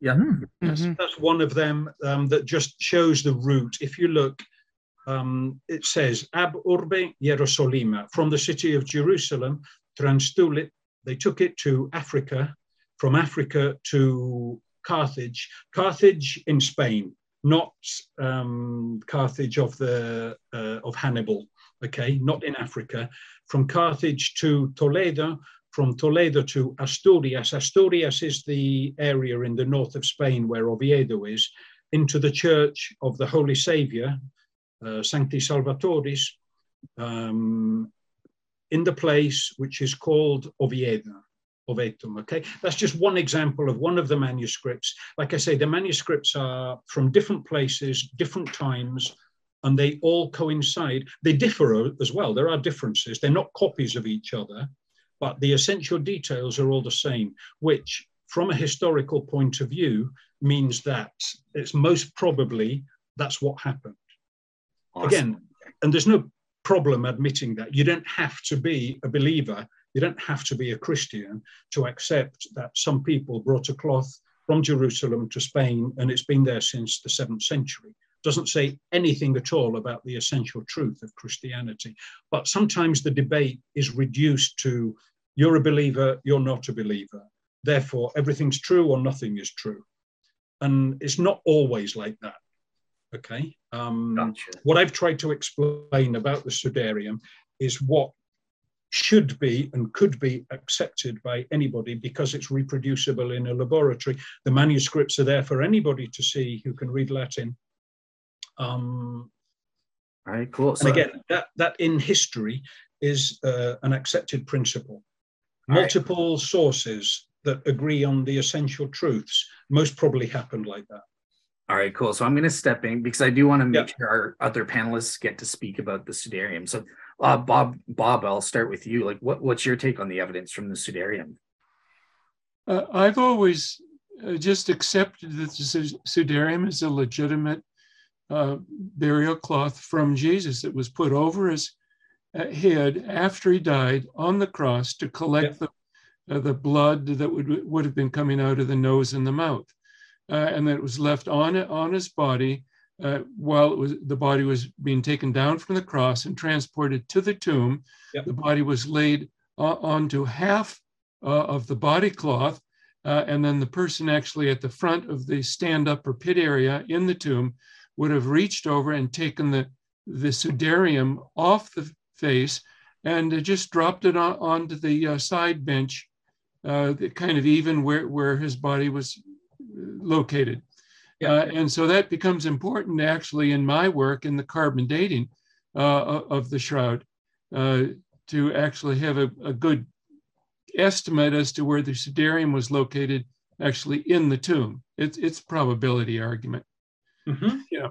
Yeah, mm-hmm. that's, that's, one of them um, that just shows the route. If you look, um, it says Ab Urbe Jerusalem, from the city of Jerusalem, transtulit. They took it to Africa, from Africa to Carthage, Carthage in Spain, not um, Carthage of the uh, of Hannibal. Okay, not in Africa. From Carthage to Toledo, from Toledo to Asturias. Asturias is the area in the north of Spain where Oviedo is, into the Church of the Holy Saviour, Sancti Salvatoris, um, in the place which is called Oviedo. Ovetum, okay? That's just one example of one of the manuscripts. Like I say, the manuscripts are from different places, different times, and they all coincide. They differ as well. There are differences. They're not copies of each other, but the essential details are all the same, which, from a historical point of view, means that it's most probably that's what happened. Awesome. Again, and there's no problem admitting that. You don't have to be a believer, you don't have to be a Christian to accept that some people brought a cloth from Jerusalem to Spain and it's been there since the seventh century doesn't say anything at all about the essential truth of Christianity. But sometimes the debate is reduced to you're a believer, you're not a believer. Therefore, everything's true or nothing is true. And it's not always like that. Okay. Um, gotcha. What I've tried to explain about the Sudarium is what should be and could be accepted by anybody because it's reproducible in a laboratory. The manuscripts are there for anybody to see who can read Latin um, All right, cool. So, and again, that, that in history is uh, an accepted principle. Multiple right. sources that agree on the essential truths most probably happened like that. All right, cool. So I'm going to step in because I do want to make sure our other panelists get to speak about the Sudarium. So, uh, Bob, Bob, I'll start with you. Like, what, what's your take on the evidence from the Sudarium? Uh, I've always uh, just accepted that the Sudarium is a legitimate uh, burial cloth from Jesus that was put over his uh, head after he died on the cross to collect yeah. the, uh, the blood that would, would have been coming out of the nose and the mouth. Uh, and that it was left on, on his body uh, while it was, the body was being taken down from the cross and transported to the tomb. Yep. The body was laid onto half of the body cloth uh, and then the person actually at the front of the stand up or pit area in the tomb would have reached over and taken the, the sudarium off the face and just dropped it on, onto the uh, side bench, uh, kind of even where, where his body was located. Yeah. Uh, and so that becomes important actually in my work in the carbon dating uh, of the shroud uh, to actually have a, a, good estimate as to where the sudarium was located actually in the tomb. It's, it's probability argument. Mm-hmm. Yeah,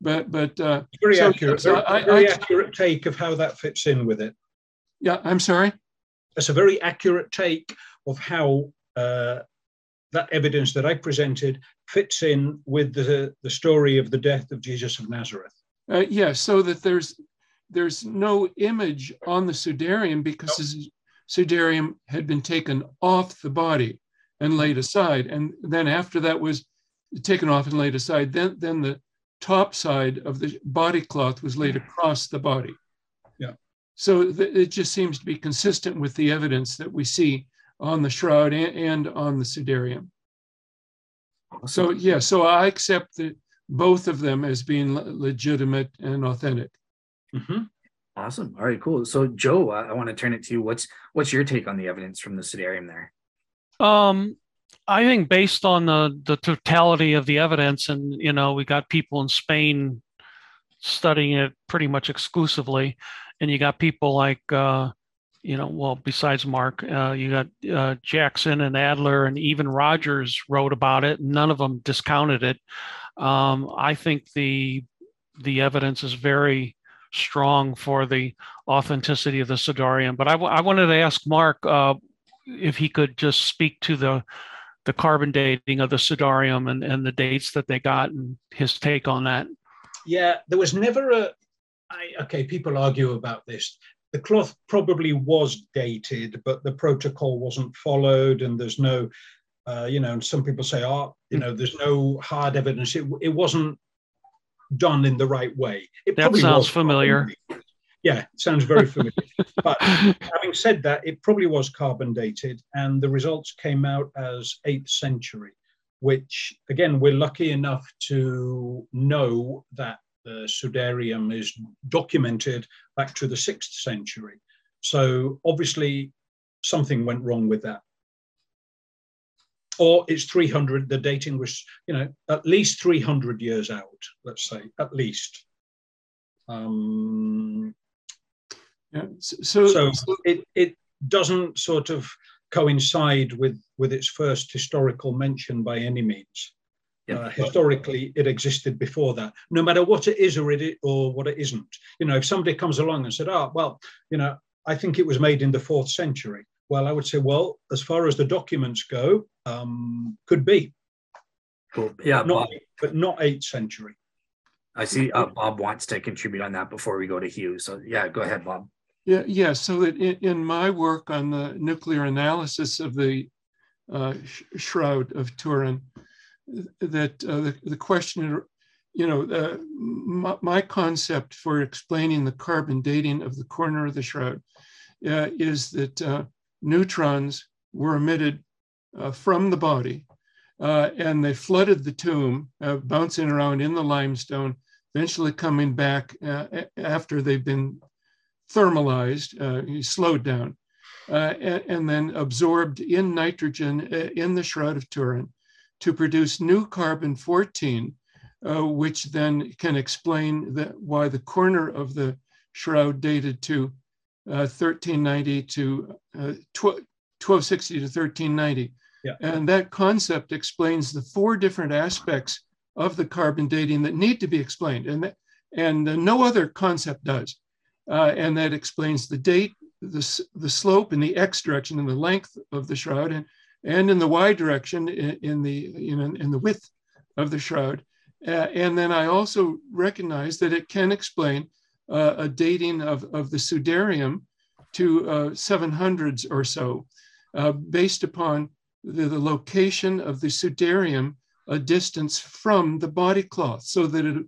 but but uh, very so, accurate. So very, I, very I, accurate take of how that fits in with it. Yeah, I'm sorry. It's a very accurate take of how uh, that evidence that I presented fits in with the, the story of the death of Jesus of Nazareth. Uh, yeah, so that there's there's no image on the sudarium because the sudarium had been taken off the body and laid aside, and then after that was taken off and laid aside, then then the top side of the body cloth was laid across the body. Yeah. So th- it just seems to be consistent with the evidence that we see on the shroud and, and on the sudarium. So yeah, so I accept the, both of them as being legitimate and authentic. Mm-hmm. Awesome. All right, cool. So Joe, I, I want to turn it to you. What's what's your take on the evidence from the sudarium there? Um, I think based on the the totality of the evidence, and you know, we got people in Spain studying it pretty much exclusively, and you got people like uh, you know, well, besides Mark, uh, you got uh, Jackson and Adler, and even Rogers wrote about it. None of them discounted it. Um, I think the the evidence is very strong for the authenticity of the Sudarium. But I, w- I wanted to ask Mark uh, if he could just speak to the the carbon dating of the Sudarium and, and the dates that they got and his take on that. Yeah, there was never a. I, okay, people argue about this the cloth probably was dated, but the protocol wasn't followed, and there's no, uh, you know, and some people say, oh, you know, there's no hard evidence. It, it wasn't done in the right way. It that sounds familiar. Yeah, it sounds very familiar. [laughs] but having said that, it probably was carbon dated, and the results came out as 8th century, which, again, we're lucky enough to know that the Sudarium is documented back to the sixth century. So obviously something went wrong with that. Or it's 300, the dating was, you know, at least 300 years out, let's say, at least. Um, yeah, so, so it, it doesn't sort of coincide with, with its first historical mention by any means. Uh, historically, it existed before that. No matter what it is or it or what it isn't. You know, if somebody comes along and said, "Oh, well, you know, I think it was made in the fourth century," well, I would say, well, as far as the documents go, um, could be. Cool. Yeah, but not, but not eighth century. I see uh, Bob wants to contribute on that before we go to Hugh. So yeah, go ahead, Bob. Yeah, yeah. So that in, in my work on the nuclear analysis of the uh, sh- shroud of Turin, that uh, the, the question, you know, uh, my, my, concept for explaining the carbon dating of the corner of the shroud uh, is that uh, neutrons were emitted uh, from the body uh, and they flooded the tomb, bouncing around in the limestone, eventually coming back after they've been thermalized, slowed down, and, and, then absorbed in nitrogen in the Shroud of Turin to produce new carbon 14, uh, which then can explain the, why the corner of the shroud dated to uh, 1390 to uh, 1260 to 1390. Yeah. And that concept explains the four different aspects of the carbon dating that need to be explained. And, that, and no other concept does. Uh, and that explains the date, the, the slope, and the x direction and the length of the shroud. And and in the y direction in, in the know, in the width of the shroud. Uh, and then I also recognize that it can explain uh, a dating of, of the Sudarium to uh, 700s or so, uh, based upon the, the, location of the Sudarium, a distance from the body cloth, so that it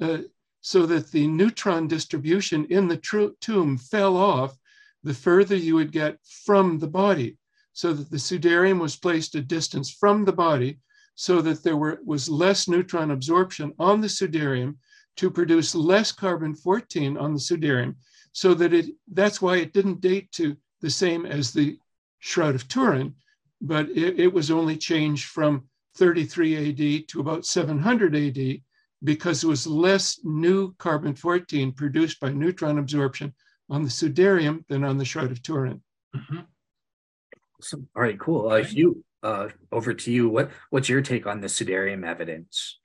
uh, so that the neutron distribution in the tomb fell off the further you would get from the body so that the sudarium was placed a distance from the body so that there were, was less neutron absorption on the sudarium to produce less carbon 14 on the sudarium so that it that's why it didn't date to the same as the shroud of turin but it, it was only changed from 33 AD to about 700 AD because there was less new carbon 14 produced by neutron absorption on the sudarium than on the shroud of Turin. Mm-hmm. Awesome. All right, cool. Uh, Hugh, uh, over to you. What what's your take on the Sudarium evidence?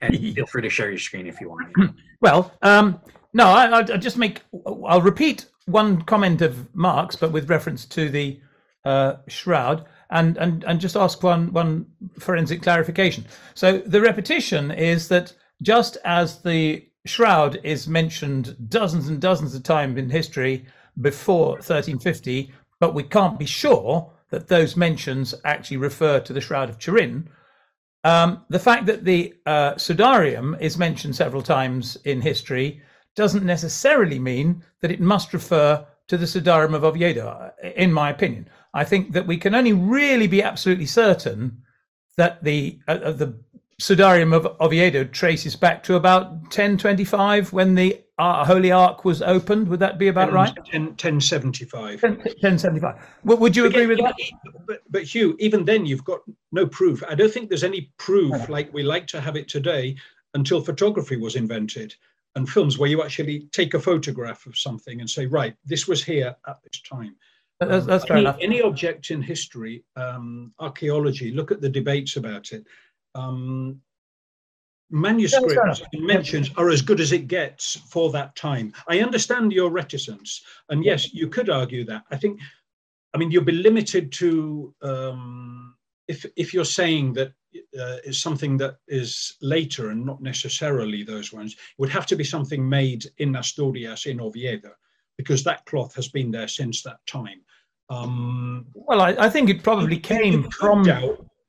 And feel free to share your screen if you want. [clears throat] Well, um, no, I, will just make. I'll repeat one comment of Mark's, but with reference to the uh, shroud. and, and, and just ask one, one forensic clarification. So the repetition is that just as the shroud is mentioned dozens and dozens of times in history before 1350, but we can't be sure that those mentions actually refer to the Shroud of Turin. Um, the fact that the uh, Sudarium is mentioned several times in history doesn't necessarily mean that it must refer to the Sudarium of Oviedo, in my opinion. I think that we can only really be absolutely certain that the uh, the Sudarium of Oviedo traces back to about 1025 when the uh, Holy Ark was opened. Would that be about 10, right? 10, 1075. 10, 1075. Well, would you agree with that? But, but Hugh, even then, you've got no proof. I don't think there's any proof like we like to have it today until photography was invented and films where you actually take a photograph of something and say, right, this was here at this time. That's, that's fair any, enough. Any object in history, um, archaeology, look at the debates about it um, manuscripts and mentions are as good as it gets for that time. I understand your reticence, and yes, you could argue that. I think, I mean, you'll be limited to um, if if you're saying that uh, is something that is later and not necessarily those ones. It would have to be something made in Asturias in Oviedo, because that cloth has been there since that time. Um, well, I, I, think it probably came from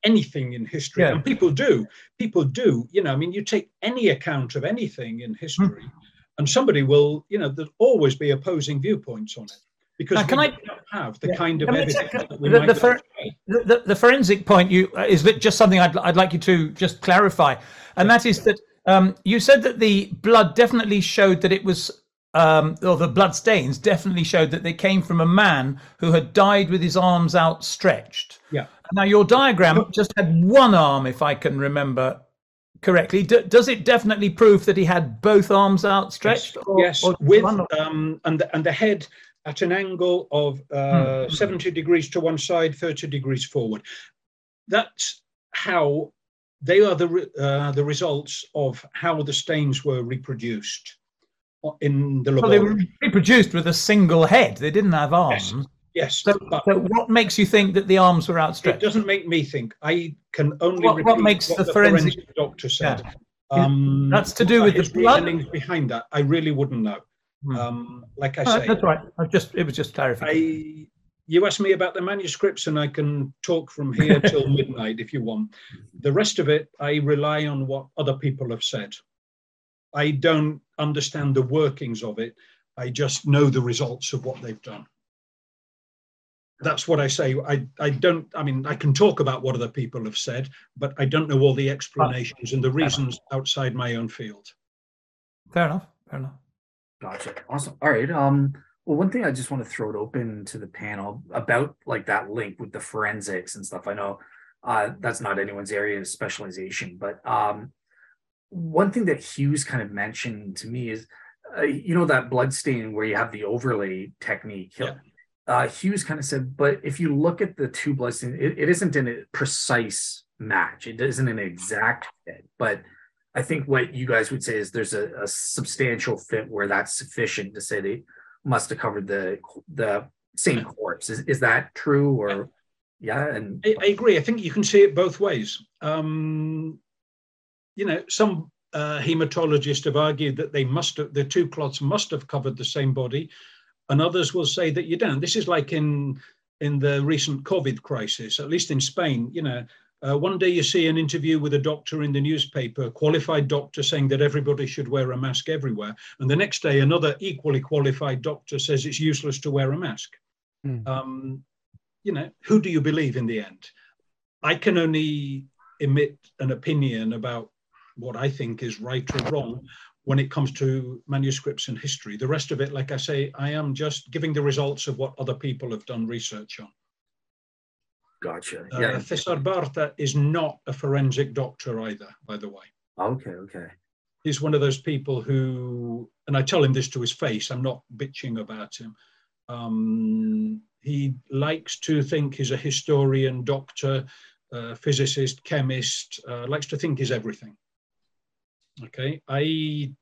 anything in history, yeah. and people do. People do. You know, I mean, you take any account of anything in history, mm. and somebody will, you know, there'll always be opposing viewpoints on it because uh, can I have the yeah. kind of evidence that we the, the, for, the, the, forensic point you uh, is just something I'd, I'd like you to just clarify, and that is that um, you said that the blood definitely showed that it was um, or the blood stains definitely showed that they came from a man who had died with his arms outstretched. Now, your diagram just had one arm, if I can remember correctly. D- does it definitely prove that he had both arms outstretched? Yes, or, yes. Or with um, and the, and the head at an angle of uh, hmm. 70 degrees to one side, 30 degrees forward. That's how they are the re- uh, the results of how the stains were reproduced in the laboratory. Well, they were reproduced with a single head. They didn't have arms. Yes. Yes. So, so, what makes you think that the arms were outstretched? It doesn't make me think. I can only what, what makes what the, the forensic... forensic... doctor said. Yeah. Um, That's to do with the blood behind that. I really wouldn't know. Hmm. Um, like I say, that's right. I just it was just clarification. I you asked me about the manuscripts, and I can talk from here [laughs] till midnight if you want. The rest of it, I rely on what other people have said. I don't understand the workings of it. I just know the results of what they've done. That's what I say. I, I don't, I mean, I can talk about what other people have said, but I don't know all the explanations and the reasons outside my own field. Fair enough. Fair enough. Gotcha. Awesome. All right. Um, well, one thing I just want to throw it open to the panel about like that link with the forensics and stuff. I know uh, that's not anyone's area of specialization, but um, one thing that Hugh's kind of mentioned to me is, uh, you know, that blood stain where you have the overlay technique. Yeah. Uh, Hugh's kind of said, but if you look at the two stains, it, it isn't in a precise match. It isn't an exact fit. But I think what you guys would say is there's a, a substantial fit where that's sufficient to say they must have covered the the same corpse. Is, is that true or? Yeah, and I, I agree. I think you can see it both ways. Um, you know, some uh, hematologists have argued that they must have, the two clots must have covered the same body, and others will say that you don't. This is like in in the recent COVID crisis, at least in Spain. You know, uh, one day you see an interview with a doctor in the newspaper, qualified doctor saying that everybody should wear a mask everywhere, and the next day another equally qualified doctor says it's useless to wear a mask. Mm. Um, you know, who do you believe in the end? I can only emit an opinion about what I think is right or wrong when it comes to manuscripts and history. The rest of it, like I say, I am just giving the results of what other people have done research on. Gotcha. Uh, yeah. Cesar Barta is not a forensic doctor either, by the way. Okay, okay. He's one of those people who, and I tell him this to his face, I'm not bitching about him. Um, he likes to think he's a historian, doctor, uh, physicist, chemist, uh, likes to think he's everything. Okay, I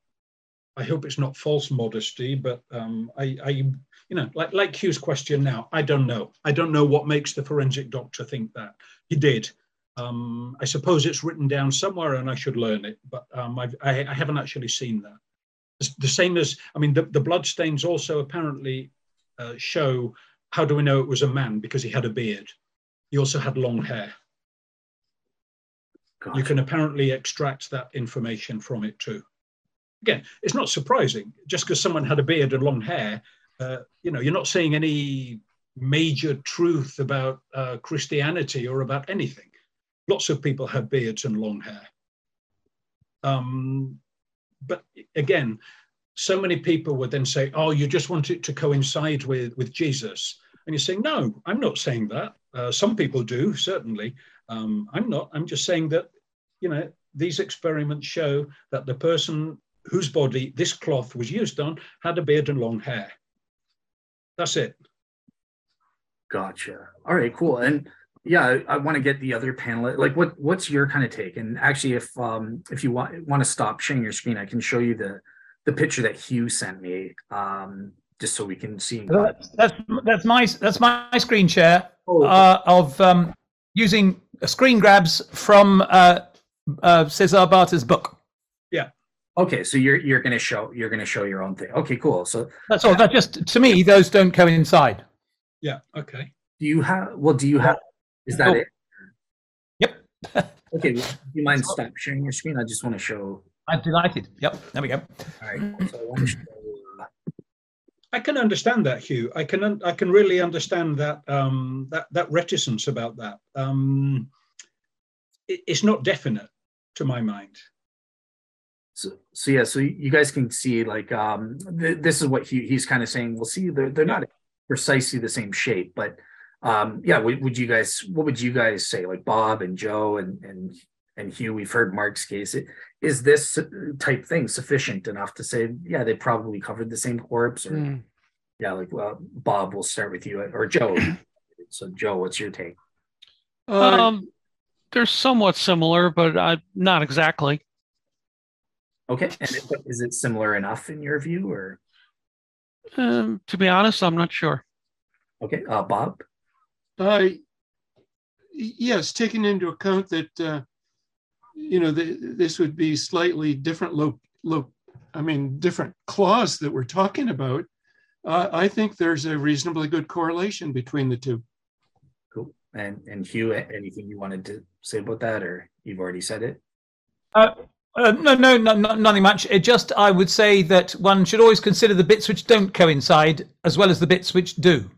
I hope it's not false modesty, but um, I, I, you know, like like Hugh's question now, I don't know. I don't know what makes the forensic doctor think that he did. Um, I suppose it's written down somewhere, and I should learn it, but um, I, I haven't actually seen that. It's the same as, I mean, the, the blood stains also apparently uh, show. How do we know it was a man? Because he had a beard. He also had long hair. Gotcha. You can apparently extract that information from it too again, it's not surprising. Just because someone had a beard and long hair, uh, you know, you're not saying any major truth about uh, Christianity or about anything. Lots of people have beards and long hair. Um, but again, so many people would then say, "Oh, you just want it to coincide with with Jesus," and you're saying, "No, I'm not saying that. Uh, some people do, certainly. Um, I'm not. I'm just saying that, you know, these experiments show that the person whose body this cloth was used on had a beard and long hair. That's it. Gotcha. All right, cool. And yeah, I, I want to get the other panel. Like, what what's your kind of take? And actually, if um if you want want to stop sharing your screen, I can show you the the picture that Hugh sent me, um, just so we can see. That's that's, that's my that's my screen share oh, uh, of um, using screen grabs from uh, uh, Cesar Barta's book. Yeah. Okay, so you're you're going to show you're going to show your own thing. Okay, cool. So that's all. That just to me, those don't coincide. Yeah. Okay. Do you have? Well, do you have? Is that oh. it? Yep. [laughs] okay. Do you mind stop sharing your screen? I just want to show. I'm delighted. Yep. There we go. All right. So I want to show. Uh, I can understand that, Hugh. I can I can really understand that um, that that reticence about that. Um, it, it's not definite to my mind so, so yeah, so you guys can see like um, th- this is what he, he's kind of saying. We'll see, they're they're not precisely the same shape, but um, yeah, would, would you guys what would you guys say? Like Bob and Joe and and and Hugh, we've heard Mark's case. It, is this type thing sufficient enough to say, yeah, they probably covered the same corpse, or mm. yeah, like well, Bob, we'll start with you or Joe. [clears throat] so Joe, what's your take? Um, they're somewhat similar, but uh, not exactly. Okay, and is it similar enough in your view, or? Um, to be honest, I'm not sure. Okay, uh, Bob. Uh, yes, taking into account that uh, you know the, this would be slightly different look. Look, I mean, different clause that we're talking about. Uh, I think there's a reasonably good correlation between the two. Cool. And and Hugh, anything you wanted to say about that, or you've already said it? Uh, uh, no, no, no, nothing much. It just, I would say that one should always consider the bits which don't coincide as well as the bits which do.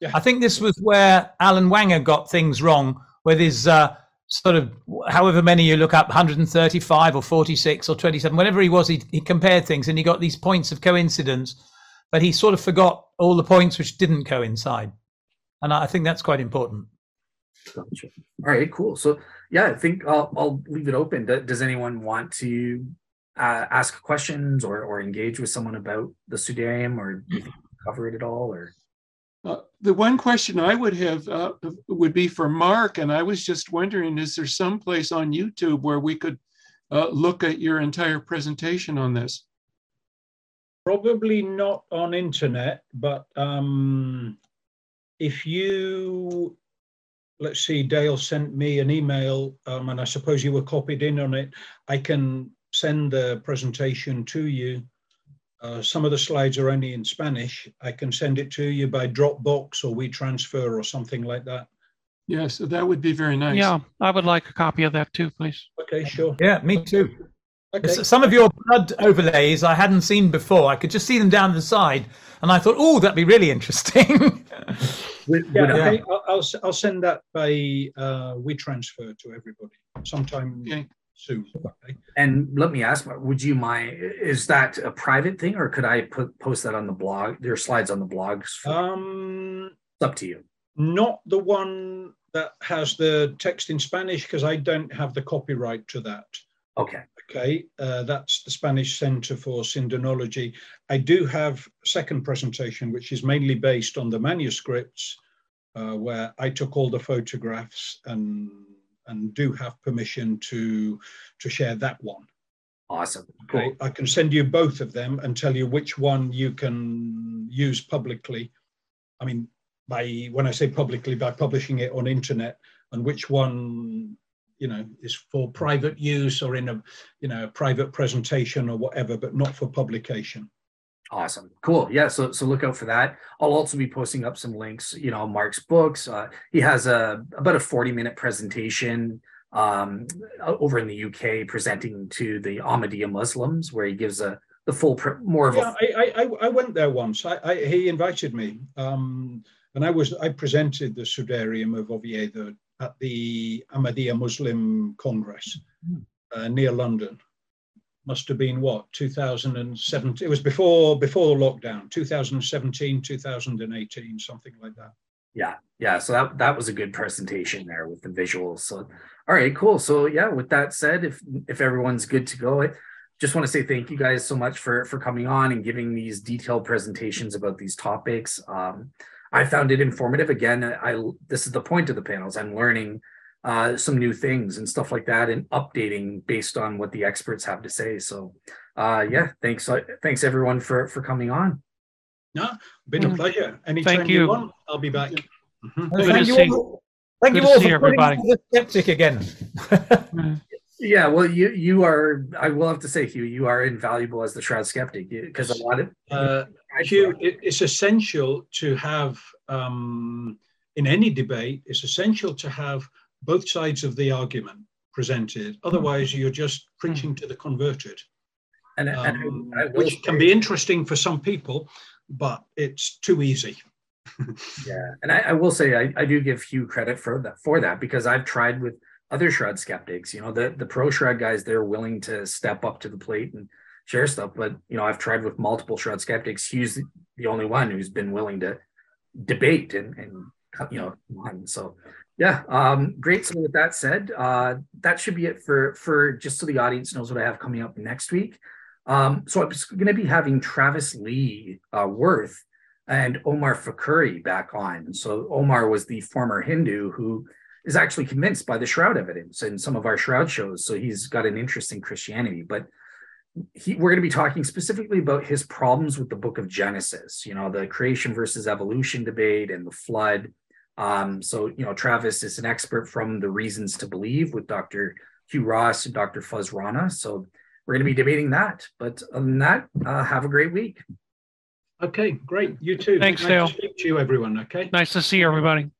Yeah. I think this was where Alan Whanger got things wrong with his uh, sort of, however many you look up, 135 or 46 or 27, whatever he was, he, he compared things and he got these points of coincidence, but he sort of forgot all the points which didn't coincide. And I think that's quite important. Gotcha. All right, cool. So yeah, I think I'll, I'll leave it open. Does anyone want to uh, ask questions or, or engage with someone about the Sudarium or cover it at all or? Uh, the one question I would have uh, would be for Mark, and I was just wondering: Is there some place on YouTube where we could uh, look at your entire presentation on this? Probably not on internet, but um, if you let's see, Dale sent me an email, um, and I suppose you were copied in on it. I can send the presentation to you. Uh, some of the slides are only in Spanish. I can send it to you by Dropbox or WeTransfer or something like that. Yeah, so that would be very nice. Yeah, I would like a copy of that too, please. Okay, sure. Yeah, me too. Okay. Some of your blood overlays I hadn't seen before. I could just see them down the side, and I thought, oh, that'd be really interesting. [laughs] yeah, okay. I'll, I'll, I'll send that by uh, WeTransfer to everybody sometime okay. soon. Okay. And let me ask, would you mind? Is that a private thing, or could I put post that on the blog? Your slides on the blogs? For, um, it's up to you. Not the one that has the text in Spanish because I don't have the copyright to that. Okay. Okay, uh, that's the Spanish Center for Sindonology. I do have a second presentation, which is mainly based on the manuscripts, uh, where I took all the photographs and and do have permission to to share that one. Awesome. Cool. Okay, I can send you both of them and tell you which one you can use publicly. I mean, by when I say publicly, by publishing it on internet, and which one you know is for private use or in a you know a private presentation or whatever, but not for publication. Awesome. Cool. Yeah. So so look out for that. I'll also be posting up some links, you know, Mark's books. Uh, he has a about a 40 minute presentation um, over in the UK presenting to the Ahmadiyya Muslims where he gives a the full more of yeah, a I, I I went there once. I, I he invited me. Um and I was I presented the Sudarium of Oviedo at the Ahmadiyya Muslim Congress hmm. uh, near London must have been what 2017 it was before before the lockdown 2017 2018 something like that yeah yeah so that that was a good presentation there with the visuals so all right cool so yeah with that said if if everyone's good to go I just want to say thank you guys so much for for coming on and giving these detailed presentations about these topics um, i found it informative again i this is the point of the panels i'm learning uh, some new things and stuff like that and updating based on what the experts have to say. So uh, yeah, thanks. Uh, thanks everyone for, for coming on. No, been a mm. pleasure. Anytime Thank you. you want, I'll be back. Mm-hmm. Well, thank, you all, thank you all for everybody. the skeptic again. [laughs] yeah, well, you you are. I will have to say, Hugh, you are invaluable as the shroud skeptic because a lot of uh, Hugh, it, it's essential to have um, in any debate. It's essential to have both sides of the argument presented. Otherwise, you're just preaching to the converted, and, um, and which can be interesting for some people, but it's too easy. [laughs] yeah, and I, I will say I, I, do give Hugh credit for that for that because I've tried with other shroud skeptics. You know, the the pro shroud guys they're willing to step up to the plate and share stuff, but you know I've tried with multiple shroud skeptics. He's the only one who's been willing to debate and and you know so yeah, um, great. So with that said, uh, that should be it for for just so the audience knows what I have coming up next week. Um, so I'm going to be having Travis Lee uh, Worth and Omar Fakuri back on. So Omar was the former Hindu who is actually convinced by the shroud evidence in some of our shroud shows. So he's got an interest in Christianity, but he, we're going to be talking specifically about his problems with the book of Genesis, you know, the creation versus evolution debate and the flood um, so, you know, Travis is an expert from the Reasons to Believe with Dr. Hugh Ross and Dr. Fuz Rana. So we're going to be debating that. But other than that, uh, have a great week. Okay, great. You too. Thanks, nice Dale. To speak to you, everyone. Okay. Nice to see everybody.